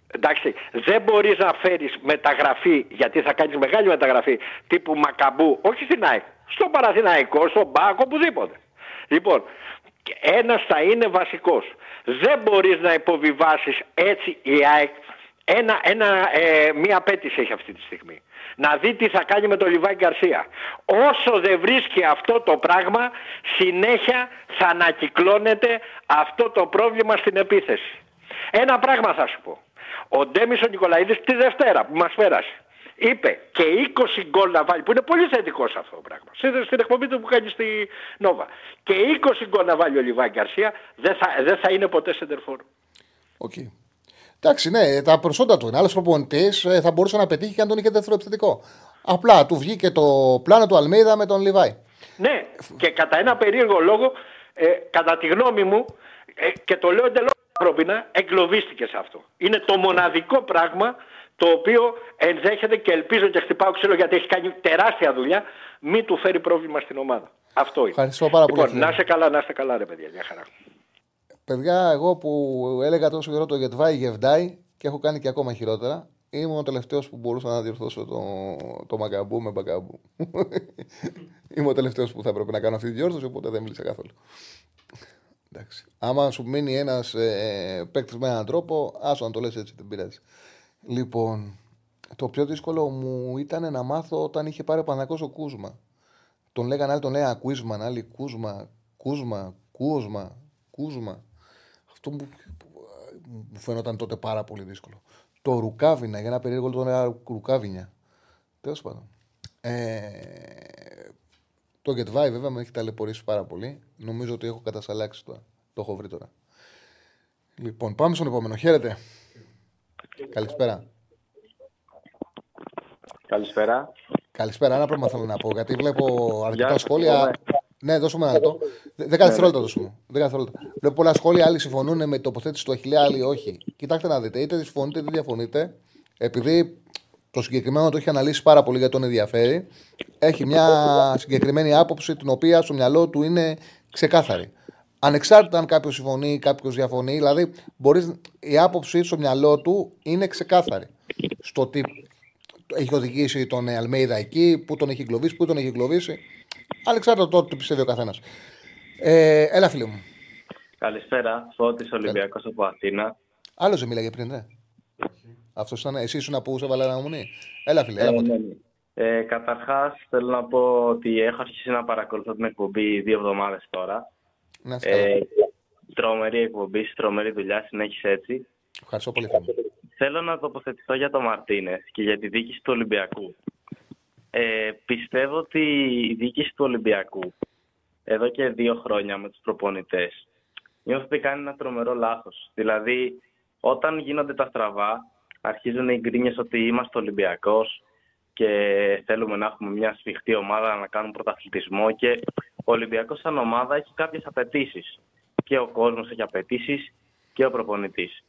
Εντάξει, δεν μπορείς να φέρεις μεταγραφή, γιατί θα κάνεις μεγάλη μεταγραφή τύπου Μπακαμπού, όχι στην ΑΕΚ, στο Παναθηναϊκό, στον ΠΑΟΚ, οπουδήποτε. Λοιπόν, ένας θα είναι βασικός. Δεν μπορείς να υποβιβάσεις έτσι η ΑΕΚ. Ένα, ένα, ε, μία απέτηση έχει αυτή τη στιγμή. Να δει τι θα κάνει με τον Λιβάη Γκαρσία. Όσο δεν βρίσκει αυτό το πράγμα, συνέχεια θα ανακυκλώνεται αυτό το πρόβλημα στην επίθεση. Ένα πράγμα θα σου πω. Ο Ντέμις ο Νικολαίδης τη Δευτέρα που μας πέρασε είπε και 20 γκολ να βάλει, που είναι πολύ θετικό αυτό το πράγμα, στην, στην εκπομπή του που κάνει στη Νόβα. Και 20 γκολ να βάλει ο Λιβάι Γκαρσία δεν θα, δεν θα είναι ποτέ σεντερφόρ.
Οκ. Εντάξει, ναι, τα προσόντα του είναι. Άλλος προπονητής θα μπορούσε να πετύχει και αν τον είχε δεύτερο επιθετικό. Απλά του βγήκε το πλάνο του Αλμέιδα με τον Λιβάι.
Ναι, και κατά ένα περίεργο λόγο, ε, κατά τη γνώμη μου, ε, και το λέω εντελώς ανθρώπινα, εγκλωβίστηκε σε αυτό. Είναι το μοναδικό πράγμα το οποίο ενδέχεται και ελπίζω και χτυπάω ξύλο γιατί έχει κάνει τεράστια δουλειά, μην του φέρει πρόβλημα στην ομάδα. Αυτό είναι.
Ευχαριστώ πάρα πολύ,
Λοιπόν,
φίλε.
να είστε καλά, να είστε καλά, ρε παιδιά, μια χαρά.
Παιδιά, εγώ που έλεγα τόσο καιρό το Γετβάη Γεβδάη και έχω κάνει και ακόμα χειρότερα, ήμουν ο τελευταίος που μπορούσα να διορθώσω το, το Μαγκαμπού με Μπαγκαμπού. [LAUGHS] Είμαι ο τελευταίος που θα έπρεπε να κάνω αυτή τη διόρθωση, οπότε δεν μίλησα καθόλου. Εντάξει. Άμα σου μείνει ένας ε, παίκτης με έναν τρόπο, άσο να το λες έτσι, δεν πειράζει. Λοιπόν, το πιο δύσκολο μου ήταν να μάθω όταν είχε πάρει ο Παναγός ο Κούσμα. Τον λέγανε άλλοι, τον λέγανε Ακουίσμαν, άλλοι Κούσμα, Κούσμα, Κούσμα, Κούσμα. Αυτό μου, μου φαίνονταν τότε πάρα πολύ δύσκολο. Το Ρουκάβινα, για ένα περίεργο τον έλεγα Ρουκάβινια. Τέλος πάντων. Ε, το Get βέβαια με έχει ταλαιπωρήσει πάρα πολύ. Νομίζω ότι έχω κατασαλάξει τώρα. Το έχω βρει τώρα. Λοιπόν, πάμε στον επόμενο. Χαίρετε. Καλησπέρα.
Καλησπέρα.
Καλησπέρα. Ένα πράγμα θέλω να πω. Γιατί βλέπω αρκετά
Γεια,
σχόλια.
Εγώ,
Ναι, δώσουμε ένα λεπτό. Δε- Δέκα δευτερόλεπτα δώσουμε. Δέκα δευτερόλεπτα. Βλέπω πολλά σχόλια. Άλλοι συμφωνούν με την τοποθέτηση του Αχιλέα, άλλοι όχι. Κοιτάξτε να δείτε. Είτε συμφωνείτε είτε διαφωνείτε. Επειδή το συγκεκριμένο το έχει αναλύσει πάρα πολύ γιατί τον ενδιαφέρει. Έχει μια συγκεκριμένη άποψη την οποία στο μυαλό του είναι ξεκάθαρη. Ανεξάρτητα αν κάποιος συμφωνεί ή κάποιος διαφωνεί, δηλαδή μπορείς, η άποψη στο μυαλό του είναι ξεκάθαρη. Στο τι έχει οδηγήσει τον Αλμέιδα εκεί, πού τον έχει εγκλωβίσει, πού τον έχει εγκλωβίσει. Ανεξάρτητα το τι πιστεύει ο καθένας. Ε, έλα, φίλε μου.
Καλησπέρα. Φώτης Ολυμπιακός από Αθήνα.
Άλλος δεν μίλαγε πριν, ναι. Αυτός ήταν, εσύ ήσουν που σε έβαλε αναμονή. Έλα, φίλε, έλα,
Ε,
Φώτη.
ναι, ναι. Ε, καταρχάς θέλω να πω ότι έχω αρχίσει να παρακολουθώ την εκπομπή δύο εβδομάδες τώρα.
Να είσαι καλά.
Ε, τρομερή εκπομπή, τρομερή δουλειά, συνέχισε έτσι.
Ευχαριστώ πολύ, φίλε μου.
Θέλω να τοποθετηθώ για τον Μαρτίνες και για τη διοίκηση του Ολυμπιακού. Ε, πιστεύω ότι η διοίκηση του Ολυμπιακού εδώ και δύο χρόνια με τους προπονητές νιώθω ότι κάνει ένα τρομερό λάθος. Δηλαδή, όταν γίνονται τα στραβά, αρχίζουν οι γκρίνιες ότι είμαστε Ολυμπιακός και θέλουμε να έχουμε μια σφιχτή ομάδα να κάνουν πρωταθλητισμό και ο Ολυμπιακός σαν ομάδα έχει κάποιες απαιτήσεις. Και ο κόσμος έχει απαιτήσεις και ο προπονητής.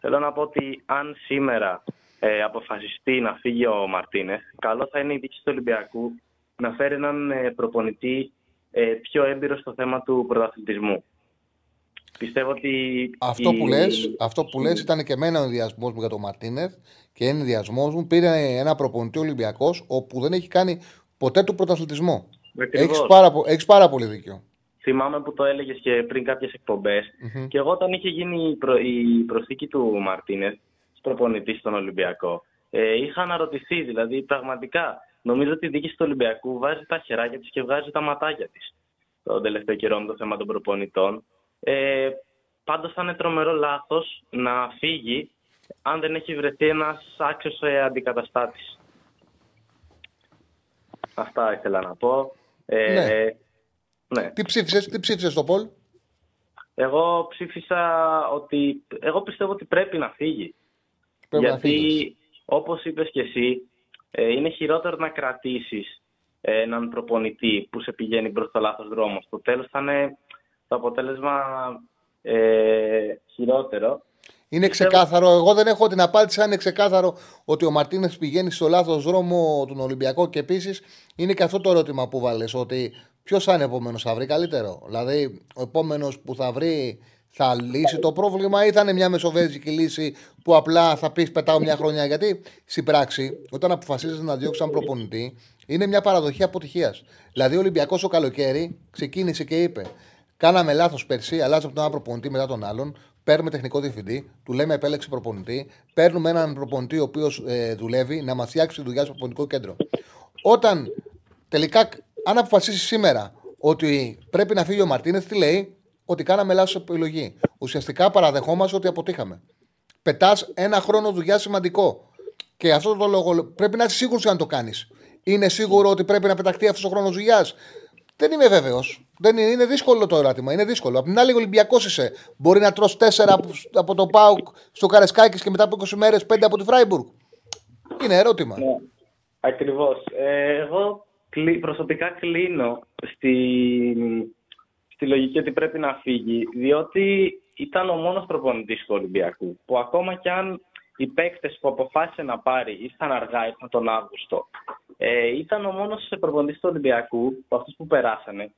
Θέλω να πω ότι αν σήμερα ε, αποφασιστεί να φύγει ο Μαρτίνες, καλό θα είναι η διοίκηση του Ολυμπιακού να φέρει έναν ε, προπονητή ε, πιο έμπειρος στο θέμα του πρωταθλητισμού. Πιστεύω ότι.
Αυτό
η-
που λες, αυτό που λες ήταν και εμένα ο ενδιασμός μου για τον Μαρτίνεθ και είναι ενδιασμός μου. Πήρε ένα προπονητή Ολυμπιακός όπου δεν έχει κάνει ποτέ του πρωταθλητισμό.
Ακριβώς.
Έχεις πάρα, πο- έχεις πάρα πολύ δίκιο.
Θυμάμαι που το έλεγες και πριν κάποιες εκπομπές.
Μμμ.
Και εγώ όταν είχε γίνει η, προ- η προσθήκη του Μαρτίνεθ, προπονητής στον Ολυμπιακό, ε, είχα αναρωτηθεί. Δηλαδή, πραγματικά νομίζω ότι η διοίκηση του Ολυμπιακού βάζει τα χεράκια της και βγάζει τα ματάκια της τον τελευταίο καιρό με το θέμα των προπονητών. Ε, Πάντως θα είναι τρομερό λάθος να φύγει αν δεν έχει βρεθεί ένας άξιος ε, αντικαταστάτης. Αυτά ήθελα να πω. Ε,
Ναι.
ναι.
Τι ψήφισες, τι ψήφισες στο Πολ;
Εγώ ψήφισα ότι. Εγώ πιστεύω ότι πρέπει να φύγει.
Πρέπει να
Γιατί,
φύγεις.
όπως είπες και εσύ, ε, είναι χειρότερο να κρατήσεις ε, έναν προπονητή που σε πηγαίνει προς το λάθος δρόμο. Στο τέλος θα είναι το αποτέλεσμα ε, χειρότερο.
Είναι ξεκάθαρο. Εγώ δεν έχω την απάντηση αν είναι ξεκάθαρο ότι ο Μαρτίνες πηγαίνει στο λάθος δρόμο του Ολυμπιακού και επίσης είναι και αυτό το ερώτημα που βάλες. Ότι ποιος θα είναι επόμενος, θα βρει καλύτερο. Δηλαδή, ο επόμενος που θα βρει θα λύσει το πρόβλημα ή θα είναι μια μεσοβέζικη λύση που απλά θα πεις πετάω μια χρονιά. Γιατί στην πράξη, όταν αποφασίζεις να διώξεις έναν προπονητή, είναι μια παραδοχή αποτυχίας. Δηλαδή, ο Ολυμπιακός το καλοκαίρι ξεκίνησε και είπε: Κάναμε λάθος πέρσι, αλλάζαμε τον ένα προπονητή μετά τον άλλον. Παίρνουμε τεχνικό διευθυντή, του λέμε επέλεξε προπονητή. Παίρνουμε έναν προπονητή ο οποίος ε, δουλεύει να μας φτιάξει τη δουλειά στο προπονητικό κέντρο. Όταν τελικά, αν αποφασίσεις σήμερα ότι πρέπει να φύγει ο Μαρτίνεθ, τι λέει, ότι κάναμε λάθος επιλογή. Ουσιαστικά παραδεχόμαστε ότι αποτύχαμε. Πετάς ένα χρόνο δουλειά σημαντικό. Και αυτό το λόγο πρέπει να είσαι σίγουρος αν το κάνεις. Είναι σίγουρο ότι πρέπει να πεταχτεί αυτός ο χρόνος δουλειάς. Δεν είμαι βέβαιος. Δεν είναι, είναι δύσκολο το ερώτημα. Είναι δύσκολο. Απ' την άλλη, Ολυμπιακός είσαι. Μπορεί να τρως τέσσερα από, από το Πάουκ στο Καρεσκάκης και μετά από 20 μέρες πέντε από τη Φράιμπουργκ. Είναι ερώτημα.
Ναι, ακριβώς. Ε, εγώ κλει- προσωπικά κλείνω στη, στη λογική ότι πρέπει να φύγει, διότι ήταν ο μόνος προπονητής του Ολυμπιακού, που ακόμα κι αν οι παίκτες που αποφάσισε να πάρει ήρθαν αργά, ήρθαν τον Αύγουστο, ε, ήταν ο μόνος προπονητής του Ολυμπιακού, από αυτούς που περάσανε,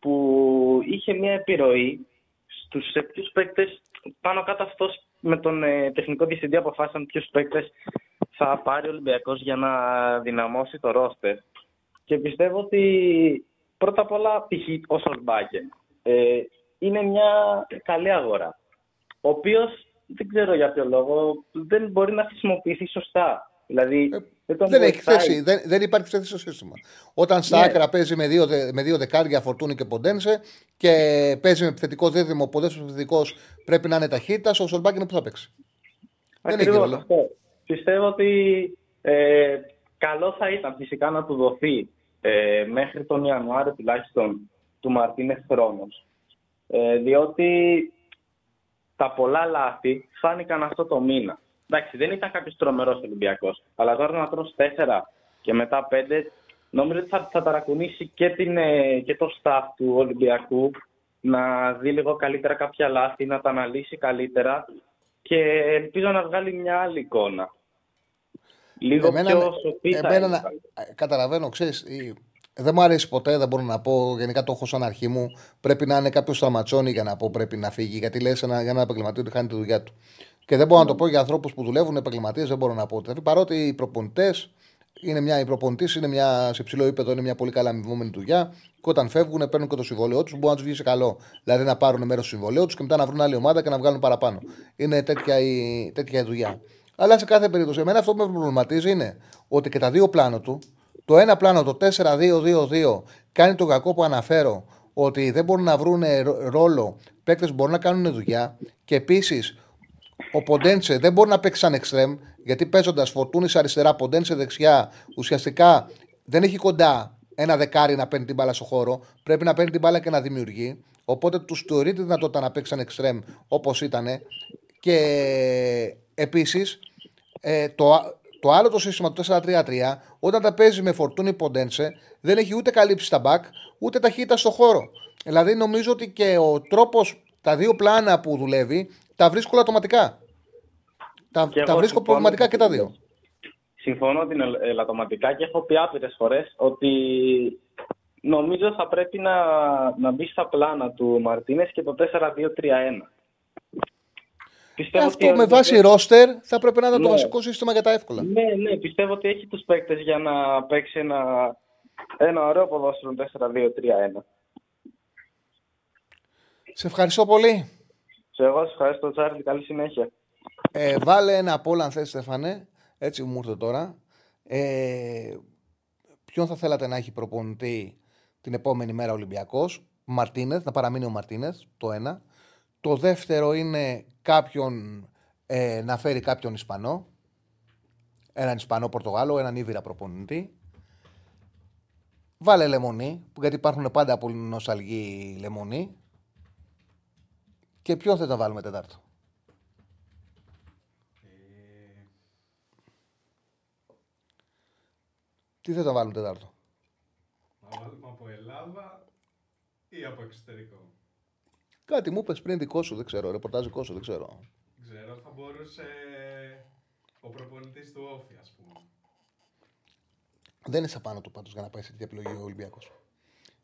που είχε μια επιρροή στους σε ποιους παίκτες, πάνω κάτω αυτός με τον ε, τεχνικό διευθυντή αποφάσισαν ποιους παίκτες θα πάρει ο Ολυμπιακός για να δυναμώσει το ρόστερ. Και πιστεύω ότι πρώτα απ' όλα π.χ. ο Σολμπάκε ε, είναι μια καλή αγορά. Ο οποίος δεν ξέρω για ποιο λόγο δεν μπορεί να χρησιμοποιηθεί σωστά. Δηλαδή δεν τον
Δεν έχει
βοηθάει.
θέση, δεν, δεν υπάρχει θέση στο σύστημα. Όταν στα
Ναι.
άκρα παίζει με δύο, δε- με δύο δεκάρια φορτούνη και ποντένσε και παίζει με επιθετικό δίδυμο, ο δεύτερο επιθετικός πρέπει να είναι ταχύτητας, ο Σολμπάκ είναι που θα παίξει. Δεν έχει
Ακριβώς
ρόλο.
αυτό. Πιστεύω ότι ε, καλό θα ήταν φυσικά να του δοθεί ε, μέχρι τον Ιανουάριο τουλάχιστον του Μαρτίνες χρόνος. Ε, διότι τα πολλά λάθη φάνηκαν αυτό το μήνα. Εντάξει, δεν ήταν κάποιος τρομερός Ολυμπιακός. Αλλά τώρα να τρώσει τέσσερα και μετά πέντε, νομίζω ότι θα, θα ταρακουνήσει και, την, ε, και το staff του Ολυμπιακού να δει λίγο καλύτερα κάποια λάθη, να τα αναλύσει καλύτερα και ελπίζω να βγάλει μια άλλη εικόνα. Λίγο
Εμένα,
πιο σοφή θα
εμένα,
είναι.
να- καταλαβαίνω, ξέρεις, η- δεν μου αρέσει ποτέ, δεν μπορώ να πω. Γενικά το έχω σαν αρχή μου. Πρέπει να είναι κάποιος σταματσόνι για να πω πρέπει να φύγει. Γιατί λες για ένα επαγγελματίο ότι χάνει τη δουλειά του. Και δεν μπορώ να το πω για ανθρώπους που δουλεύουν επαγγελματίες, δεν μπορώ να πω. Δηλαδή, παρότι οι προπονητές είναι μια, οι προπονητής είναι μια, σε ψηλό επίπεδο, είναι μια πολύ καλά αμοιβόμενη δουλειά. Και όταν φεύγουν, παίρνουν και το συμβόλαιό τους, μπορεί να τους βγει σε καλό. Δηλαδή να πάρουν μέρος του συμβολέου τους και μετά να βρουν άλλη ομάδα και να βγάλουν παραπάνω. Είναι τέτοια η, τέτοια η δουλειά. Αλλά σε κάθε περίπτωση, εμένα αυτό που με προβληματίζει είναι ότι και τα δύο πλάνο του, το ένα πλάνο, το 4-2-2-2, κάνει το κακό που αναφέρω ότι δεν μπορούν να βρουν ρόλο. Παίκτες μπορούν να κάνουν δουλειά. Και επίσης ο Ποντένσε δεν μπορεί να παίξει σαν εξτρέμ, γιατί παίζοντας φορτούνη αριστερά, Ποντένσε δεξιά, ουσιαστικά δεν έχει κοντά ένα δεκάρι να παίρνει την μπάλα στο χώρο. Πρέπει να παίρνει την μπάλα και να δημιουργεί. Οπότε τους θεωρεί τη δυνατότητα να παίξει σαν εξτρέμ όπως ήταν. Και επίσης ε, το, το άλλο το σύστημα του 4-3-3, όταν τα παίζει με φορτούνη Ποντένσε, δεν έχει ούτε καλύψει στα back, ούτε ταχύτητα στο χώρο. Δηλαδή νομίζω ότι και ο τρόπος, τα δύο πλάνα που δουλεύει, τα βρίσκω αυτοματικά. Τα,
Και
τα
εγώ
βρίσκω
συμφωνώ.
προβληματικά και τα δύο.
Συμφωνώ την ελ- ελαττωματικά και έχω πει άπειρες φορές ότι νομίζω θα πρέπει να, να μπει στα πλάνα του Μαρτίνες και το 4-2-3-1. Πιστεύω
Αυτό
ότι ο
με βάση
Ολυμπιακός-
ρόστερ θα πρέπει να είναι το
Ναι.
βασικό σύστημα για τα εύκολα.
Ναι, ναι, πιστεύω ότι έχει τους παίκτες για να παίξει ένα, ένα ωραίο ποδόσφαιρο 4-2-3-1.
Σε ευχαριστώ πολύ.
Σε εγώ σας ευχαριστώ Τσάρλι, καλή συνέχεια.
Ε, βάλε ένα από όλα αν θες Στέφανε. Έτσι μου ήρθε τώρα. Ε, ποιον θα θέλατε να έχει προπονητή την επόμενη μέρα Ολυμπιακός; Μαρτίνεθ, να παραμείνει ο Μαρτίνεθ, το ένα. Το δεύτερο είναι κάποιον ε, να φέρει κάποιον Ισπανό. Έναν Ισπανό Πορτογάλο, έναν Ήβυρα προπονητή. Βάλε λεμονή, που γιατί υπάρχουν πάντα πολύ νοσταλγοί λεμονή. Και ποιον θες να βάλουμε τετάρτο. Τι θες να βάλουμε τετάρτο.
Να βάλουμε από Ελλάδα ή από εξωτερικό;
Κάτι μου είπες πριν δικό σου, δεν ξέρω. Ρεπορτάζ δικό σου, δεν ξέρω.
Δεν ξέρω, θα μπορούσε ο προπονητής του Όφη, ας πούμε.
Δεν είναι σαν πάνω του πάντως για να πάει σε τέτοια επιλογή ο Ολυμπιακός.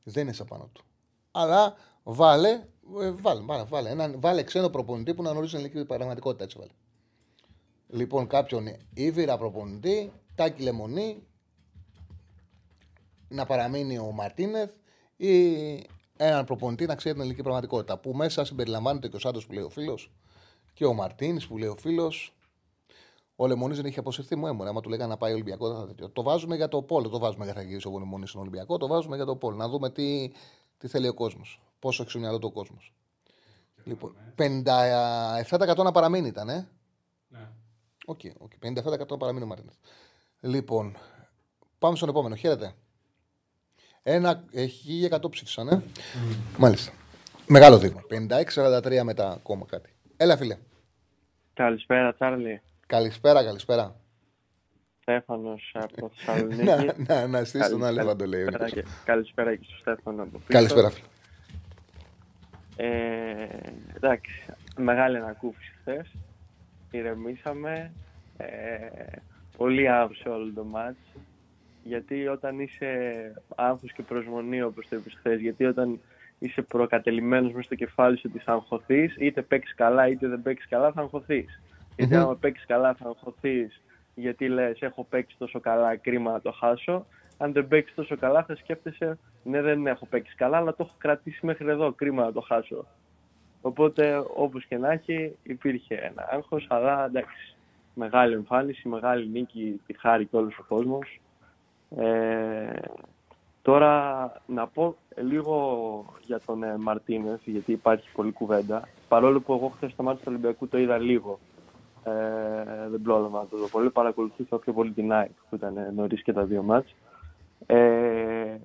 Δεν είναι σαν πάνω του. Αλλά βάλε, ε, βάλε, βάλε, βάλε, έναν, βάλε ξένο προπονητή που να γνωρίζει την ελληνική πραγματικότητα. Έτσι βάλε. Λοιπόν, κάποιον Ήβυρα προπονητή, Τάκη Λεμονή, να παραμείνει ο Μαρτίνεθ ή έναν προπονητή να ξέρει την ελληνική πραγματικότητα. Που μέσα συμπεριλαμβάνεται και ο Σάντος που λέει ο φίλος και ο Μαρτίνης που λέει ο φίλος. Ο Λεμονής δεν είχε αποσυρθεί μου έμονε. Άμα του λέγανε να πάει Ολυμπιακός, δεν θα τέτοιο. Το βάζουμε για το Πόλο. Το βάζουμε για θα γυρίσει ο Λεμονή στον Ολυμπιακό. Το βάζουμε για το Πόλο. Να δούμε τι, τι θέλει ο κόσμος. Πόσο έχει στο μυαλό του ο κόσμος. Λοιπόν, 57% να παραμείνει ήταν, ε;
Ναι.
OK, OK. 57% να παραμείνει ο Μαρτίνεθ. Λοιπόν, πάμε στον επόμενο. Χαίρετε. Ένα, ε, 1100 ψήφισαν, ε. Μάλιστα. Μεγάλο δείγμα. 56-43 μετά ακόμα κάτι. Έλα, φίλε.
Καλησπέρα, Τσάρλι.
Καλησπέρα, καλησπέρα.
Στέφανος από [LAUGHS] Θεσσαλονίκη.
να, να, να στήσει τον
Καλησπέρα
άλλο, το λέει. ο Νίκος.
και- Καλησπέρα και στο Στέφανο από πίσω.
Καλησπέρα, φίλε.
Ε, εντάξει, μεγάλη ανακούφιση χθες. Ηρεμήσαμε. Ε, πολύ άγχος σε όλο το μάτς. Γιατί όταν είσαι άγχος και προσμονή όπως το είπες χθες, γιατί όταν είσαι προκατελημένος μέσα στο κεφάλι σου ότι θα αγχωθείς, είτε παίξεις καλά είτε δεν παίξεις καλά θα αγχωθείς. Γιατί
Μμμ.
άμα παίξεις καλά θα αγχωθείς γιατί λες έχω παίξει τόσο καλά, κρίμα να το χάσω. Αν δεν παίξεις τόσο καλά θα σκέφτεσαι ναι δεν έχω παίξεις καλά αλλά το έχω κρατήσει μέχρι εδώ, κρίμα να το χάσω. Οπότε όπως και να έχει υπήρχε ένα άγχος αλλά εντάξει μεγάλη εμφάνιση, μεγάλη νίκη, τη χάρη και όλος ο κόσμος. Ε, τώρα να πω λίγο για τον ε, Μαρτίνεθ, γιατί υπάρχει πολλή κουβέντα. Παρόλο που εγώ χθες στο μάτι του Ολυμπιακού το είδα λίγο. Ε, δεν πρόλαβα να το δω πολύ. Παρακολουθούσα πιο πολύ την ΑΕΚ που ήταν ε, νωρίς και τα δύο μάτς. Ε,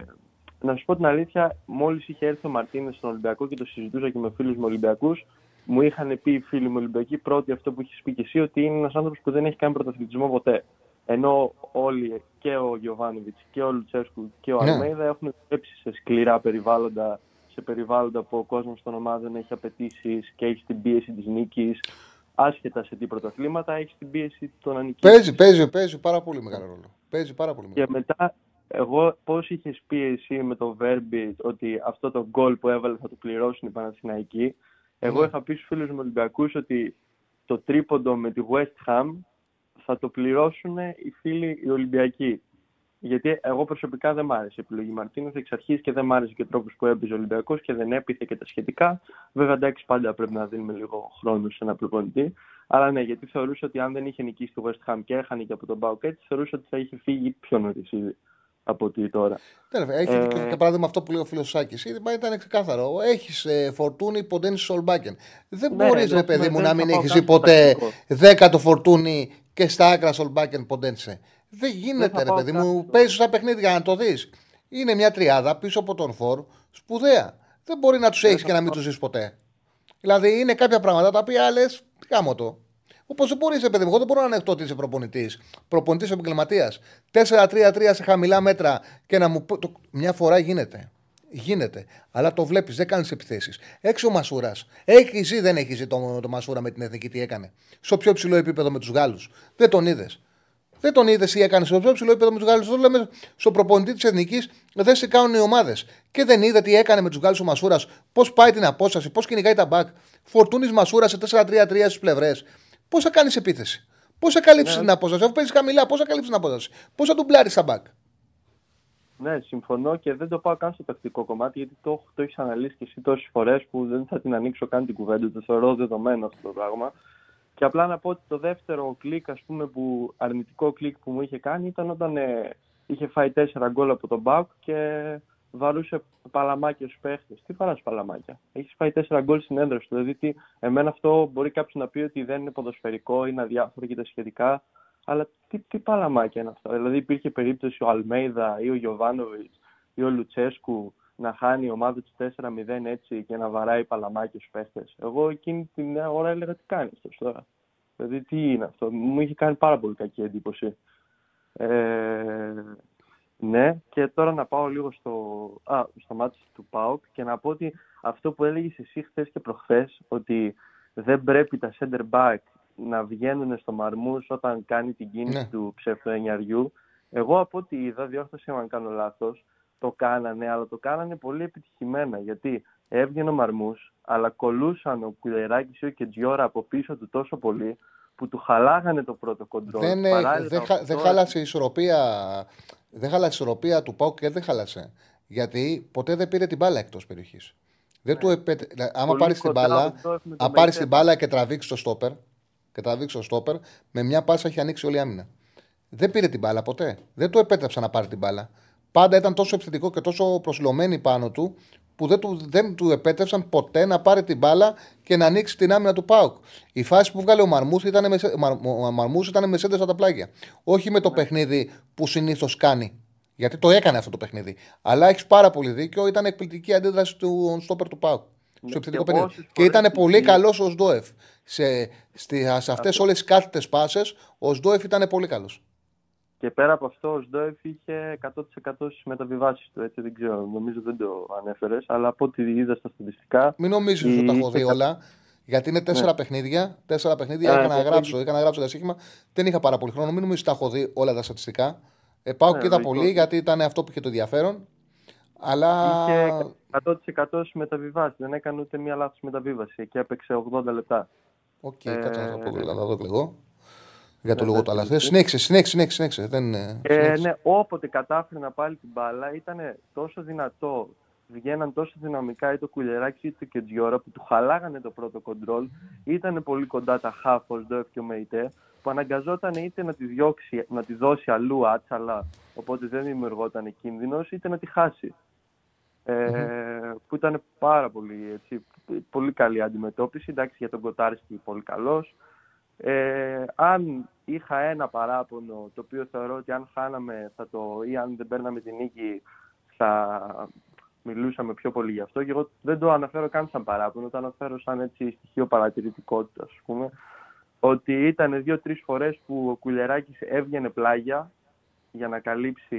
να σου πω την αλήθεια, μόλις είχε έρθει ο Μαρτίνες στον Ολυμπιακό και το συζητούσα και με φίλους μου Ολυμπιακούς, μου είχαν πει οι φίλοι μου Ολυμπιακοί πρώτοι αυτό που έχεις πει και εσύ, ότι είναι ένας άνθρωπος που δεν έχει κάνει πρωταθλητισμό ποτέ. Ενώ όλοι και ο Γιωβάνοβιτς και ο Λουτσέσκου και ο
Ναι.
Αλμέιδα έχουν δουλέψει σε σκληρά περιβάλλοντα, σε περιβάλλοντα που ο κόσμος των ομάδων έχει απαιτήσεις και έχει την πίεση της νίκης. Άσχετα σε τι πρωταθλήματα, έχει την πίεση των να νικήσει.
Παίζει, παίζει, παίζει πάρα πολύ μεγάλο ρόλο. Παίζει πάρα πολύ
Και
μεγάλο.
μετά, εγώ πώς είχες πει εσύ με το Verbit ότι αυτό το γκολ που έβαλε θα το πληρώσουν οι Παναθηναϊκοί. Εγώ
Ναι.
είχα πει στους φίλους μου Ολυμπιακούς ότι το τρίποντο με τη West Ham θα το πληρώσουν οι φίλοι οι Ολυμπιακοί. Γιατί εγώ προσωπικά δεν μ' άρεσε η επιλογή Μαρτίνεθ εξ αρχής και δεν μ' άρεσε και ο τρόπος που έπαιζε ο Ολυμπιακός και δεν έπειθε και τα σχετικά. Βέβαια, εντάξει, πάντα πρέπει να δίνουμε λίγο χρόνο σε ένα προπονητή. Αλλά ναι, γιατί θεωρούσα ότι αν δεν είχε νικήσει τη West Ham και έχανε και από τον Πάουκ έτσι, θεωρούσα ότι θα είχε φύγει πιο νωρίς ήδη από ότι τώρα.
Ναι, ρε, έχει
Ε,
και για παράδειγμα αυτό που λέει ο φίλο Σάκη. Ήταν ξεκάθαρο. Έχεις ε, φορτούνι ποντένι Σολμπάκεν. Δεν
Ναι,
μπορείς,
ρε,
ρε παιδί
δεν
μου,
θα
να μην
πάω
έχεις
καν
δει
στο
ποτέ
τακτικό.
δέκατο φορτούνι και στα άκρα Σολμπάκεν ποντένσε. Δεν
Δεν
γίνεται,
θα
ρε
πάω
παιδί
καν
μου.
στο-
Παίζει στα παιχνίδια να το δεις. Είναι μια τριάδα πίσω από τον Φορ σπουδαία. Δεν μπορεί να τους έχεις και να μην τους δει ποτέ. Δηλαδή είναι κάποια πράγματα τα οποία λες, γάμο το. Όπως δεν μπορείς, παιδί μου, εγώ δεν μπορώ να ανεχτώ ότι είσαι προπονητής. Προπονητής επαγγελματίας. 4-3-3 σε χαμηλά μέτρα και να μου. πει- Το... Μια φορά γίνεται. Γίνεται. Αλλά το βλέπεις, δεν κάνεις επιθέσεις. Έξω ο Μασούρας. Έχεις ζει, δεν έχεις ζει το, το Μασούρα με την εθνική, τι έκανε. Στο πιο ψηλό επίπεδο με τους Γάλλους. Δεν τον είδες. Δεν τον είδες ή έκανες στο πιο ψηλό επίπεδο με τους Γάλλους. Το λέμε στο προπονητή της εθνικής, δεν σε κάνουν οι ομάδες. Και δεν είδε τι έκανε με τους Γάλλους ο Μασούρας, πώς πάει την απόσταση, πώς κυνηγάει τα μπακ. Φορτούνης Μασούρα σε 4-3-3 στις πλευρές. Πώς θα κάνεις επίθεση. Πώς θα καλύψεις
Ναι.
την απόσταση, αφού παίζεις χαμηλά, πώς θα καλύψεις την απόσταση. Πώς θα ντουμπλάρει τα μπακ.
Ναι, συμφωνώ και δεν το πάω καν στο τακτικό κομμάτι γιατί το, το έχεις αναλύσει και εσύ τόσες φορές που δεν θα την ανοίξω καν την κουβέντα. Το θεωρώ δεδομένο αυτό το πράγμα. Και απλά να πω ότι το δεύτερο κλικ, ας πούμε, που, αρνητικό κλικ που μου είχε κάνει ήταν όταν ε, είχε φάει τέσσερα γκολ από τον Μπάουκ και βαρούσε παλαμάκια στους παίχτες. Τι βαράς παλαμάκια; Έχεις φάει τέσσερα γκολ στην έδρα σου. Δηλαδή, τι, εμένα αυτό μπορεί κάποιος να πει ότι δεν είναι ποδοσφαιρικό, είναι αδιάφορο και τα σχετικά. Αλλά τι, τι παλαμάκια είναι αυτά. Δηλαδή, υπήρχε περίπτωση ο Αλμέιδα ή ο Γιωβάνοβιτς ή ο Λουτσέσκου να χάνει η ομάδα τους 4-0 έτσι και να βαράει παλαμάκια στους παίχτες. Εγώ εκείνη την ώρα έλεγα τι κάνει αυτός τώρα; Δηλαδή, τι είναι αυτό; Μου είχε κάνει πάρα πολύ κακή εντύπωση. Ε, ναι, και τώρα να πάω λίγο στο, α, στο μάτι του ΠΑΟΚ και να πω ότι αυτό που έλεγες εσύ χθες και προχθές ότι δεν πρέπει τα center back να βγαίνουν στο μαρμούς όταν κάνει την κίνηση
Ναι.
του ψευτοενιαριού. Εγώ από ό,τι είδα, διόρθωσε αν κάνω λάθος, το κάνανε, αλλά το κάνανε πολύ επιτυχημένα γιατί έβγαινε ο μαρμούς, αλλά κολούσαν ο Κουλεράκης ή ο Κεντζιόρα από πίσω του τόσο πολύ που του χαλάγανε το πρώτο κοντρόλ.
Δεν, ε,
Παράλληλα,
δεν,
ο
χα- δεν
Φωτόρας-
χάλασε η ισορροπία. Δεν χάλασε η ισορροπία του Πάουκ και δεν χάλασε. Γιατί ποτέ δεν πήρε την μπάλα εκτός περιοχής. Δεν του επέτε... δηλαδή, άμα
Πολύ
πάρεις την
κοντά
μπάλα,
ο Ντόεφ με τον
αν πάρεις
Μεϊτέ.
την μπάλα και τραβήξεις το στόπερ, και τραβήξει το στόπερ, με μια πάσα έχει ανοίξει όλη η άμυνα. Δεν πήρε την μπάλα ποτέ. Δεν του επέτρεψαν να πάρει την μπάλα. Πάντα ήταν τόσο επιθετικό και τόσο προσιλωμένοι πάνω του που δεν του, δεν του επέτρεψαν ποτέ να πάρει την μπάλα και να ανοίξει την άμυνα του Πάουκ. Η φάση που βγάλε ο Μαρμούθ ήταν με, σε- Μαρ- ο Μαρμούθ ήταν με σέντε στα τα πλάγια. Όχι με το παιχνίδι που συνήθως κάνει. Γιατί το έκανε αυτό το παιχνίδι. Αλλά έχεις πάρα πολύ δίκιο. Ήταν εκπληκτική αντίδραση του στόπερ του Πάουκ.
Ναι,
Στο επιθετικό
και
παιχνίδι.
όσες
Και ήταν
φορές
πολύ
η-
καλός ο Σντόεφ. Σε, στη- σε αυτές όλες τις κάθετες πάσε, ο Σντόεφ ήταν πολύ καλός.
Και πέρα από αυτό, ο Σντόεφ είχε 100% στις μεταβιβάσεις του. Έτσι δεν ξέρω, νομίζω δεν το ανέφερες. Αλλά από ό,τι είδα στα στατιστικά.
Μην νομίζεις ότι τα έχω δει
είχε-
όλα. Γιατί είναι τέσσερα
Ναι.
παιχνίδια. Τέσσερα παιχνίδια
Α,
είχα να
ναι,
γράψω. Είχα να γράψω ένα σύγχυμα. Δεν είχα πάρα πολύ χρόνο. Μην νομίζεις ότι τα έχω δει όλα τα στατιστικά. Ε, πάω
Ναι,
και είδα
λογικό.
πολύ γιατί ήταν αυτό που είχε το ενδιαφέρον. Αλλά.
Είχε 100% στις μεταβιβάσεις. Δεν έκανε ούτε μία λάθος μεταβίβαση και έπαιξε 80 λεπτά.
Οκ,
Ε,
κάτσε να το πω. Να το δω και εγώ. Για το
ναι,
λόγο
ναι,
του αλλά.
ναι.
Συνέχισε, συνέχισε, συνέχισε. συνέχισε. Δεν, ε,
Ε,
συνέχισε.
ναι, όποτε κατάφερε να πάρει την μπάλα ήταν τόσο δυνατό. Βγαίναν τόσο δυναμικά είτε ο Κουλεράκη είτε και ο Τζιόρα που του χαλάγανε το πρώτο κοντρόλ. Ήταν πολύ κοντά τα χάφ, ο Σντόεφ και ο Μεϊτέ, που αναγκαζόταν είτε να τη, διώξει, να τη δώσει αλλού άτσαλα, οπότε δεν δημιουργόταν κίνδυνος, είτε να τη χάσει. Ε, Που ήταν πάρα πολύ, έτσι, πολύ καλή αντιμετώπιση. Εντάξει, για τον Κοτάρσκι πολύ καλός. Ε, αν είχα ένα παράπονο, το οποίο θεωρώ ότι αν χάναμε θα το, ή αν δεν παίρναμε την νίκη θα μιλούσαμε πιο πολύ γι' αυτό και εγώ δεν το αναφέρω καν σαν παράπονο, το αναφέρω σαν έτσι στοιχείο παρατηρητικότητας, ας πούμε. ότι ήταν δύο-τρεις φορές που ο Κουλεράκης έβγαινε πλάγια για να καλύψει,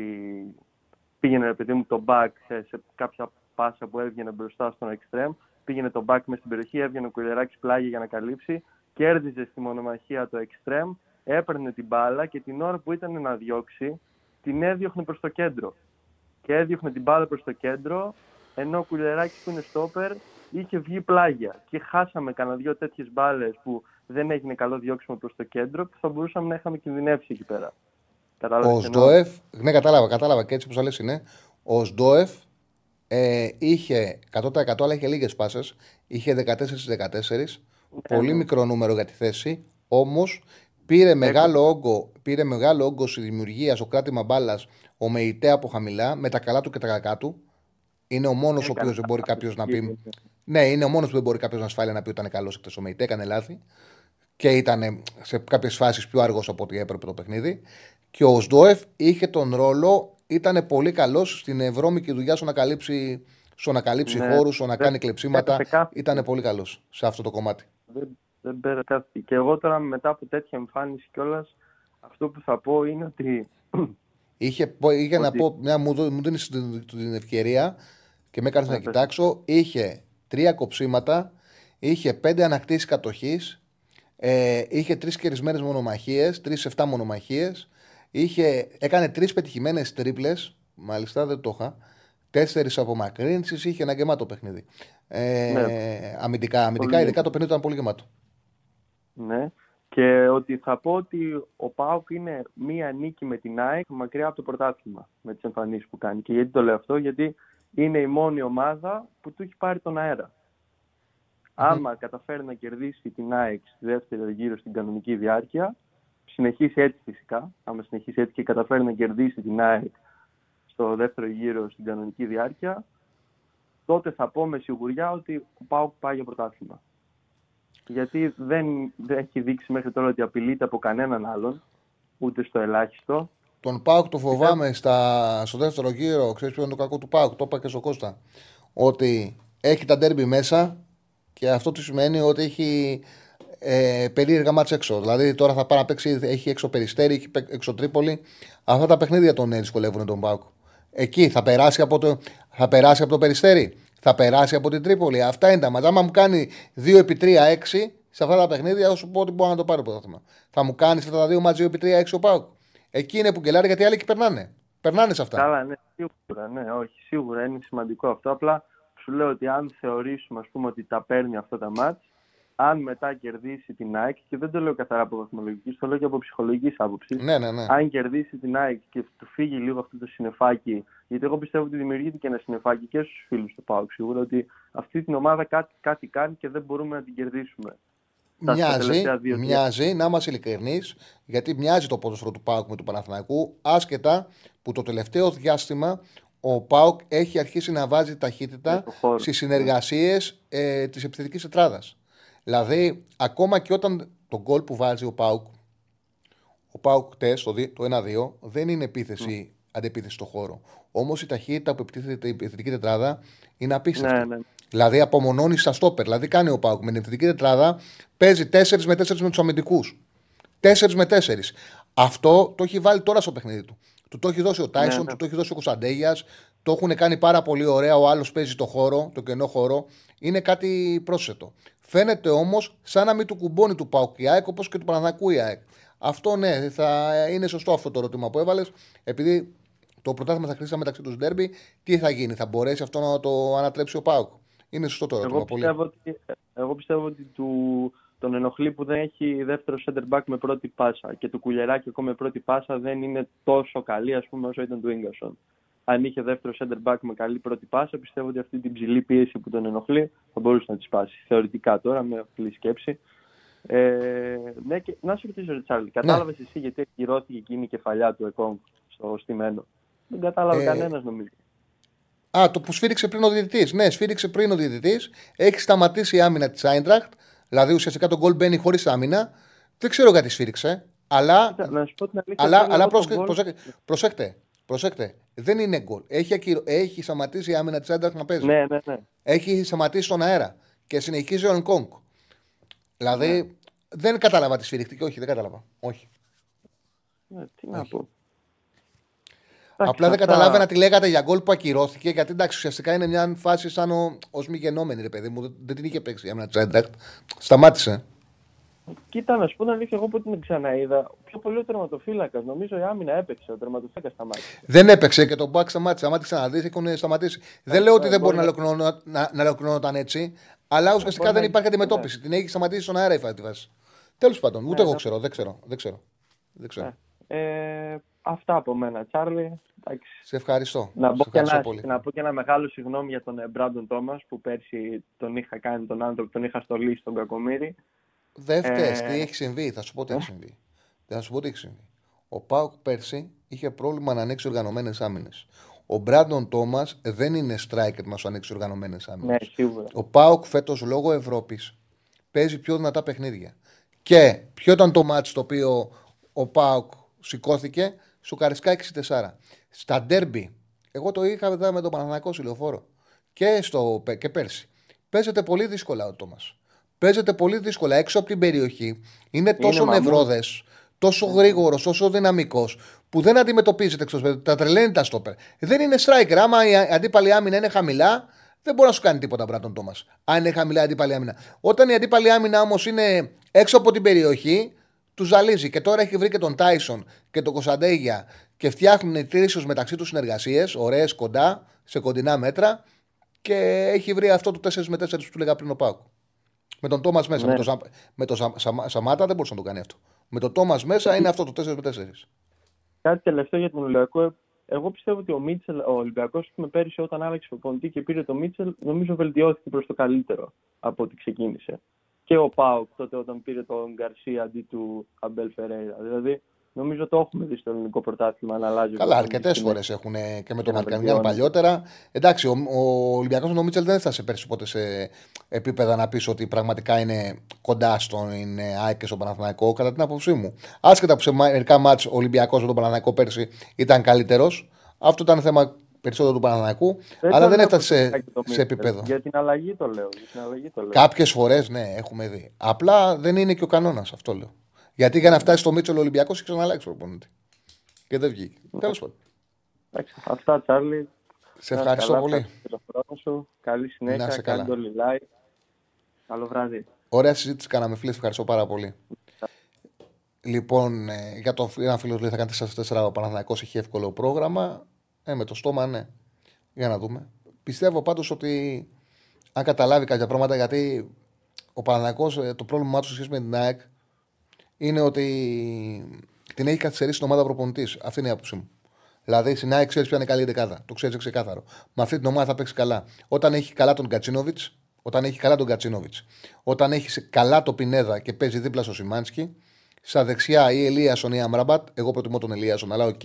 πήγαινε ρε παιδί μου το back σε, σε κάποια πάσα που έβγαινε μπροστά στον extreme, πήγαινε το back μες στην περιοχή, έβγαινε ο Κουλεράκης πλάγια για να καλύψει, κέρδιζε στη μονομαχία το extreme, έπαιρνε την μπάλα και την ώρα που ήταν να διώξει, την έδιωχνε προς το κέντρο. Και έδιωχνε την μπάλα προς το κέντρο, ενώ ο Κουλεράκης που είναι στόπερ είχε βγει πλάγια. Και χάσαμε κανένα δυο τέτοιες μπάλες που δεν έγινε καλό διώξιμο προς το κέντρο, που θα μπορούσαμε να είχαμε κινδυνεύσει εκεί πέρα. Κατάλαβες
Ο
τι εννοώ;
Σντόεφ, ναι, κατάλαβα, κατάλαβα και έτσι που σα λες είναι. Ο Σντόεφ ε, είχε 100% αλλά είχε λίγες πάσες. Είχε 14 στις 14. πολύ
ναι.
μικρό νούμερο για τη θέση. Όμως πήρε, μεγάλο όγκο, πήρε μεγάλο όγκο στη δημιουργία, στο κράτημα μπάλας, ο Μεϊτέ από χαμηλά, με τα καλά του και τα κακά του. Είναι ο μόνος ο
Έκανε
οποίος δεν μπορεί
τα
κάποιος να
εκεί,
πει. Ναι, είναι ο μόνος που δεν μπορεί κάποιος να ασφάλεια να πει ότι ήταν καλός εκτός ο Μεϊτέ, έκανε λάθη. Και ήταν σε κάποιες φάσεις πιο αργός από ό,τι έπρεπε το παιχνίδι. Και ο Σντόεφ είχε τον ρόλο, ήταν πολύ καλός στην ευρώμικη δουλειά στο να καλύψει, στο να καλύψει
Ναι.
χώρους, στο να
Δεν-
κάνει κλεψίματα.
έπεσε κάθε-
Ήταν πολύ καλός σε αυτό το κομμάτι.
Δεν, δεν πέρα κάτι. Και εγώ τώρα μετά από τέτοια εμφάνιση κιόλας, αυτό που θα πω είναι ότι [CLEARS THROAT]
Είχε, πω- είχε να
Ότι-
πω, μια, μου, δω- μου δίνεις την, την ευκαιρία και με έκανε να
Ναι, πες.
κοιτάξω. Είχε τρία κοψίματα, είχε πέντε ανακτήσεις κατοχής, ε, είχε τρεις κερδισμένε μονομαχίες, τρει-εφτά μονομαχίες. Είχε, έκανε τρεις πετυχημένες τρίπλες. Μάλιστα, δεν το είχα. Τέσσερις απομακρύνσει, είχε ένα γεμάτο παιχνίδι. Ε,
Ναι.
αμυντικά, αμυντικά
Πολύ
ειδικά το παιχνίδι ήταν πολύ γεμάτο.
Ναι. Και ότι θα πω ότι ο Πάουκ είναι μία νίκη με την ΑΕΚ μακριά από το πρωτάθλημα με τις εμφανίσεις που κάνει. Και γιατί το λέω αυτό, γιατί είναι η μόνη ομάδα που του έχει πάρει τον αέρα. Άμα καταφέρει να κερδίσει την ΑΕΚ στη δεύτερη γύρο στην κανονική διάρκεια, συνεχίσει έτσι φυσικά, άμα συνεχίσει έτσι και καταφέρει να κερδίσει την ΑΕΚ στο δεύτερο γύρο στην κανονική διάρκεια, τότε θα πω με σιγουριά ότι ο Πάουκ πάει για πρωτάθλημα γιατί δεν, δεν έχει δείξει μέχρι τώρα ότι απειλείται από κανέναν άλλον, ούτε στο ελάχιστο.
Τον Πάουκ το φοβάμαι στα, στο δεύτερο γύρο. Ξέρεις ποιο είναι το κακό του Πάουκ. Το είπα και στο Κώστα. Ότι έχει τα ντέρμπι μέσα και αυτό τι σημαίνει ότι έχει ε, περίεργα μάτς έξω. Δηλαδή τώρα θα πάει να παίξει, έχει έξω περιστέρι, έχει παί- έξω Τρίπολη. Αυτά τα παιχνίδια τον ε, δυσκολεύουν τον Πάουκ. Εκεί θα περάσει, από το, θα περάσει από το περιστέρι, θα περάσει από την Τρίπολη. Αυτά είναι τα μάτια. Άμα μου κάνει 2 επί 3 6 σε αυτά τα παιχνίδια, θα σου πω ότι μπορώ να το πάρω πρωτάθλημα. Θα μου κάνεις αυτά τα δύο μάτια 2 επί 3 6 ο Πάουκ. Εκεί είναι που γκελάρει γιατί οι άλλοι εκεί περνάνε. Περνάνε σε αυτά.
Καλά, ναι, σίγουρα, ναι, όχι, σίγουρα είναι σημαντικό αυτό. Απλά σου λέω ότι αν θεωρήσουμε ας πούμε, ότι τα παίρνει αυτά τα μάτς, αν μετά κερδίσει την ΑΕΚ, και δεν το λέω καθαρά από βαθμολογικής, το λέω και από ψυχολογικής άποψης.
Ναι, ναι, ναι.
Αν κερδίσει την ΑΕΚ και του φύγει λίγο αυτό το συνεφάκι, γιατί εγώ πιστεύω ότι δημιουργείται και ένα συνεφάκι και στους φίλους του ΠΑΟΚ σίγουρα, ότι αυτή την ομάδα κάτι, κάτι κάνει και δεν μπορούμε να την κερδίσουμε. Στα- στα
Μοιάζει,
τελευταία δύο-τρία.
μοιάζει, να είμαστε ειλικρινείς, γιατί μοιάζει το ποδόσφαιρο του Πάουκ με του Παναθηναϊκού, άσχετα που το τελευταίο διάστημα ο Πάουκ έχει αρχίσει να βάζει ταχύτητα στις συνεργασίες ε, της επιθετικής τετράδας. Δηλαδή, ακόμα και όταν το γκολ που βάζει ο Πάουκ, ο Πάουκ χτες, το, δι- το 1-2, δεν είναι επίθεση, αντεπίθεση στο χώρο. Όμως η ταχύτητα που επιτίθεται η επιθετική τετράδα είναι απίστευτη.
Ναι, ναι.
Δηλαδή απομονώνει στα στόπερ. Δηλαδή κάνει ο Πάουκ με την επιθετική τετράδα, παίζει 4 με 4 με τους αμυντικούς. 4 με 4. Αυτό το έχει βάλει τώρα στο παιχνίδι του. Του το έχει δώσει ο Τάισον,
Ναι, ναι.
του το έχει δώσει ο Κωνσταντέγιας. Το έχουν κάνει πάρα πολύ ωραία. Ο άλλος παίζει το χώρο, το κενό χώρο. Είναι κάτι πρόσθετο. Φαίνεται όμως σαν να μην του κουμπώνει του Πάουκ η ΑΕΚ όπως και του Παναθηναϊκού η ΑΕΚ. Αυτό ναι, θα είναι σωστό αυτό το ερώτημα που έβαλες. Επειδή το πρωτάθλημα θα χρήσει μεταξύ τους Ντέρμπι, τι θα γίνει, θα μπορέσει αυτό να το ανατρέψει ο Πάουκ; Είναι σωστό το ερώτημα.
Εγώ
πολύ.
πιστεύω ότι, εγώ πιστεύω ότι του, τον ενοχλεί που δεν έχει δεύτερο center back με πρώτη πάσα και το κουλεράκι ακόμα με πρώτη πάσα δεν είναι τόσο καλή ας πούμε όσο ήταν του Ίγκασον. Αν είχε δεύτερο center back με καλή πρώτη πάσα, πιστεύω ότι αυτή την ψηλή πίεση που τον ενοχλεί θα μπορούσε να τη σπάσει. Θεωρητικά τώρα, με απλή σκέψη. Ε, ναι, και να σου ρωτήσω, Ριτσάρλ, κατάλαβες εσύ γιατί ακυρώθηκε εκείνη η κεφαλιά του Εκόνγκ στο στημένο; Δεν κατάλαβε
Ε,
κανένας νομίζω.
Α, το που σφύριξε πριν ο διαιτητής. Ναι, σφύριξε πριν ο διαιτητής. Έχει σταματήσει η άμυνα της Άιντραχτ. Δηλαδή ουσιαστικά το γκολ μπαίνει χωρίς άμυνα. Δεν ξέρω γιατί σφύριξε. Αλλά,
Να σου πω την αλήθεια,
αλλά,
θέλω
αλλά
εγώ το
πρόσεχε-
γκολ-
προσέχτε, προσέχτε, προσέχτε. Δεν είναι γκολ. Έχει, ακυρο- έχει σταματήσει η άμυνα της Άιντραχτ να παίζει.
Ναι, ναι, ναι.
Έχει σταματήσει στον αέρα. Και συνεχίζει ο Ενκόγκ. Δηλαδή, Δεν κατάλαβα τη σφυριχτική, όχι, δεν κατάλαβα. Όχι.
Ναι, τι να πω.
Απλά δεν
αυτά-
καταλάβαινα τι λέγατε για γκολ που ακυρώθηκε, γιατί εντάξει, ουσιαστικά είναι μια φάση σαν ως μη γενόμενη, ρε παιδί μου. Δεν, δεν την είχε παίξει για μια Τσέντρακτ. Σταμάτησε.
Κοίτα, να σου πω την αλήθεια, εγώ που την ξαναείδα, πιο πολύ ο τερματοφύλακας. Νομίζω η άμυνα έπαιξε, ο τερματοφύλακας σταμάτησε.
Δεν έπαιξε και τον Μπακ σταμάτησε. Αν ξαναδείς, έχουν σταματήσει. δεν λέω ότι
ναι,
δεν μπορεί να,
μπορεί
ολοκληρώνω- να, να ολοκληρώνονταν έτσι, αλλά ουσιαστικά
μπορεί
δεν
να-
υπάρχει αντιμετώπιση. Την έχει σταματήσει στον αέρα η φάση. τη βάση. Τέλος πάντων, ούτε
Ναι,
εγώ
ναι.
ξέρω. Δεν ξέρω. Δεν ξέρω. Δεν ξέρω.
Ε, αυτά από μένα, Τσάρλι. Εντάξει.
Σε ευχαριστώ.
Να,
Σε
πω και
ευχαριστώ
ένα,
πολύ.
να πω και ένα μεγάλο συγγνώμη για τον Μπράντον Τόμας που πέρσι τον είχα κάνει τον άνθρωπο, τον είχα στολίσει στον Κακομήρη.
Δεν φταίς.
Ε,
Τι έχει συμβεί. Θα σου πω τι έχει συμβεί. Θα σου πω τι έχει συμβεί. Ο Πάουκ πέρσι είχε πρόβλημα να ανοίξει οργανωμένες άμυνες. Ο Μπράντον Τόμας δεν είναι striker να σου ανοίξει οργανωμένες άμυνες.
Ναι, σίγουρα.
Ο Πάουκ φέτος λόγω Ευρώπης παίζει πιο δυνατά παιχνίδια. Και ποιο ήταν το μάτι το οποίο ο Πάουκ σηκώθηκε; Στο Καρισκάκι 4. Στα ντέρμπι, εγώ το είχα εδώ με τον Παναθηναϊκό Λεωφόρο και, στο, και πέρσι. Παίζεται πολύ δύσκολα ο Τόμας. Παίζεται πολύ δύσκολα έξω από την περιοχή. Είναι τόσο
μαμού.
νευρόδες, τόσο γρήγορος, τόσο δυναμικός, που δεν αντιμετωπίζεται εκτό παιδί. Τα τρελαίνει τα στόπερ. Δεν είναι striker. Άμα η αντίπαλη άμυνα είναι χαμηλά, δεν μπορεί να σου κάνει τίποτα Μπράτον Τόμας. Αν είναι χαμηλά η αντίπαλη άμυνα. Όταν η αντίπαλη άμυνα όμως είναι έξω από την περιοχή, του ζαλίζει. Και τώρα έχει βρει και τον Τάισον και τον Κωνσταντέγια και φτιάχνουν τρίσου μεταξύ τους συνεργασίες, ωραίες κοντά, σε κοντινά μέτρα. Και έχει βρει αυτό το 4 με 4 που του λέγα πριν ο Πάκου. Με τον Τόμας μέσα.
Ναι.
Με τον, Σα- με τον Σα- Σα- Σαμάτα δεν μπορούσε να το κάνει αυτό. Με τον Τόμας μέσα είναι αυτό το 4 με 4.
Κάτι τελευταίο για τον Ολυμπιακό. Εγώ πιστεύω ότι ο Μίτσελ, ο Ολυμπιακός, με πέρυσι όταν άλλαξε προπονητή και πήρε το Μίτσελ, νομίζω βελτιώθηκε προς το καλύτερο από ό,τι ξεκίνησε. Και ο Πάοκ τότε όταν πήρε τον Γκαρσία αντί του Αμπέλ Φερέιρα. Δηλαδή, νομίζω το έχουμε δει στο ελληνικό πρωτάθλημα να αλλάζει. ο
Καλά,
προπονητής
αρκετές
στην-
φορές έχουν ε, και με τον
να
Αρκανιάν
βελτιώνει.
παλιότερα. Εντάξει, ο, ο Ολυμπιακός με τον Μίτσελ δεν έφτασε πέρσι ποτέ σε επίπεδα να πεις ότι πραγματικά είναι κοντά στον είναι ΑΕΚ και στον Παναθηναϊκό, κατά την άποψή μου. Άσχετα που σε μερικά μάτς ο Ολυμπιακός με τον Παναθηναϊκό πέρσι ήταν καλύτερος. Αυτό ήταν θέμα περισσότερο του Παναθηναϊκού, αλλά
το
δεν
λέω
έφτασε σε,
προσωπικά και το
σε
Μίτσελ.
επίπεδο.
Για την αλλαγή το λέω. Για την αλλαγή το λέω.
Κάποιες φορές, ναι, έχουμε δει. Απλά δεν είναι και ο κανόνας, αυτό λέω. Γιατί για να φτάσει στο Μίτσελ ο Ολυμπιακός έχει ξαναλλάξει προπονητή. Και δεν βγήκε. Τέλος πάντων.
Εντάξει, Αυτά, Τσάρλι.
Σε
Να
ευχαριστώ
καλά,
πολύ.
ευχαριστώ για τον χρόνο σου. Καλή συνέχεια.
Να σε καλά.
Κάντε όλοι like. Καλό βράδυ.
Ωραία συζήτηση κάναμε, φίλε. Ευχαριστώ πάρα πολύ. Λοιπόν, ε, για τον ένα φίλο λέει θα κάνει 4-4 ο Παναθηναϊκός έχει εύκολο πρόγραμμα. Ε, με το στόμα, ναι. Για να δούμε. Πιστεύω πάντως ότι αν καταλάβει κάποια πράγματα, γιατί ο Παναθηναϊκός ε, το πρόβλημά του σε σχέση με την ΑΕΚ είναι ότι την έχει καθυστερήσει την ομάδα προπονητής. Αυτή είναι η άποψή μου. Δηλαδή στην ΑΕΚ ξέρεις ποια είναι η καλή δεκάδα. Το ξέρεις ξεκάθαρο. Με αυτή την ομάδα θα παίξει καλά. Όταν έχει καλά τον Γκατσίνοβιτς, όταν έχει καλά τον Γκατσίνοβιτς, όταν έχει καλά το Πινέδα και παίζει δίπλα στο Σιμάνσκι, στα δεξιά ή Ελίασον ή Αμραμπάτ, εγώ προτιμώ τον Ελίασον, αλλά οκ.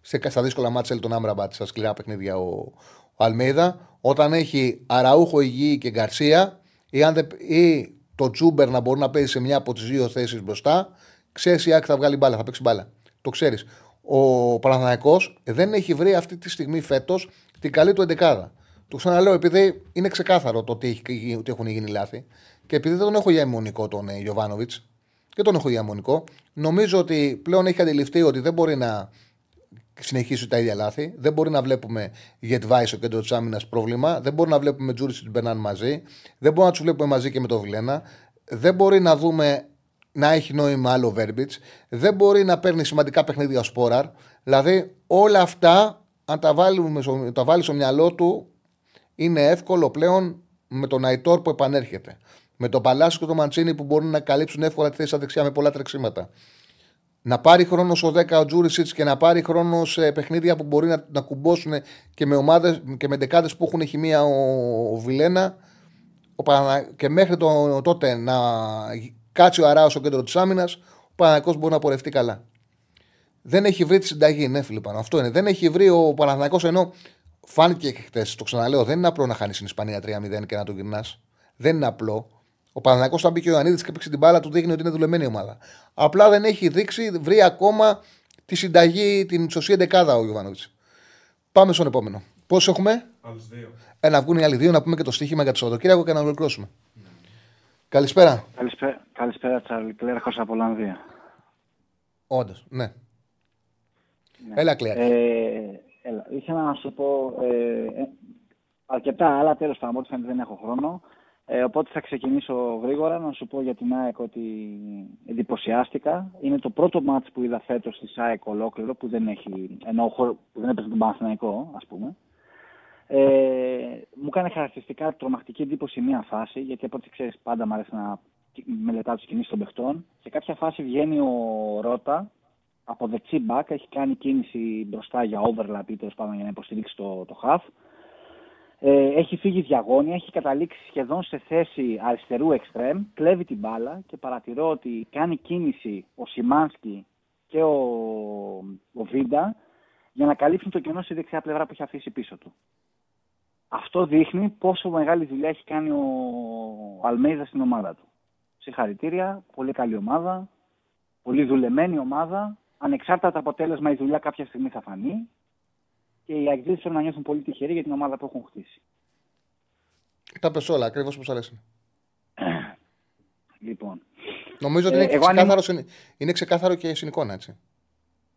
Σε- Στα δύσκολα μάτσα τον Άμραμπατ, στα σκληρά παιχνίδια ο, ο Αλμέιδα. Όταν έχει Αραούχο Υγιή και Γκαρσία, ή, αν δεν- ή το Τσούμπερ να μπορεί να παίζει σε μια από τις δύο θέσεις μπροστά, ξέρεις η Άκη θα βγάλει μπάλα, θα παίξει μπάλα. Το ξέρεις. Ο Παναθηναϊκός δεν έχει βρει αυτή τη στιγμή φέτος την καλή του εντεκάδα. Το ξαναλέω επειδή είναι ξεκάθαρο το ότι, έχει, ότι έχουν γίνει λάθη και επειδή δεν τον έχω για αιμονικό τον ε, Γιωβάνοβιτς και τον έχω για αιμονικό, νομίζω ότι πλέον έχει αντιληφθεί ότι δεν μπορεί να συνεχίσει τα ίδια λάθη. Δεν μπορεί να βλέπουμε Γετβάη στο κέντρο τη άμυνα πρόβλημα. Δεν μπορεί να βλέπουμε Τζούρι και Μπερνάν μαζί. Δεν μπορεί να τους βλέπουμε μαζί και με το Βιλένα. Δεν μπορεί να δούμε να έχει νόημα άλλο Βέρμπιτς. Δεν μπορεί να παίρνει σημαντικά παιχνίδια ο Σπόραρ. Δηλαδή όλα αυτά, αν τα, βάλουμε, στο- τα βάλει στο μυαλό του, είναι εύκολο πλέον με τον Αϊτόρ που επανέρχεται. Με τον Παλάσιο και τον Μαντσίνη που μπορούν να καλύψουν εύκολα τη θέση στα δεξιά με πολλά τρεξίματα. Να πάρει χρόνος στο 10 ο Τζούρισιτς και να πάρει χρόνος σε παιχνίδια που μπορεί να, να κουμπώσουν και με ομάδες και με δεκάδες που έχουν χημεία ο, ο Βιλένα. Ο Πανα... Και μέχρι το, τότε να κάτσει ο Αράος στο κέντρο της άμυνας, ο Παναγιακό μπορεί να πορευτεί καλά. Δεν έχει βρει τη συνταγή, ναι, Φιλιππάνο. Αυτό είναι. Δεν έχει βρει ο Παναθηναϊκός ενώ φάνηκε και χθες. Το ξαναλέω, δεν είναι απλό να χάνεις στην Ισπανία 3-0 και να το γυρνάς. Δεν είναι απλό. Ο Παναθηναϊκός όταν μπήκε ο Ιωαννίδης και έπαιξε την μπάλα, του δείχνει ότι είναι δουλεμένη ομάδα. Απλά δεν έχει δείξει, βρει ακόμα τη συνταγή, την σωστή εντεκάδα ο Ιωβάνοβιτ. Πάμε στον επόμενο. Πόσους έχουμε,
Άλλους δύο.
ε, να βγουν οι άλλοι δύο, να πούμε και το στοίχημα για το Σαββατοκύριακο και να ολοκληρώσουμε. Καλησπέρα.
Καλησπέρα, καλησπέρα Τσάρλι. Κλέρχος από Ολλανδία.
Όντως, ναι.
Ναι.
Έλα, Κλέρ.
Ε, έλα, ήθελα να σου πω ε, ε, αρκετά άλλα, τέλος πάντων, ό,τι φαίνεται δεν έχω χρόνο. Ε, οπότε θα ξεκινήσω γρήγορα να σου πω για την ΑΕΚ ότι εντυπωσιάστηκα. Είναι το πρώτο μάτς που είδα φέτος στη ΑΕΚ ολόκληρο που δεν έχει, ενώ χω- που δεν έπαιζε τον Παναθηναϊκό, ας πούμε. Ε, μου έκανε χαρακτηριστικά τρομακτική εντύπωση μία φάση, γιατί από ό,τι ξέρεις πάντα μου αρέσει να μελετάω τις κινήσεις των παιχτών. Σε κάποια φάση βγαίνει ο Ρότα, από δεξί μπακ, έχει κάνει κίνηση μπροστά για overlap ή τέλος πάντων για να υποστηρίξει το, το half. Ε, έχει φύγει διαγώνια, έχει καταλήξει σχεδόν σε θέση αριστερού εξτρέμ, κλέβει την μπάλα και παρατηρώ ότι κάνει κίνηση ο Σιμάνσκι και ο, ο Βίντα για να καλύψουν το κενό στη δεξιά πλευρά που έχει αφήσει πίσω του. Αυτό δείχνει πόσο μεγάλη δουλειά έχει κάνει ο Αλμέιδα στην ομάδα του. Συγχαρητήρια, πολύ καλή ομάδα, πολύ δουλεμένη ομάδα. Ανεξάρτητα από το αποτέλεσμα, η δουλειά κάποια στιγμή θα φανεί και οι Αγγλίδες πρέπει να νιώθουν πολύ τυχεροί για την ομάδα που έχουν χτίσει.
Τα πες όλα, ακριβώς όπως αρέσει. [CLEARS THROAT]
Λοιπόν,
Νομίζω ότι
Ε,
είναι,
εγώ αν
ξεκάθαρο, συν- είναι ξεκάθαρο και στην εικόνα, έτσι.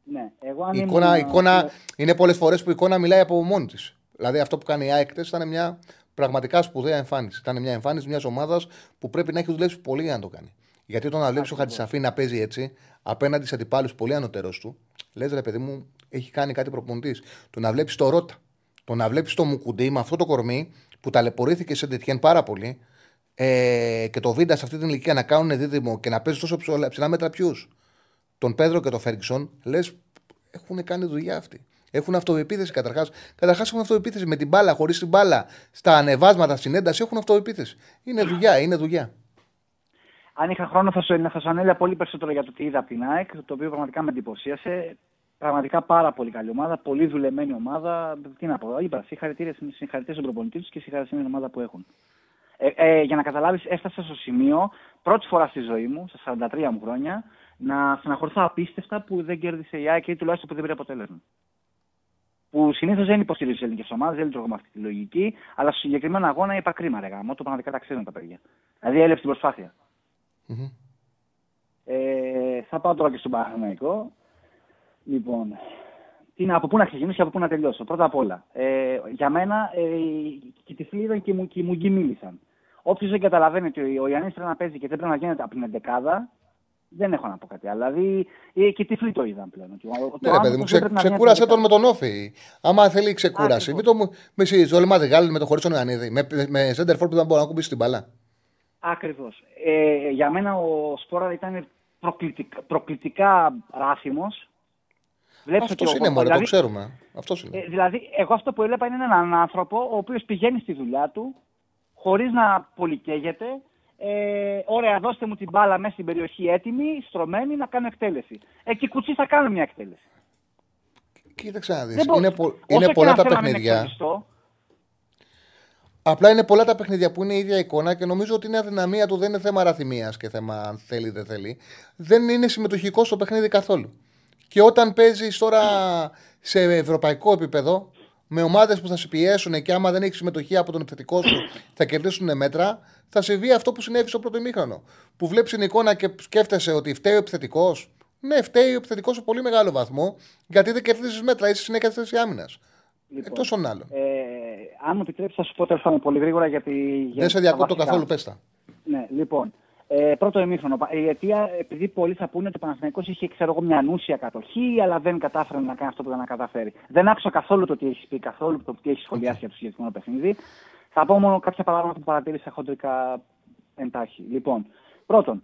ναι, εγώ αν
Η
ήμουν,
εικόνα, η εικόνα
ε,
είναι πολλές φορές που η εικόνα μιλάει από μόνη της. Δηλαδή αυτό που κάνει η ΑΕΚ χτες ήταν μια πραγματικά σπουδαία εμφάνιση. Ήταν μια εμφάνιση μιας ομάδας που πρέπει να έχει δουλέψει πολύ για να το κάνει. Γιατί όταν βλέπει ο Χατζησαφή να παίζει έτσι, απέναντι σε αντιπάλους πολύ ανωτερό του, λες ρε παιδί μου, έχει κάνει κάτι προπονητής. Το να βλέπεις το Ρότα, το να βλέπεις το Μουκουντή με αυτό το κορμί που ταλαιπωρήθηκε σε Ντετιέν πάρα πολύ ε, και το Βίντα σε αυτή την ηλικία να κάνουν δίδυμο και να παίζει τόσο ψηλά, ψηλά μέτρα ποιους. Τον Πέδρο και τον Φέργκισον, λες έχουν κάνει δουλειά αυτοί. Έχουν αυτοεπίθεση καταρχάς. Καταρχάς έχουν αυτοεπίθεση με την μπάλα, χωρίς την μπάλα, στα ανεβάσματα, στην ένταση έχουν αυτοεπίθεση. Είναι δουλειά, είναι δουλειά.
Αν είχα χρόνο θα σου, θα σου ανέλα πολύ περισσότερο για το τι είδα από την ΑΕΚ, το οποίο πραγματικά με εντυπωσίασε. Πραγματικά πάρα πολύ καλή ομάδα, πολύ δουλεμένη ομάδα. Τι να πω, είπα, συγχαρητήρια, συγχαρητήρια στον προπονητή τους και συγχαρητήρια στην ομάδα που έχουν. Ε, ε, για να καταλάβεις, έφτασα στο σημείο, πρώτη φορά στη ζωή μου, στα 43 μου χρόνια, να στεναχωρηθώ απίστευτα που δεν κέρδισε η ΑΕΚ ή τουλάχιστον που δεν πήρε αποτέλεσμα. Που συνήθως δεν υποστηρίζει τις ελληνικές ομάδες, δεν λειτουργώ με αυτή τη λογική, αλλά στο συγκεκριμένο αγώνα είπα κρίμα, ρε γάμο, το πραγματικά τα ξέρουν τα παιδιά. Δηλαδή έλειψε την προσπάθεια. Ε, θα πάω τώρα και στον Παναθηναϊκό. Λοιπόν, τι να, από πού να ξεκινήσω και από πού να τελειώσω. Πρώτα απ' όλα, ε, για μένα ε, και τη Φλίδα και, μου, και οι Μουγκοί μίλησαν. Όποιος δεν καταλαβαίνει ότι ο Ιωάννη πρέπει να παίζει και δεν πρέπει να γίνεται από την εντεκάδα, δεν έχω να πω κάτι άλλο. Δηλαδή ε, και τυφλοί το είδαν πλέον. Ότι ο- ο-
Ναι,
ο
ρε παιδί
άνθρωπος
μου,
δεν
ξε,
πρέπει να βγαίνει
ξεκούρασε
από την
τον με τον Όφη. Άμα θέλει ξεκούραση, μην το μου με συζητώ. Όλοι Μαδεγάλη με το χωρίς τον Ιωαννίδη. Με, με Σέντερφορ που δεν μπορεί να κουμπίσει την μπαλά.
Ακριβώς. Ε, για μένα ο Σπόρα ήταν προκλητικά, προκλητικά ράθιμος. Βλέπεις
Αυτός
ότι ο-
είναι μόνο,
δηλαδή-
το ξέρουμε. Αυτός είναι.
Ε, δηλαδή, εγώ αυτό που έβλεπα είναι έναν άνθρωπο ο οποίος πηγαίνει στη δουλειά του χωρίς να πολυκαίγεται. Ε, ωραία, δώστε μου την μπάλα μέσα στην περιοχή έτοιμη, στρωμένη, να κάνω εκτέλεση. Εκεί κουτσί θα κάνω μια εκτέλεση.
Κοίταξε να δεις.
Δεν μπο-
Είναι, πο-
όσο
είναι
και
πολλά
να
τα
θέλω να μην
παιχνίδια.
εκφοβιστώ,
Απλά είναι πολλά τα παιχνίδια που είναι η ίδια εικόνα και νομίζω ότι είναι αδυναμία του. Δεν είναι θέμα αραθυμία και θέμα αν θέλει δεν θέλει. Δεν είναι συμμετοχικό στο παιχνίδι καθόλου. Και όταν παίζεις τώρα σε ευρωπαϊκό επίπεδο, με ομάδες που θα σε πιέσουν και άμα δεν έχεις συμμετοχή από τον επιθετικό σου θα κερδίσουν μέτρα, θα συμβεί αυτό που συνέβη στο πρώτο ημίχρονο. Που βλέπεις την εικόνα και σκέφτεσαι ότι φταίει ο επιθετικός. Ναι, φταίει ο επιθετικός σε πολύ μεγάλο βαθμό, γιατί δεν κερδίζεις μέτρα, είσαι συνέχεια στη θέση άμυνας.
Λοιπόν,
Εκτός των άλλων.
ε, αν μου επιτρέψεις, θα σου πω τέλος πάντων πολύ γρήγορα γιατί.
Δεν
για
σε
τα
διακόπτω
βασικά.
καθόλου, πέστα.
Ναι, λοιπόν. Ε, πρώτο ημίχρονο. Η αιτία, επειδή πολλοί θα πούνε ότι ο Παναθηναϊκός είχε ξέρω εγώ, μια ανούσια κατοχή, αλλά δεν κατάφερε να κάνει αυτό που ήταν να καταφέρει. Δεν άκουσα καθόλου το τι έχεις πει, καθόλου το τι έχεις σχολιάσει για το συγκεκριμένο παιχνίδι. Θα πω μόνο κάποια παράδειγμα που παρατήρησα χοντρικά εντάχει. Λοιπόν, πρώτον,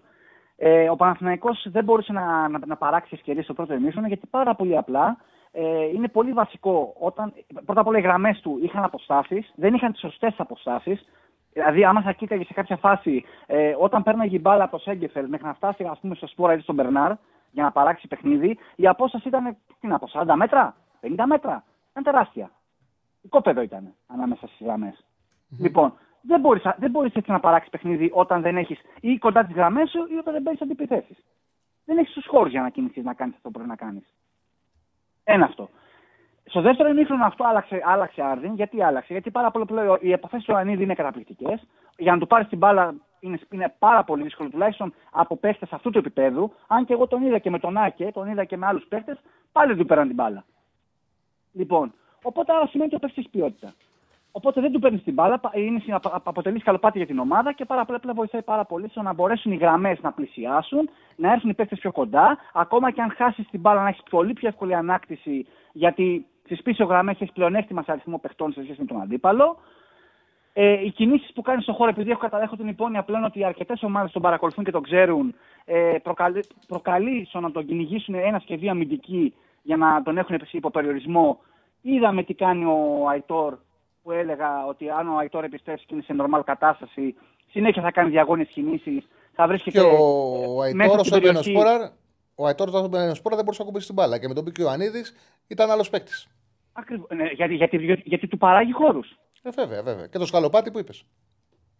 ε, ο Παναθηναϊκός δεν μπορούσε να, να, να παράξει ευκαιρίες στο πρώτο ημίχρονο γιατί πάρα πολύ απλά ε, είναι πολύ βασικό. Όταν, πρώτα απ' όλα οι γραμμές του είχαν αποστάσεις, δεν είχαν τις σωστές αποστάσεις. Δηλαδή, άμα θα κοίταγε σε κάποια φάση, ε, όταν πέρναγε η μπάλα από το Σέγκεφελ μέχρι να φτάσει ας πούμε, στο Σπόρα ή στον Μπερνάρ για να παράξει παιχνίδι, η απόσταση ήταν τι να πω, 40 μέτρα, 50 μέτρα. Ήταν τεράστια. Κόπεδο ήταν ανάμεσα στις γραμμές. Λοιπόν, δεν μπορείς δεν μπορείς έτσι να παράξεις παιχνίδι όταν δεν έχεις ή κοντά τις γραμμές σου ή όταν δεν παίρνεις αντιπιθέσεις. Δεν έχεις τους χώρους για να κινηθείς να κάνεις αυτό που πρέπει να κάνεις. Ένα αυτό. Στο δεύτερο ημίχρονο αυτό άλλαξε, άλλαξε Άρδιν. Γιατί άλλαξε, Γιατί πάρα πολύ πλέον οι επαφές του Ανίδη είναι καταπληκτικές. Για να του πάρεις την μπάλα είναι, είναι πάρα πολύ δύσκολο τουλάχιστον από παίχτες αυτού του επίπεδου. Αν και εγώ τον είδα και με τον Άκε, τον είδα και με άλλους παίχτες, πάλι δεν του πέραν την μπάλα. Λοιπόν, οπότε άρα σημαίνει ότι ο παίχτης έχει ποιότητα. Οπότε δεν του παίρνεις την μπάλα, είναι, αποτελείς σκαλοπάτι για την ομάδα και πάρα απλά βοηθάει πάρα πολύ στο να μπορέσουν οι γραμμές να πλησιάσουν, να έρθουν οι παίκτε πιο κοντά. Ακόμα και αν χάσεις την μπάλα, να έχεις πολύ πιο εύκολη ανάκτηση, γιατί στι πίσω γραμμές έχεις πλεονέκτημα σε αριθμό παιχτών σε σχέση με τον αντίπαλο. Ε, οι κινήσεις που κάνεις στον χώρο, επειδή έχω, καταλέχω την υπόνοια πλέον ότι αρκετές ομάδες τον παρακολουθούν και τον ξέρουν, ε, προκαλεί, προκαλεί στο να τον κυνηγήσουν ένα και δύο αμυντικοί για να τον έχουν υπό περιορισμό. Είδαμε τι κάνει ο Αϊτόρ που έλεγα ότι αν ο Αϊτόρ επιστρέψει και είναι σε νορμάλ κατάσταση, συνέχεια θα κάνει διαγώνιες κινήσεις. Θα βρίσκεται
και ο Αϊτόρ ως Μπενοσπόρα, ο Αϊτόρ ω Μπενοσπόρα δεν μπορούσε να κουμπίσει την μπάλα. Και με τον Πίκιο Ανίδη ήταν άλλος παίκτης.
Ακριβώς. Ναι, γιατί, γιατί, γιατί, γιατί, του παράγει χώρους.
Ε, βέβαια, βέβαια. Και το σκαλοπάτι που είπες.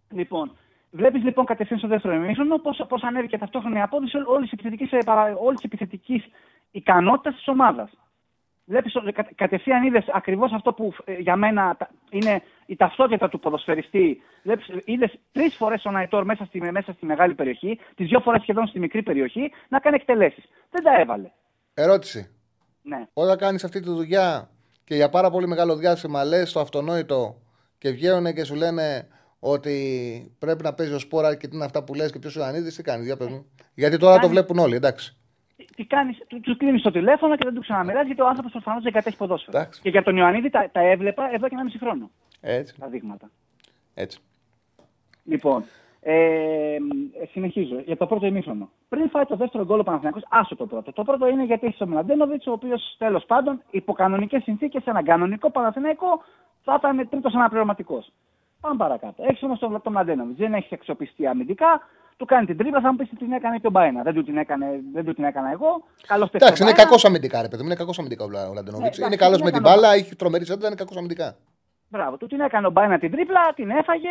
Λοιπόν, βλέπεις λοιπόν κατευθείαν στο δεύτερο ημίχρονο πώς ανέβηκε ταυτόχρονα η απόδοση όλη τη επιθετική ικανότητα της ομάδας. Βλέπεις κατευθείαν είδες ακριβώς αυτό που ε, για μένα είναι η ταυτότητα του ποδοσφαιριστή. Είδες τρεις φορές τον Αϊτόρ μέσα στη, μέσα στη μεγάλη περιοχή, τις δύο φορές σχεδόν στη μικρή περιοχή, να κάνει εκτελέσεις. Δεν τα έβαλε.
Ερώτηση.
Ναι.
Όταν κάνεις αυτή τη δουλειά και για πάρα πολύ μεγάλο διάστημα λες το αυτονόητο και βγαίνουν και σου λένε ότι πρέπει να παίζει ο σπόρα και τι είναι αυτά που λες και ποιος ο Ανίδη, τι κάνει, για μου. Γιατί τώρα το βλέπουν όλοι, εντάξει
τι κάνεις, του κλείνεις το τηλέφωνο και δεν του ξαναμιλάς γιατί ο άνθρωπος προφανώς δεν κατέχει ποδόσφαιρο. Και για τον Ιωαννίδη τα, τα έβλεπα εδώ και ένα μισή χρόνο.
Έτσι.
Τα δείγματα.
Έτσι.
Λοιπόν, ε, συνεχίζω για το πρώτο ημίχρονο. Πριν φάει το δεύτερο γκολ ο Παναθυνακό, άσο το πρώτο. Το πρώτο είναι γιατί έχει ο Μλαντένοβιτς, ο οποίος τέλος πάντων υπό κανονικές συνθήκες σε έναν κανονικό Παναθυνακό θα ήταν τρίτος αναπληρωματικός. Πάμε παρακάτω. Έχεις όμως τον το Μλαντένοβιτ, δεν έχεις αξιοπιστεί αμυντικά, του κάνει την τρύπα, θα μου πεις τι την έκανε και ο Μπάινα. Δεν του την, έκανε, δεν του την έκανα εγώ. Καλός
Εντάξει, είναι κακός αμυντικά, ρε παιδί μου. Είναι κακός αμυντικά ο Λαντενόβιτς. Ναι, είναι καλός με την μπάλα, έχει τρομερή σέντα, είναι κακός αμυντικά.
Μπράβο, του την έκανε ο Μπάινα την τρίπλα, την έφαγε.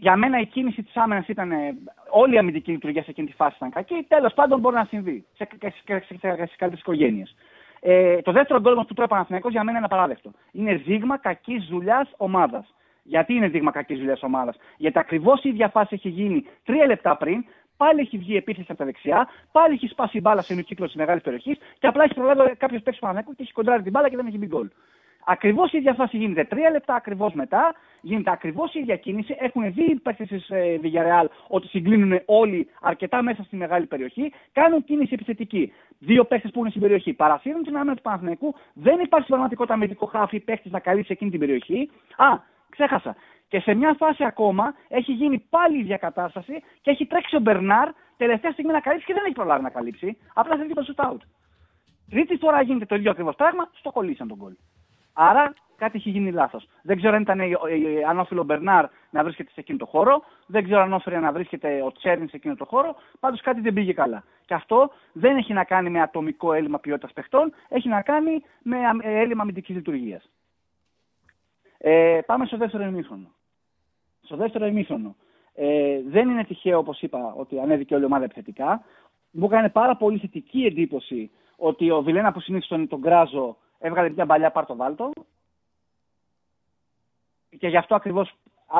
Για μένα η κίνηση της άμυνας ήταν. Όλη η αμυντική λειτουργία σε εκείνη τη φάση ήταν κακή. Τέλος πάντων μπορεί να συμβεί σε, σε, σε, σε, σε κάποιε οικογένειες. Ε, το δεύτερο γκολ του τρόπου για μένα είναι απαράδεκτο. Είναι δείγμα κακής δουλειάς ομάδας. Γιατί είναι δείγμα κακής δουλειάς ομάδας. Γιατί ακριβώς η ίδια φάση έχει γίνει τρία λεπτά πριν, πάλι έχει βγει επίθεση από τα δεξιά, πάλι έχει σπάσει η μπάλα σε ένα κύκλο της μεγάλης περιοχής και απλά έχει προλάβει κάποιος παίξι Παναγιακού και έχει κοντράρει την μπάλα και δεν έχει μπει γκολ. Ακριβώς η ίδια φάση γίνεται τρία λεπτά ακριβώς μετά, γίνεται ακριβώς η ίδια κίνηση. Έχουν δει οι παίκτες της Villarreal ότι συγκλίνουν όλοι αρκετά μέσα στη μεγάλη περιοχή, κάνουν κίνηση επιθετική. Δύο παίκτες που είναι στην περιοχή παρασύρουν την άμυνα του Παναθηναϊκού, δεν υπάρχει πραγματικότητα αμυντικό χάφι παίκτης να καλύψει εκείνη την περιοχή. Α, ξέχασα. Και σε μια φάση ακόμα έχει γίνει πάλι η διακατάσταση και έχει τρέξει ο Μπερνάρ τελευταία στιγμή να καλύψει και δεν έχει προλάβει να καλύψει. Απλά θέλει το shoot out. Τρίτη φορά γίνεται το ίδιο ακριβώς πράγμα, στο κολλήσαν τον κόλ. Άρα κάτι έχει γίνει λάθος. Δεν ξέρω αν ήταν αν όφιλε ο Μπερνάρ να βρίσκεται σε εκείνο το χώρο, δεν ξέρω αν όφιλε να βρίσκεται ο Τσέρνι σε εκείνο το χώρο. Πάντως κάτι δεν πήγε καλά. Και αυτό δεν έχει να κάνει με ατομικό έλλειμμα ποιότητας παιχτών, έχει να κάνει με έλλειμμα αμυντικής λειτουργίας. Ε, πάμε στο δεύτερο ημίχρονο. Στο δεύτερο ημίχρονο. Ε, δεν είναι τυχαίο, όπως είπα, ότι ανέβηκε όλη η ομάδα επιθετικά. Μου έκανε πάρα πολύ θετική εντύπωση ότι ο Βιλένα που συνήθω τον, τον κράζω έβγαλε μια παλιά πάρτο βάλτο. Και γι' αυτό ακριβώς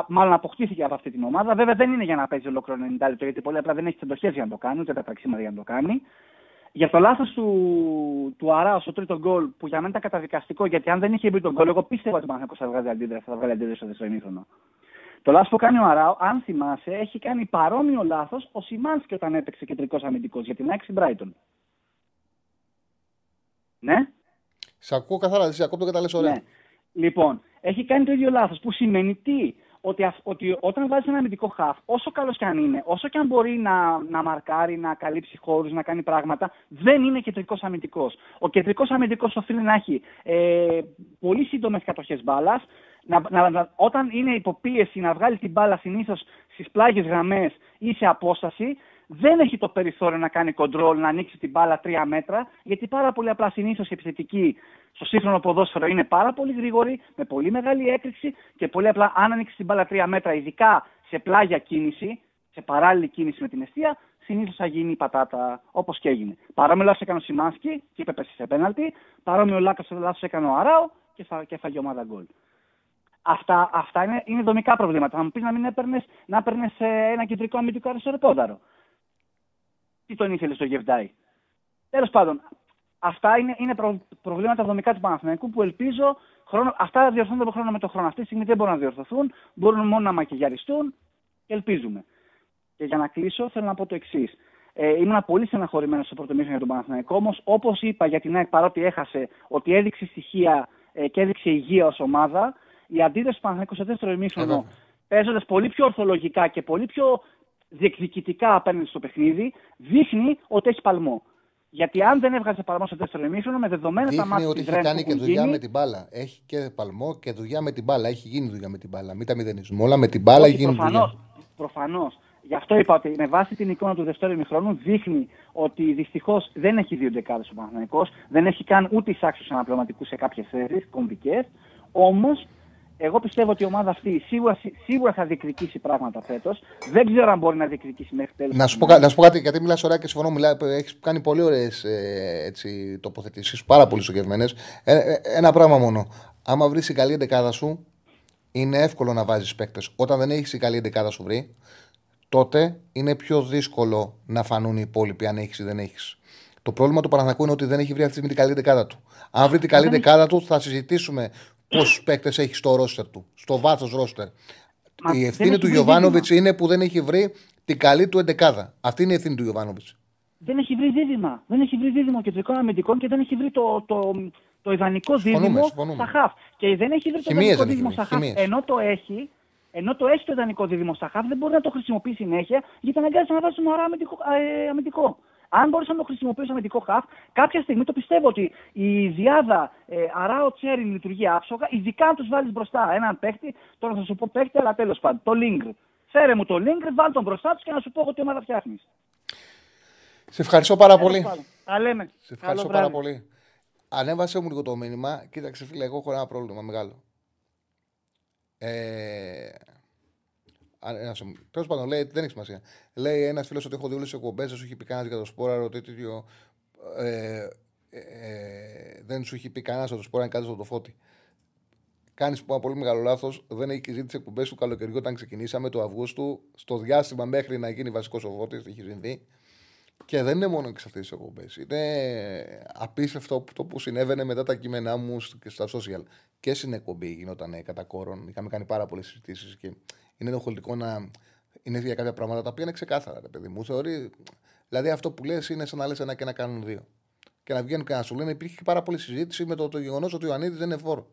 μάλλον αποκτήθηκε από αυτή την ομάδα. Βέβαια δεν είναι για να παίζει ολόκληρο 90 λεπτό, γιατί πολύ απλά δεν έχει τι εντοχέ για να το κάνει, ούτε τα πραξίματα για να το κάνει. Για το λάθος του, του Αρά στο τρίτο γκολ, που για μένα ήταν καταδικαστικό, γιατί αν δεν είχε μπει τον γκολ, εγώ πίστευα ότι ο Παναγιώτο θα βγάλει αντίδραση, θα βγάλει αντίδραση στο δεύτερο ημίχρονο. Το λάθος που κάνει ο Αράο, αν θυμάσαι, έχει κάνει παρόμοιο λάθος ο Σιμάνσκι όταν έπαιξε κεντρικός αμυντικός για την Άξι Μπράιτον. Ναι;
Σε ακούω καθαρά, σε ακούω το καταλέσω ωραία. Ναι.
Λοιπόν, έχει κάνει το ίδιο λάθος που σημαίνει τι, ότι, ότι όταν βάζεις ένα αμυντικό χαφ, όσο καλός και αν είναι, όσο και αν μπορεί να, να μαρκάρει, να καλύψει χώρους, να κάνει πράγματα, δεν είναι κεντρικός αμυντικός. Ο κεντρικός αμυντικός οφείλει να έχει ε, πολύ σύντομες κατοχές μπάλας, να, να, όταν είναι υποπίεση να βγάλει την μπάλα συνήθως στις πλάγιες γραμμές ή σε απόσταση, δεν έχει το περιθώριο να κάνει κοντρόλ, να ανοίξει την μπάλα τρία μέτρα, γιατί πάρα πολύ απλά συνήθως η επιθετική στο σύγχρονο ποδόσφαιρο είναι πάρα πολύ γρήγορη, με πολύ μεγάλη έκρηξη και πολύ απλά αν ανοίξει την μπάλα τρία μέτρα, ειδικά σε πλάγια κίνηση, σε παράλληλη κίνηση με την αιστεία, συνήθως θα γίνει η πατάτα όπως και έγινε. Παρόμοιο λάθος έκανε ο Σιμάνσκι και είπε πέσει σε πέναλτι, παρόμοιο λάθος έκανε ο Αράο και, θα, και ομάδα γκολ. Αυτά, αυτά είναι, είναι δομικά προβλήματα. Θα μου πεις να μην έπαιρνε να έπαιρνες, ε, ένα κεντρικό αμυντικό αριστεροπόδαρο. Τι τον ήθελε στο Γεβδάι. Τέλος πάντων, αυτά είναι, είναι προ, προβλήματα δομικά του Παναθηναϊκού που ελπίζω χρόνο, αυτά διορθώνονται από χρόνο με το χρόνο. Αυτή τη στιγμή δεν μπορούν να διορθωθούν, μπορούν μόνο να μακιγιαριστούν και ελπίζουμε. Και για να κλείσω, θέλω να πω το εξής. Ε, ήμουν πολύ στεναχωρημένος στο πρώτο μήνυμα για τον Παναθηναϊκό. Όμως, όπως είπα για την ΑΕΚ, παρότι έχασε, ότι έδειξε στοιχεία ε, και έδειξε υγεία ως ομάδα, η αντίδραση του Παναθηναϊκού στο δεύτερο ημίχρονο, παίζοντας πολύ πιο ορθολογικά και πολύ πιο διεκδικητικά απέναντι στο παιχνίδι, δείχνει ότι έχει παλμό. Γιατί αν δεν έβγαζε παλμό στο δεύτερο ημίχρονο, με δεδομένα
Δείχνει
τα μάτια
ότι έχει κάνει και δουλειά με την μπάλα. Έχει και παλμό και δουλειά με την μπάλα. Έχει γίνει δουλειά με την μπάλα. Μην τα μηδενίζουμε. Όλα με την μπάλα έχει γίνει δουλειά.
Προφανώς. Γι' αυτό είπα ότι με βάση την εικόνα του δεύτερου ημιχρόνου δείχνει ότι δυστυχώς δεν έχει δύο δεκάδε ο Παναθηναϊκός, δεν έχει καν ούτε εισάξιου αναπληρωματικούς σε κάποιες θέσεις κομβικές. Όμως εγώ πιστεύω ότι η ομάδα αυτή σίγουρα, σίγουρα θα διεκδικήσει πράγματα φέτος. Δεν ξέρω αν μπορεί να διεκδικήσει μέχρι τέλος.
Να, σου πω, να σου πω κάτι, γιατί μιλάς ωραία και συμφωνώ. Έχεις κάνει πολύ ωραίες ε, τοποθετήσεις, πάρα πολύ στοχευμένε. Ε, ε, ένα πράγμα μόνο. Άμα βρεις η καλή εντεκάδα σου, είναι εύκολο να βάζεις παίκτες. Όταν δεν έχεις η καλή εντεκάδα σου βρει, τότε είναι πιο δύσκολο να φανούν οι υπόλοιποι αν έχεις ή δεν έχεις. Το πρόβλημα του Παναθηνακού είναι ότι δεν έχει βρει αυτή τη στιγμή την καλή δεκάδα του. Αν βρει την καλή δεκάδα του, θα συζητήσουμε πόσους παίκτες έχει στο ρόστερ του, στο βάθος ρόστερ. η ευθύνη του Γιωβάνοβιτς είναι που δεν έχει βρει την καλή του εντεκάδα. Αυτή είναι η ευθύνη του Γιωβάνοβιτς.
Δεν έχει βρει δίδυμα. Δεν έχει βρει δίδυμο κεντρικών αμυντικών και δεν έχει βρει το, το, το ιδανικό δίδυμο στα χαφ. Και δεν έχει βρει το ιδανικό δίδυμο στα χαφ. Ενώ το έχει, ενώ το έχει το ιδανικό δίδυμο στα χαφ, δεν μπορεί να το χρησιμοποιήσει συνέχεια γιατί αναγκάζεται να βάζεις ένα αμυντικό. Ε, αμυντικό. Αν μπορούσε να το χρησιμοποιήσει αμυντικό χαφ, κάποια στιγμή το πιστεύω ότι η διάδα ε, Αράο Τσέρι λειτουργεί άψογα, ειδικά αν τους βάλεις μπροστά έναν παίχτη, τώρα θα σου πω παίχτη, αλλά τέλος πάντων, το Λίγκρ. Φέρε μου το Λίγκρ, βάλ τον μπροστά τους και να σου πω εγώ τι ομάδα φτιάχνεις.
Σε ευχαριστώ πάρα πολύ.
Τα λέμε.
Σε ευχαριστώ πάρα πολύ. Ανέβασε μου λίγο το μήνυμα. Κοίταξε, φίλε, εγώ έχω ένα πρόβλημα μεγάλο. Ε, Τέλος πάντων, λέει, δεν έχει σημασία. Λέει ένας φίλος ότι έχω δει όλες τις εκπομπές, δεν σου έχει πει κανένας για το σπόρα, ότι τέτοιο. Ε, ε, δεν σου έχει πει κανένας ότι το σπόρα είναι κάτι στο το φώτι. Κάνεις ένα πολύ μεγάλο λάθος. Δεν έχει ζήσει τις εκπομπές του καλοκαιριού όταν ξεκινήσαμε του Αυγούστου, στο διάστημα μέχρι να γίνει βασικός ο φώτης, έχει συμβεί. Και δεν είναι μόνο και σε αυτές τις εκπομπές. Είναι απίστευτο το που συνέβαινε μετά τα κείμενά μου και στα social. Και στην εκπομπή γινόταν κατά κόρον. Είχαμε κάνει πάρα πολλές συζητήσεις και είναι ενοχλητικό να είναι για κάποια πράγματα τα οποία είναι ξεκάθαρα, ρε παιδί μου. Θεωρεί, δηλαδή αυτό που λες είναι σαν να λες ένα και να κάνουν δύο. Και να βγαίνουν και να σου λένε υπήρχε πάρα πολλή συζήτηση με το, το γεγονός ότι ο Ιωαννίδης δεν είναι φόρο.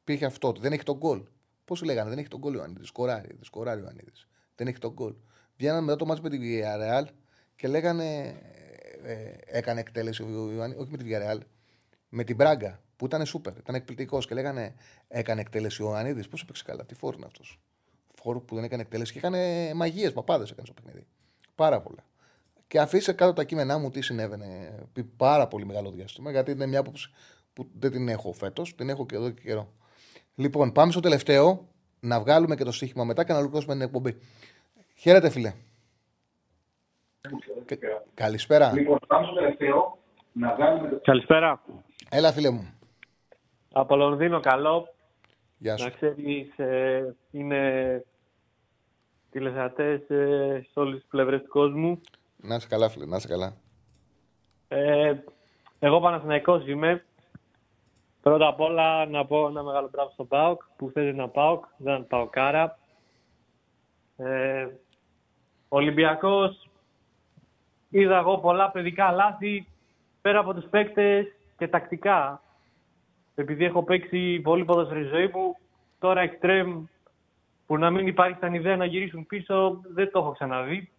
Υπήρχε αυτό, ότι δεν έχει τον γκολ. Πώς λέγανε, δεν έχει τον γκολ ο Ιωαννίδης. Σκοράρει, δεν σκοράρει ο Ιωαννίδης. Δεν έχει τον γκολ. Βγαίνανε μετά το μάτι με τη Villarreal και λέγανε. Ε, ε, έκανε εκτέλεση ο Ιωαννίδη, όχι με τη Villarreal, με την Μπράγκα που ήταν σούπερ, ήταν εκπληκτικός και λέγανε έκανε εκτέλεση ο Ιωαννίδης. Πώς έπαιξε καλά, τι φόρο είναι αυτός φόρου που δεν έκανε εκτέλεση και έκανε μαγείες, παπάδες έκανε στο παιχνίδι. Πάρα πολλά. Και αφήσε κάτω τα κείμενά μου τι συνέβαινε επί πάρα πολύ μεγάλο διάστημα, γιατί είναι μια άποψη που δεν την έχω φέτος, την έχω και εδώ και καιρό. Λοιπόν, πάμε στο τελευταίο, να βγάλουμε και το στοίχημα μετά και να ολοκληρώσουμε την εκπομπή. Χαίρετε, φίλε. Καλησπέρα.
Λοιπόν, πάμε στο τελευταίο, να βγάλουμε
Καλησπέρα.
Έλα, φίλε μου.
Από Λονδίνο, καλό.
Γεια σου.
Να ξέρεις, ε, είναι τηλεθεατές ε, σε όλες τις πλευρές του κόσμου.
Να είσαι καλά, φίλε, να είσαι καλά.
Ε, εγώ Παναθηναϊκός είμαι. Πρώτα απ' όλα να πω ένα μεγάλο μπράβο στον ΠΑΟΚ που θέλει να ΠΑΟΚ, δεν πάω κάρα. Ε, Ολυμπιακός είδα εγώ πολλά παιδικά λάθη πέρα από τους παίκτες και τακτικά. Επειδή έχω παίξει πολύ ποδοσφαιρή ζωή μου, τώρα εξτρέμ που να μην υπάρχει σαν ιδέα να γυρίσουν πίσω, δεν το έχω ξαναδεί.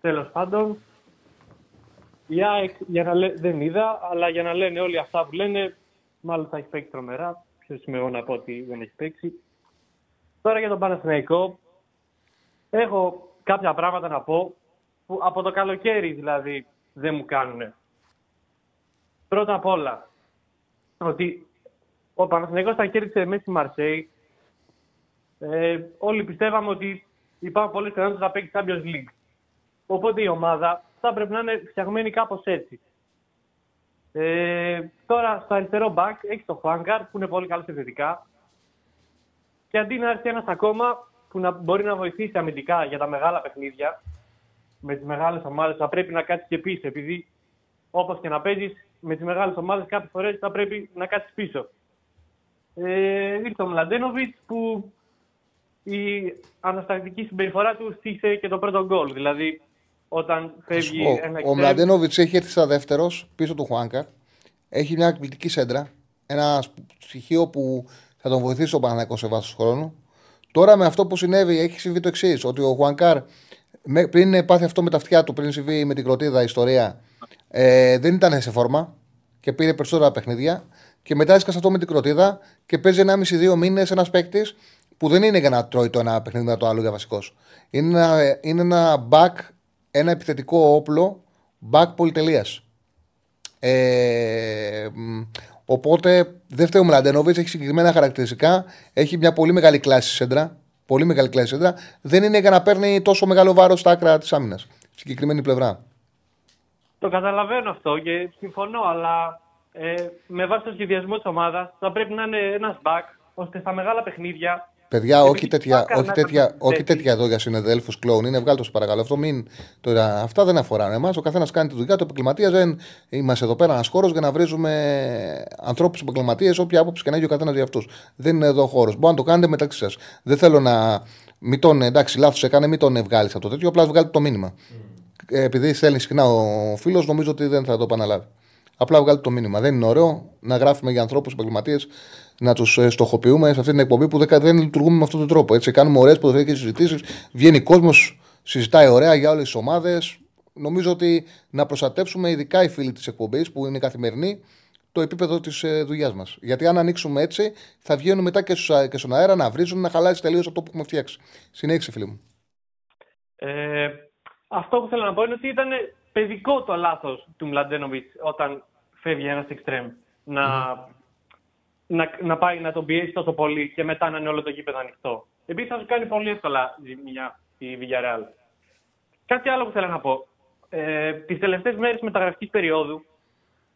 Τέλος πάντων, η ΑΕΚ για να λέ... δεν είδα, αλλά για να λένε όλοι αυτά που λένε, μάλλον θα έχει παίξει τρομερά. Ποιος είμαι εγώ να πω ότι δεν έχει παίξει. Τώρα για τον Παναθηναϊκό, έχω κάποια πράγματα να πω που από το καλοκαίρι δηλαδή δεν μου κάνουν. Πρώτα απ' όλα, ότι ο Παναθηναϊκός θα κέρδισε μέσα στη Μαρσέη. Ε, όλοι πιστεύαμε ότι υπάρχουν πολλές πιθανότητες να παίξει Champions League. Οπότε η ομάδα θα πρέπει να είναι φτιαγμένη κάπως έτσι. Ε, τώρα στο αριστερό back έχει το Χουάνκαρ που είναι πολύ καλό επιθετικά. και αντί να έρθει ένας ακόμα που να μπορεί να βοηθήσει αμυντικά για τα μεγάλα παιχνίδια, με τις μεγάλες ομάδες θα πρέπει να κάτσεις και πίσω. Επειδή όπως και να παίζεις, με τις μεγάλες ομάδες κάποιες φορές θα πρέπει να κάτσεις πίσω. Ε, ήρθε ο Μλαντένοβιτς που η αναστατική συμπεριφορά του στήσε και το πρώτο γκολ. Δηλαδή, όταν φεύγει
Ο,
ένα
ο
εξτρέμ,
Μλαντένοβιτς έχει έρθει στα δεύτερος πίσω του Χουάνκαρ. Έχει μια εκπληκτική σέντρα. Ένα στοιχείο που θα τον βοηθήσει ο Παναγιακό σε βάθος χρόνου. Τώρα με αυτό που συνέβη, έχει συμβεί το εξής: Ότι ο Χουάνκαρ με- πριν πάθει αυτό με τα αυτιά του, πριν συμβεί με την κροτίδα η ιστορία, ε, δεν ήταν σε φόρμα και πήρε περισσότερα παιχνίδια. Και μετά έσκασε αυτό με την κροτίδα και παίζει 1,5-2 μήνες ένας παίκτης που δεν είναι για να τρώει το ένα παιχνίδι μετά το άλλο για βασικός. Είναι ένα, είναι ένα back, ένα επιθετικό όπλο back πολυτελείας. Ε, μ, οπότε δεν φταίει ο Μλαντένοβιτ, έχει συγκεκριμένα χαρακτηριστικά. Έχει μια πολύ μεγάλη κλάση σέντρα. Πολύ μεγάλη κλάση σέντρα. Δεν είναι για να παίρνει τόσο μεγάλο βάρος στα άκρα της άμυνας. Συγκεκριμένη πλευρά.
Το καταλαβαίνω αυτό και συμφωνώ, αλλά ε, με βάση το σχεδιασμό της ομάδας θα πρέπει να είναι ένας back ώστε στα μεγάλα παιχνίδια.
Παιδιά,
επειδή
όχι τέτοια,
Χουάνκαρ
όχι,
να
τέτοια,
ήταν
όχι
τέτοιο.
τέτοια εδώ για συνεδέλφου κλόουν. Είναι βγάλει το σε παρακαλώ. Αυτό μην, τώρα, αυτά δεν αφορά εμάς. Ο καθένας κάνει τη δουλειά του επαγγελματίας. Δεν είμαστε εδώ πέρα ένας χώρος για να βρίζουμε ανθρώπους επαγγελματίες, όποια άποψη και να έχει ο καθένας για αυτούς. Δεν είναι εδώ χώρος. Μπορεί να το κάνετε μεταξύ σας. Δεν θέλω να. Μην τον, εντάξει, λάθος έκανε, μην τον βγάλεις από το τέτοιο. Απλά βγάλει το μήνυμα. Ε, επειδή στέλνει συχνά ο φίλος, νομίζω ότι δεν θα το επαναλάβει. Απλά βγάλει το μήνυμα. Δεν είναι ωραίο να γράφουμε για ανθρώπους επαγγελματίες, να τους στοχοποιούμε σε αυτή την εκπομπή που δεν, δεν λειτουργούμε με αυτόν τον τρόπο. Έτσι, κάνουμε ωραίες ποδοσφαιρικέ συζητήσεις. Βγαίνει κόσμος, συζητάει ωραία για όλες τις ομάδες. Νομίζω ότι να προστατεύσουμε ειδικά οι φίλοι της εκπομπής που είναι καθημερινοί το επίπεδο της ε, δουλειάς μας. Γιατί αν ανοίξουμε έτσι, θα βγαίνουν μετά και, στους, α- και στον αέρα να βρίζουν, να χαλάσει τελείως αυτό που έχουμε φτιάξει. Συνέχισε, φίλοι μου.
Ε, αυτό που θέλω να πω είναι ότι ήταν παιδικό το λάθος του Μλαντένοβιτ όταν φεύγει ένας εξτρέμ. Να, να, να πάει να τον πιέσει τόσο πολύ και μετά να είναι όλο το γήπεδο ανοιχτό. Επίσης θα σου κάνει πολύ εύκολα ζημιά η Villarreal. Κάτι άλλο που θέλω να πω. Ε, Τις τελευταίες μέρες μεταγραφικής περίοδου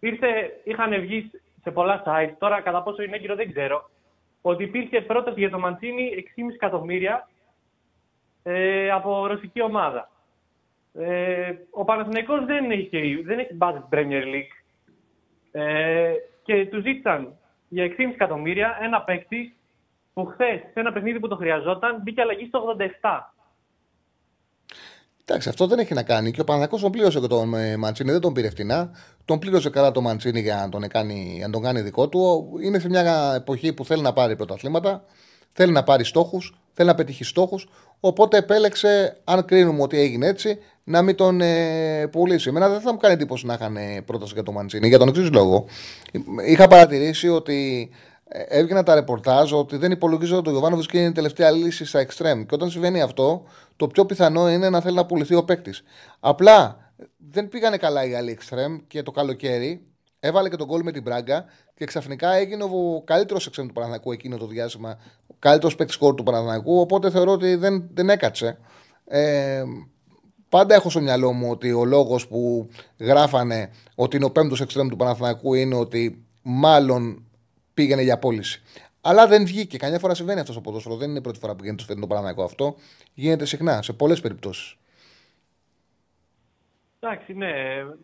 ήρθε, είχαν βγει σε πολλά site, τώρα κατά πόσο είναι έγκυρο δεν ξέρω, ότι υπήρχε πρόταση για το Μαντσίνη 6,5 εκατομμύρια ε, από ρωσική ομάδα. Ε, ο Παναθηναϊκός δεν έχει, δεν έχει budget Premier League ε, και του ζήτησαν για 6,5 εκατομμύρια ένα παίκτη που χθες σε ένα παιχνίδι που το χρειαζόταν μπήκε αλλαγή στο 87.
Εντάξει, αυτό δεν έχει να κάνει. Και ο Παναγιώ τον πλήρωσε και τον ε, Μαντσίνη, δεν τον πήρε φτηνά. Τον πλήρωσε καλά τον Μαντσίνη για να τον, κάνει, να τον κάνει δικό του. Είναι σε μια εποχή που θέλει να πάρει πρωταθλήματα, θέλει να πάρει στόχους, θέλει να πετύχει στόχους. Οπότε επέλεξε, αν κρίνουμε ότι έγινε έτσι, να μην τον ε, πουλήσει. Εμένα δεν θα μου κάνει εντύπωση να είχαν ε, πρόταση για τον Μαντσίνη. Για τον εξής λόγο. Είχα παρατηρήσει ότι ε, έβγαιναν τα ρεπορτάζ ότι δεν υπολογίζεται ότι ο Γιωβάνοβιτ και είναι η τελευταία λύση στα εξτρέμ. Και όταν συμβαίνει αυτό, το πιο πιθανό είναι να θέλει να πουληθεί ο παίκτης. Απλά δεν πήγανε καλά οι άλλοι εξτρέμ και το καλοκαίρι έβαλε και τον γκολ με την Μπράγκα και ξαφνικά έγινε ο καλύτερος εξτρέμ του Παναθηναϊκού εκείνο το διάστημα. Ο καλύτερος παίκτης σκόρ του Παναθηναϊκού. Οπότε θεωρώ ότι δεν, δεν έκατσε. Ε, Πάντα έχω στο μυαλό μου ότι ο λόγος που γράφανε ότι είναι ο πέμπτος εξτρέμ του Παναθηναϊκού είναι ότι μάλλον πήγαινε για πώληση. Αλλά δεν βγήκε. Καμιά φορά συμβαίνει αυτό στο ποδόσφαιρο. Δεν είναι η πρώτη φορά που γίνεται στο φετινό Παναθηναϊκό αυτό. Γίνεται συχνά, σε πολλές περιπτώσεις.
Εντάξει, ναι,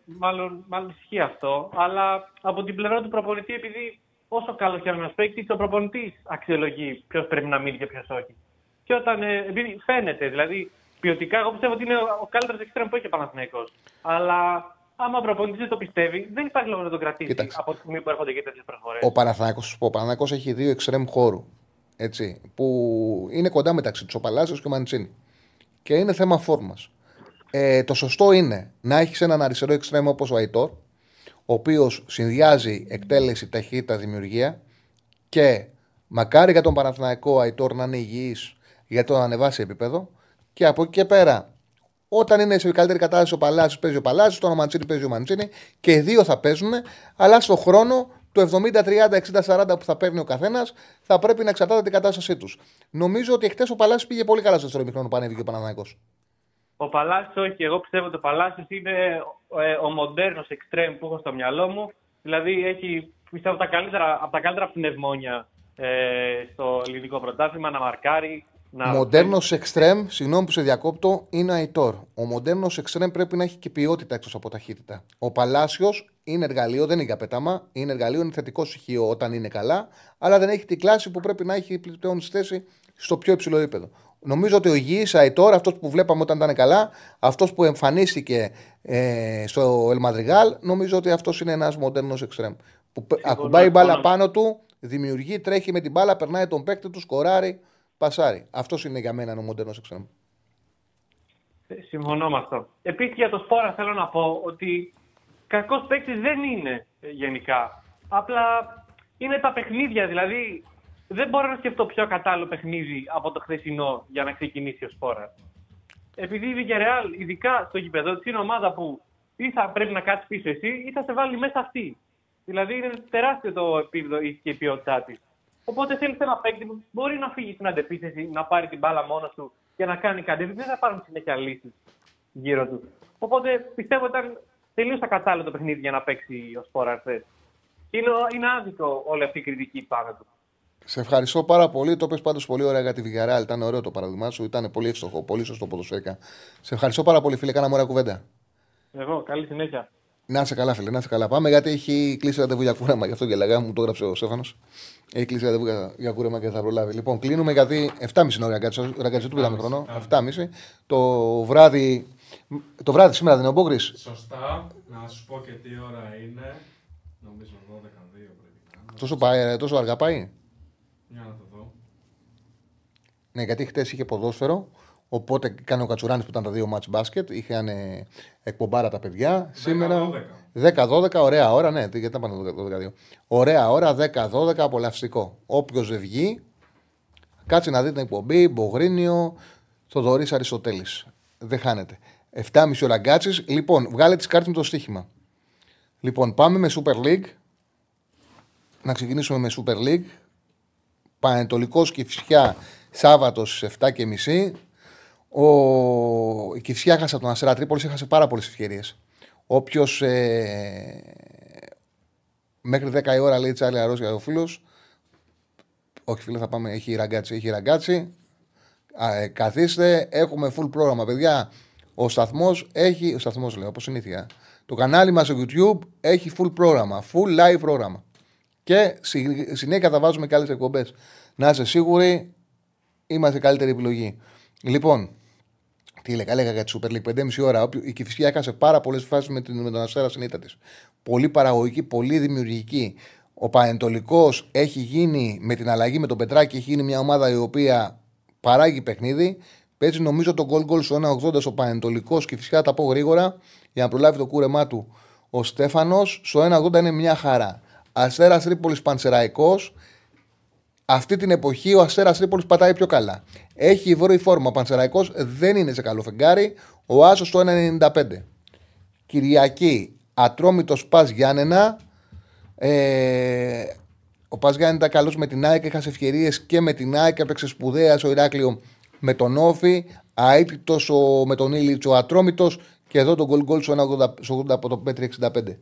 μάλλον, μάλλον ισχύει αυτό. Αλλά από την πλευρά του προπονητή, επειδή όσο καλός και αν ένα παίκτης, ο προπονητής αξιολογεί ποιος πρέπει να μείνει και ποιος όχι. Και όταν. Ε, επειδή φαίνεται, δηλαδή ποιοτικά, εγώ πιστεύω ότι είναι ο καλύτερος εξτρέμ που έχει ο Παναθηναϊκός. Αλλά άμα ο προπονητής δεν το πιστεύει, δεν υπάρχει λόγος να τον κρατήσει
Κοίταξε.
από τη στιγμή που έρχονται και τέτοιες προσφορές.
Ο Παναθηναϊκός, ο Παναθηναϊκός έχει δύο εξτρέμ χώρου. Έτσι, που είναι κοντά μεταξύ τους ο Παλάσιος και ο Μαντσίνη. Και είναι θέμα φόρμας. Ε, το σωστό είναι να έχεις έναν αριστερό εξτρέμ όπως ο Αϊτόρ, ο οποίος συνδυάζει εκτέλεση, ταχύτητα, δημιουργία και μακάρι για τον Παναθηναϊκό ο Αϊτόρ να είναι υγιής γιατί να ανεβάσει επίπεδο. Και από εκεί και πέρα, όταν είναι σε καλύτερη κατάσταση ο Παλάσιος παίζει ο Παλάσιος, τον Μαντσίνη παίζει ο Μαντσίνη και οι δύο θα παίζουν, αλλά στο χρόνο το 70-30-60-40 που θα παίρνει ο καθένας θα πρέπει να εξαρτάται την κατάστασή τους. Νομίζω ότι χτες ο Παλάσιος πήγε πολύ καλά στο δεύτερο μηχρόνο που ανέβηκε ο Παναναναϊκός.
Ο Παλάσιος, όχι. Εγώ πιστεύω ότι ο Παλάσιος είναι ε, ο μοντέρνος εξτρέμ που έχω στο μυαλό μου. Δηλαδή έχει πιστεύω τα καλύτερα, από τα καλύτερα πνευμόνια
ε, στο ελληνικό πρωτάθλημα, να μαρκάρει. Να...
Μοντέρνος εξτρέμ, συγγνώμη που σε διακόπτω, είναι ο Αϊτόρ. Ο μοντέρνος εξτρέμ πρέπει να έχει και ποιότητα εκτός από ταχύτητα. Ο Παλάσιος είναι εργαλείο, δεν είναι για πέταμα. Είναι εργαλείο, είναι θετικό στοιχείο όταν είναι καλά, αλλά δεν έχει την κλάση που πρέπει να έχει πλέον στη θέση στο πιο υψηλό επίπεδο. Νομίζω ότι ο υγιής Αϊτόρ, αυτός που βλέπαμε όταν ήταν καλά, αυτός που εμφανίστηκε ε, στο Ελμαδριγάλ, νομίζω ότι αυτός είναι ένας μοντέρνος εξτρέμ. Που ακουμπάει η μπάλα πάνω του, δημιουργεί, τρέχει με την μπάλα, περνάει τον παίκτη του, σκοράρει, πασάρει. Αυτός είναι για μένα ο μοντέρνος εξτρέμ.
Συμφωνώ με αυτό. Επίσης για το Σπόρα θέλω να πω ότι κακός παίκτης δεν είναι ε, γενικά. Απλά είναι τα παιχνίδια. Δηλαδή δεν μπορώ να σκεφτώ πιο κατάλληλο παιχνίδι από το χθεσινό για να ξεκινήσει ο Σπόρα. Επειδή η Villarreal, ειδικά στο γηπεδό τη, είναι ομάδα που ή θα πρέπει να κάτσει πίσω εσύ ή θα σε βάλει μέσα αυτή. Δηλαδή είναι τεράστιο το επίπεδο και η ποιότητά της. Οπότε θέλεις ένα παίκτη που μπορεί να φύγει στην αντεπίθεση, να πάρει την μπάλα μόνος του και να κάνει κάτι. Δεν θα πάρουν συνέχεια λύσεις γύρω τους. Οπότε πιστεύω ότι ήταν τελείως ακατάλληλο το παιχνίδι για να παίξει ο Σπόρα χθες. Είναι, είναι άδικο όλη αυτή η κριτική πάνω του.
Σε ευχαριστώ πάρα πολύ. Το πες πάντως πολύ ωραία για τη Βιγαράλ. Ήταν ωραίο το παράδειγμα σου. Ήταν πολύ εύστοχο, πολύ σωστό ποδοσφαίρικα. Σε ευχαριστώ πάρα πολύ, φίλε. Κάναμε ωραία κουβέντα.
Εγώ, καλή συνέχεια.
Να είσαι καλά, φίλε, να είσαι καλά. Πάμε γιατί έχει κλείσει ραντεβού για κούρεμα. Γι' αυτό και λέγα, μου το έγραψε ο Στέφανος. Έχει κλείσει ραντεβού για, για κούρεμα και θα προλάβει. Λοιπόν, κλείνουμε γιατί 7.30 είναι ο ραγκατσί του πήραμε χρόνο. 7.30. Το βράδυ, το βράδυ σήμερα δεν είναι ο Μπόγκρι.
Σωστά. Να σου πω και τι ώρα είναι. Νομίζω 12-2 πρέπει
Τόσο, πάει, τόσο αργά πάει;
Για να το δω.
Ναι, γιατί χτες είχε ποδόσφαιρο. Οπότε κάνει ο Κατσουράνης που ήταν τα δύο μάτς μπάσκετ. Είχαν ε, εκπομπάρα τα παιδιά. Σήμερα 10-12, ωραία ώρα. Ναι, γιατί ήταν πάνω 12 Ωραία ώρα, 10-12, απολαυστικό. Όποιος δεν βγει, κάτσε να δει την εκπομπή. Μπογρίνιο, Θοδωρής Αριστοτέλης. Δεν χάνεται. 7,5 ώρα γκάτσει. Λοιπόν, βγάλε τις κάρτες με το στοίχημα. Λοιπόν, πάμε με Super League. Να ξεκινήσουμε με Super League. Πανετολικός και φυσικά Σάββατος στι 7.30. Ο... Η Κυφσιά χάσε από τον Αστέρα Τρίπολης, έχασε πάρα πολλές ευκαιρίες. Όποιος ε... μέχρι 10 η ώρα λέει Τσάρλι Αρό για ο φίλος. Όχι, φίλε, θα πάμε. Έχει ραγκάτσι. Έχει ραγκάτσι. Ε, καθίστε, έχουμε full πρόγραμμα, παιδιά. Ο σταθμός έχει. Ο σταθμός λέω, όπως συνήθεια. Το κανάλι μας στο YouTube έχει full πρόγραμμα. Full live πρόγραμμα. Και συνέχεια θα βάζουμε και άλλες εκπομπές. Να είστε σίγουροι, είμαστε καλύτερη επιλογή. Λοιπόν, τι έλεγα, έλεγα για τη Super League 5,5 ώρα. Η Κυφυσιά έχασε πάρα πολλές φάσεις με, με τον Αστέρα στην ήττα της. Πολύ παραγωγική, πολύ δημιουργική. Ο Πανετολικός έχει γίνει με την αλλαγή με τον Πετράκη, έχει γίνει μια ομάδα η οποία παράγει παιχνίδι. Παίζει νομίζω το goal goal στο 1,80 ο Πανετολικός και φυσικά τα πω γρήγορα για να προλάβει το κούρεμά του. Ο Στέφανος στο 1,80 είναι μια χαρά. Αστέρας Τρίπολης Πανσεραϊκός. Αυτή την εποχή ο Αστέρας Τρίπολης πατάει πιο καλά. Έχει βρει φόρμα. Ο Πανσεραϊκός δεν είναι σε καλό φεγγάρι. Ο Άσος στο 1,95. Κυριακή Ατρόμητος Πας Γιάννενα. Ε, ο Πας Γιάννενα ήταν καλός με την ΑΕΚ. Έχασε ευκαιρίες και με την ΑΕΚ. Έπαιξε σπουδαία στο Ηράκλειο με τον Όφη. Αίτητος με τον Ήλιτ ο Ατρόμητος. Και εδώ τον γκολ γκολ στο 1,80 από το Πέτρι 65.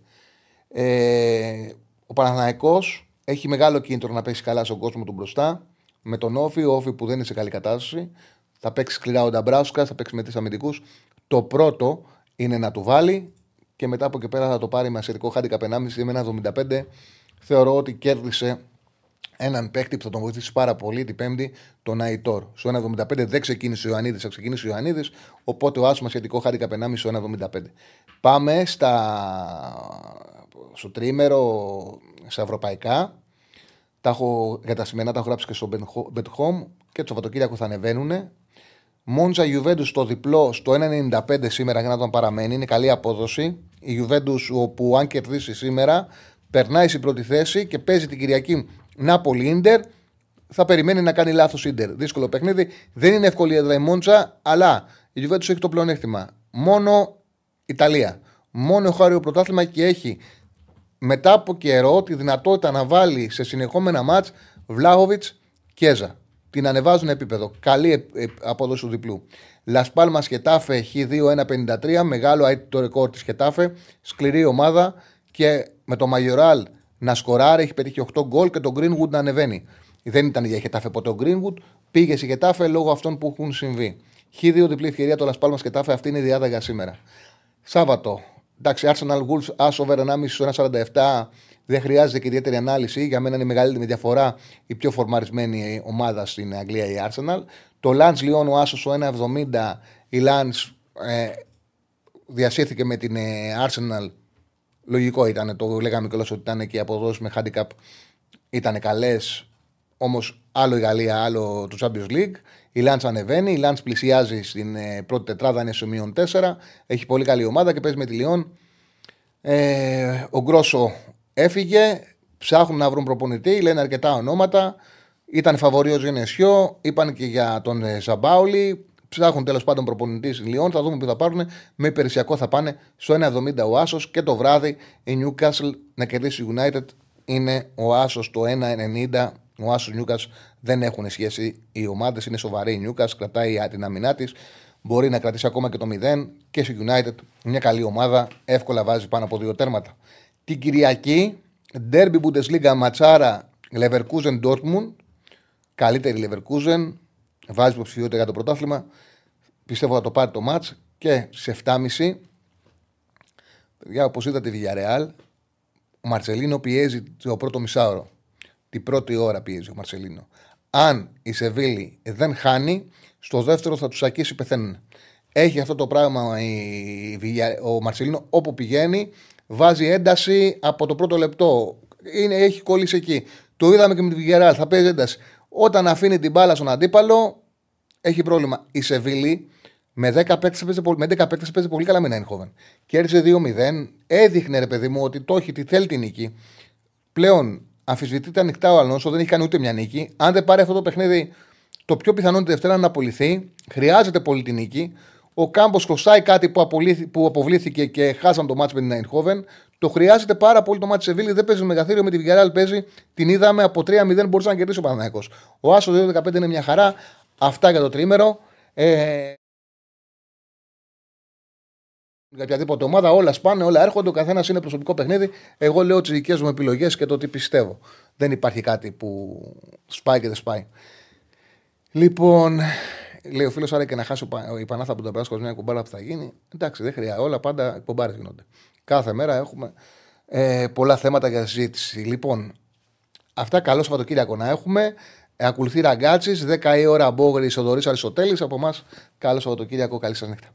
Ε, ο Παναθηναϊκός έχει μεγάλο κίνητρο να παίξει καλά στον κόσμο του μπροστά. Με τον Όφη, ο Όφη που δεν είναι σε καλή κατάσταση. Θα παίξει σκληρά ο Νταμπράουσκα, θα παίξει με τρεις αμυντικούς. Το πρώτο είναι να του βάλει και μετά από εκεί πέρα θα το πάρει με ασυρικό χάντικα 1,5 με ένα 75. Θεωρώ ότι κέρδισε έναν παίκτη που θα τον βοηθήσει πάρα πολύ την Πέμπτη, τον Αϊτόρ. Στο 1,75 δεν ξεκίνησε ο Ιωαννίδης, θα ξεκινήσει ο Ιωαννίδης. Οπότε ο άσμα σχετικό χάρη 1,5 στο 1,75. Πάμε στα... στο τρίμερο σε ευρωπαϊκά. Τα έχω, για τα σημερινά τα έχω γράψει και στο Bet Home και το Σαββατοκύριακο θα ανεβαίνουν. Μόντζα Ιουβέντους στο διπλό στο 1,95 σήμερα για να τον παραμένει. Είναι καλή απόδοση. Η Ιουβέντους, όπου αν κερδίσει σήμερα, περνάει στην πρώτη θέση και παίζει την Κυριακή Νάπολη Ιντερ. Θα περιμένει να κάνει λάθος Ιντερ. Δύσκολο παιχνίδι. Δεν είναι εύκολη έδρα η Μόντζα, αλλά η Ιουβέντους έχει το πλεονέκτημα. Μόνο Ιταλία. Μόνο χάριο πρωτάθλημα και έχει μετά από καιρό τη δυνατότητα να βάλει σε συνεχόμενα μάτς Βλάχοβιτ και Έζα. Την ανεβάζουν επίπεδο. Καλή ε, ε, απόδοση του διπλού. Λασπάλμα Χετάφε Χ2-1-53. Μεγάλο το ρεκόρ της Χετάφε. Σκληρή ομάδα και με το Μαγιοράλ να σκοράρει. Έχει πετύχει 8 γκολ και το Greenwood να ανεβαίνει. Δεν ήταν για Χετάφε ποτέ ο Greenwood. Πήγε στη Χετάφε λόγω αυτών που έχουν συμβεί. Χ2 διπλή ευκαιρία το Λασπάλμα και Τάφε. Αυτή είναι η διάταγα σήμερα. Σάββατο. Εντάξει, Arsenal Wolves, As over 1,5 στο 1,47. Δεν χρειάζεται και ιδιαίτερη ανάλυση. Για μένα είναι η μεγαλύτερη με διαφορά η πιο φορμαρισμένη ομάδα στην Αγγλία η Arsenal. Το Lance Lyon, ο Άσος, ο 1,70. Η Lance ε, διασύρθηκε με την ε, Arsenal. Λογικό ήταν, το λέγαμε κιόλας ότι ήταν και οι αποδόσεις με handicap ήταν καλές. Όμως άλλο η Γαλλία, άλλο το Champions League. Η Λάντ ανεβαίνει, η Λάντ πλησιάζει στην ε, πρώτη τετράδα, είναι στο μείον 4. Έχει πολύ καλή ομάδα και παίζει με τη Λιόν. Ε, ο Γκρόσο έφυγε, ψάχνουν να βρουν προπονητή, λένε αρκετά ονόματα. Ήταν φαβορείο Γενεσιό, είπαν και για τον ε, Ζαμπάουλη. Ψάχνουν τέλος πάντων προπονητή στη Λιόν. Θα δούμε που θα πάρουν. Με υπηρεσιακό θα πάνε στο 1,70 ο Άσος και το βράδυ η Newcastle να κερδίσει United. Είναι ο Άσος το 1,90 ο Άσος Νιούκας δεν έχουν σχέση. Οι ομάδες είναι σοβαροί. Η Νιούκας κρατάει την αμυνά της. Μπορεί να κρατήσει ακόμα και το 0. Και στο United μια καλή ομάδα. Εύκολα βάζει πάνω από δύο τέρματα. Την Κυριακή, Derby Bundesliga Ματσάρα Leverkusen Dortmund. Καλύτερη Leverkusen. Βάζει υποψηφιότητα για το πρωτάθλημα. Πιστεύω θα το πάρει το μάτ. Και σε 7.30 Παιδιά, όπως είδατε, τη Villarreal, ο Μαρσελίνο πιέζει το πρώτο μισάωρο την πρώτη ώρα πιέζει ο Μαρσελίνο. Αν η Σεβίλη δεν χάνει, στο δεύτερο θα τους ακίσει πεθαίνουν. Έχει αυτό το πράγμα η, ο Μαρσελίνο όπου πηγαίνει, βάζει ένταση από το πρώτο λεπτό. Είναι, έχει κολλήσει εκεί. Το είδαμε και με τη Βιγεράλ, θα παίζει ένταση. Όταν αφήνει την μπάλα στον αντίπαλο, έχει πρόβλημα. Η Σεβίλη με 10 παίκτες παίζει, με 10 παίκτες παίζει πολύ καλά με Νάινχοβεν. Κέρδισε 2-0. Έδειχνε ρε παιδί μου ότι το έχει, τη θέλει την νίκη. Πλέον αμφισβητείται ανοιχτά ο Αλόνσο, δεν έχει κάνει ούτε μια νίκη. Αν δεν πάρει αυτό το παιχνίδι, το πιο πιθανό είναι τη Δευτέρα να απολυθεί. Χρειάζεται πολύ την νίκη. Ο Κάμπος χρωστάει κάτι που, που αποβλήθηκε και χάσαν το μάτσο με την Αϊνχόβεν. Το χρειάζεται πάρα πολύ το μάτι Σεβίλη. Δεν παίζει μεγαθύριο με τη Βιγεράλ. Παίζει. Την είδαμε από 3-0 μπορούσε να κερδίσει ο Παναναναϊκό. Ο Άσος 2-15 είναι μια χαρά. Αυτά για το τρίμερο. Ε, για οποιαδήποτε ομάδα, όλα σπάνε, όλα έρχονται. Ο καθένας είναι προσωπικό παιχνίδι. Εγώ λέω τις δικές μου επιλογές και το τι πιστεύω. Δεν υπάρχει κάτι που σπάει και δεν σπάει. Λοιπόν, λέει ο φίλος, άρα και να χάσει η Πανάθα από τον Πράσινο μια κουμπάρα που θα γίνει. Εντάξει, δεν χρειάζεται. Όλα πάντα κουμπάρες γίνονται. Κάθε μέρα έχουμε ε, πολλά θέματα για συζήτηση. Λοιπόν, αυτά καλό Σαββατοκύριακο να έχουμε. Ε, ακολουθεί ραγκάτσης, 10 η ώρα Μπόγρη, Σοδωρή Αριστοτέλης. Από εμάς, καλό Σαββατοκύριακο, καλή σας νύχτα.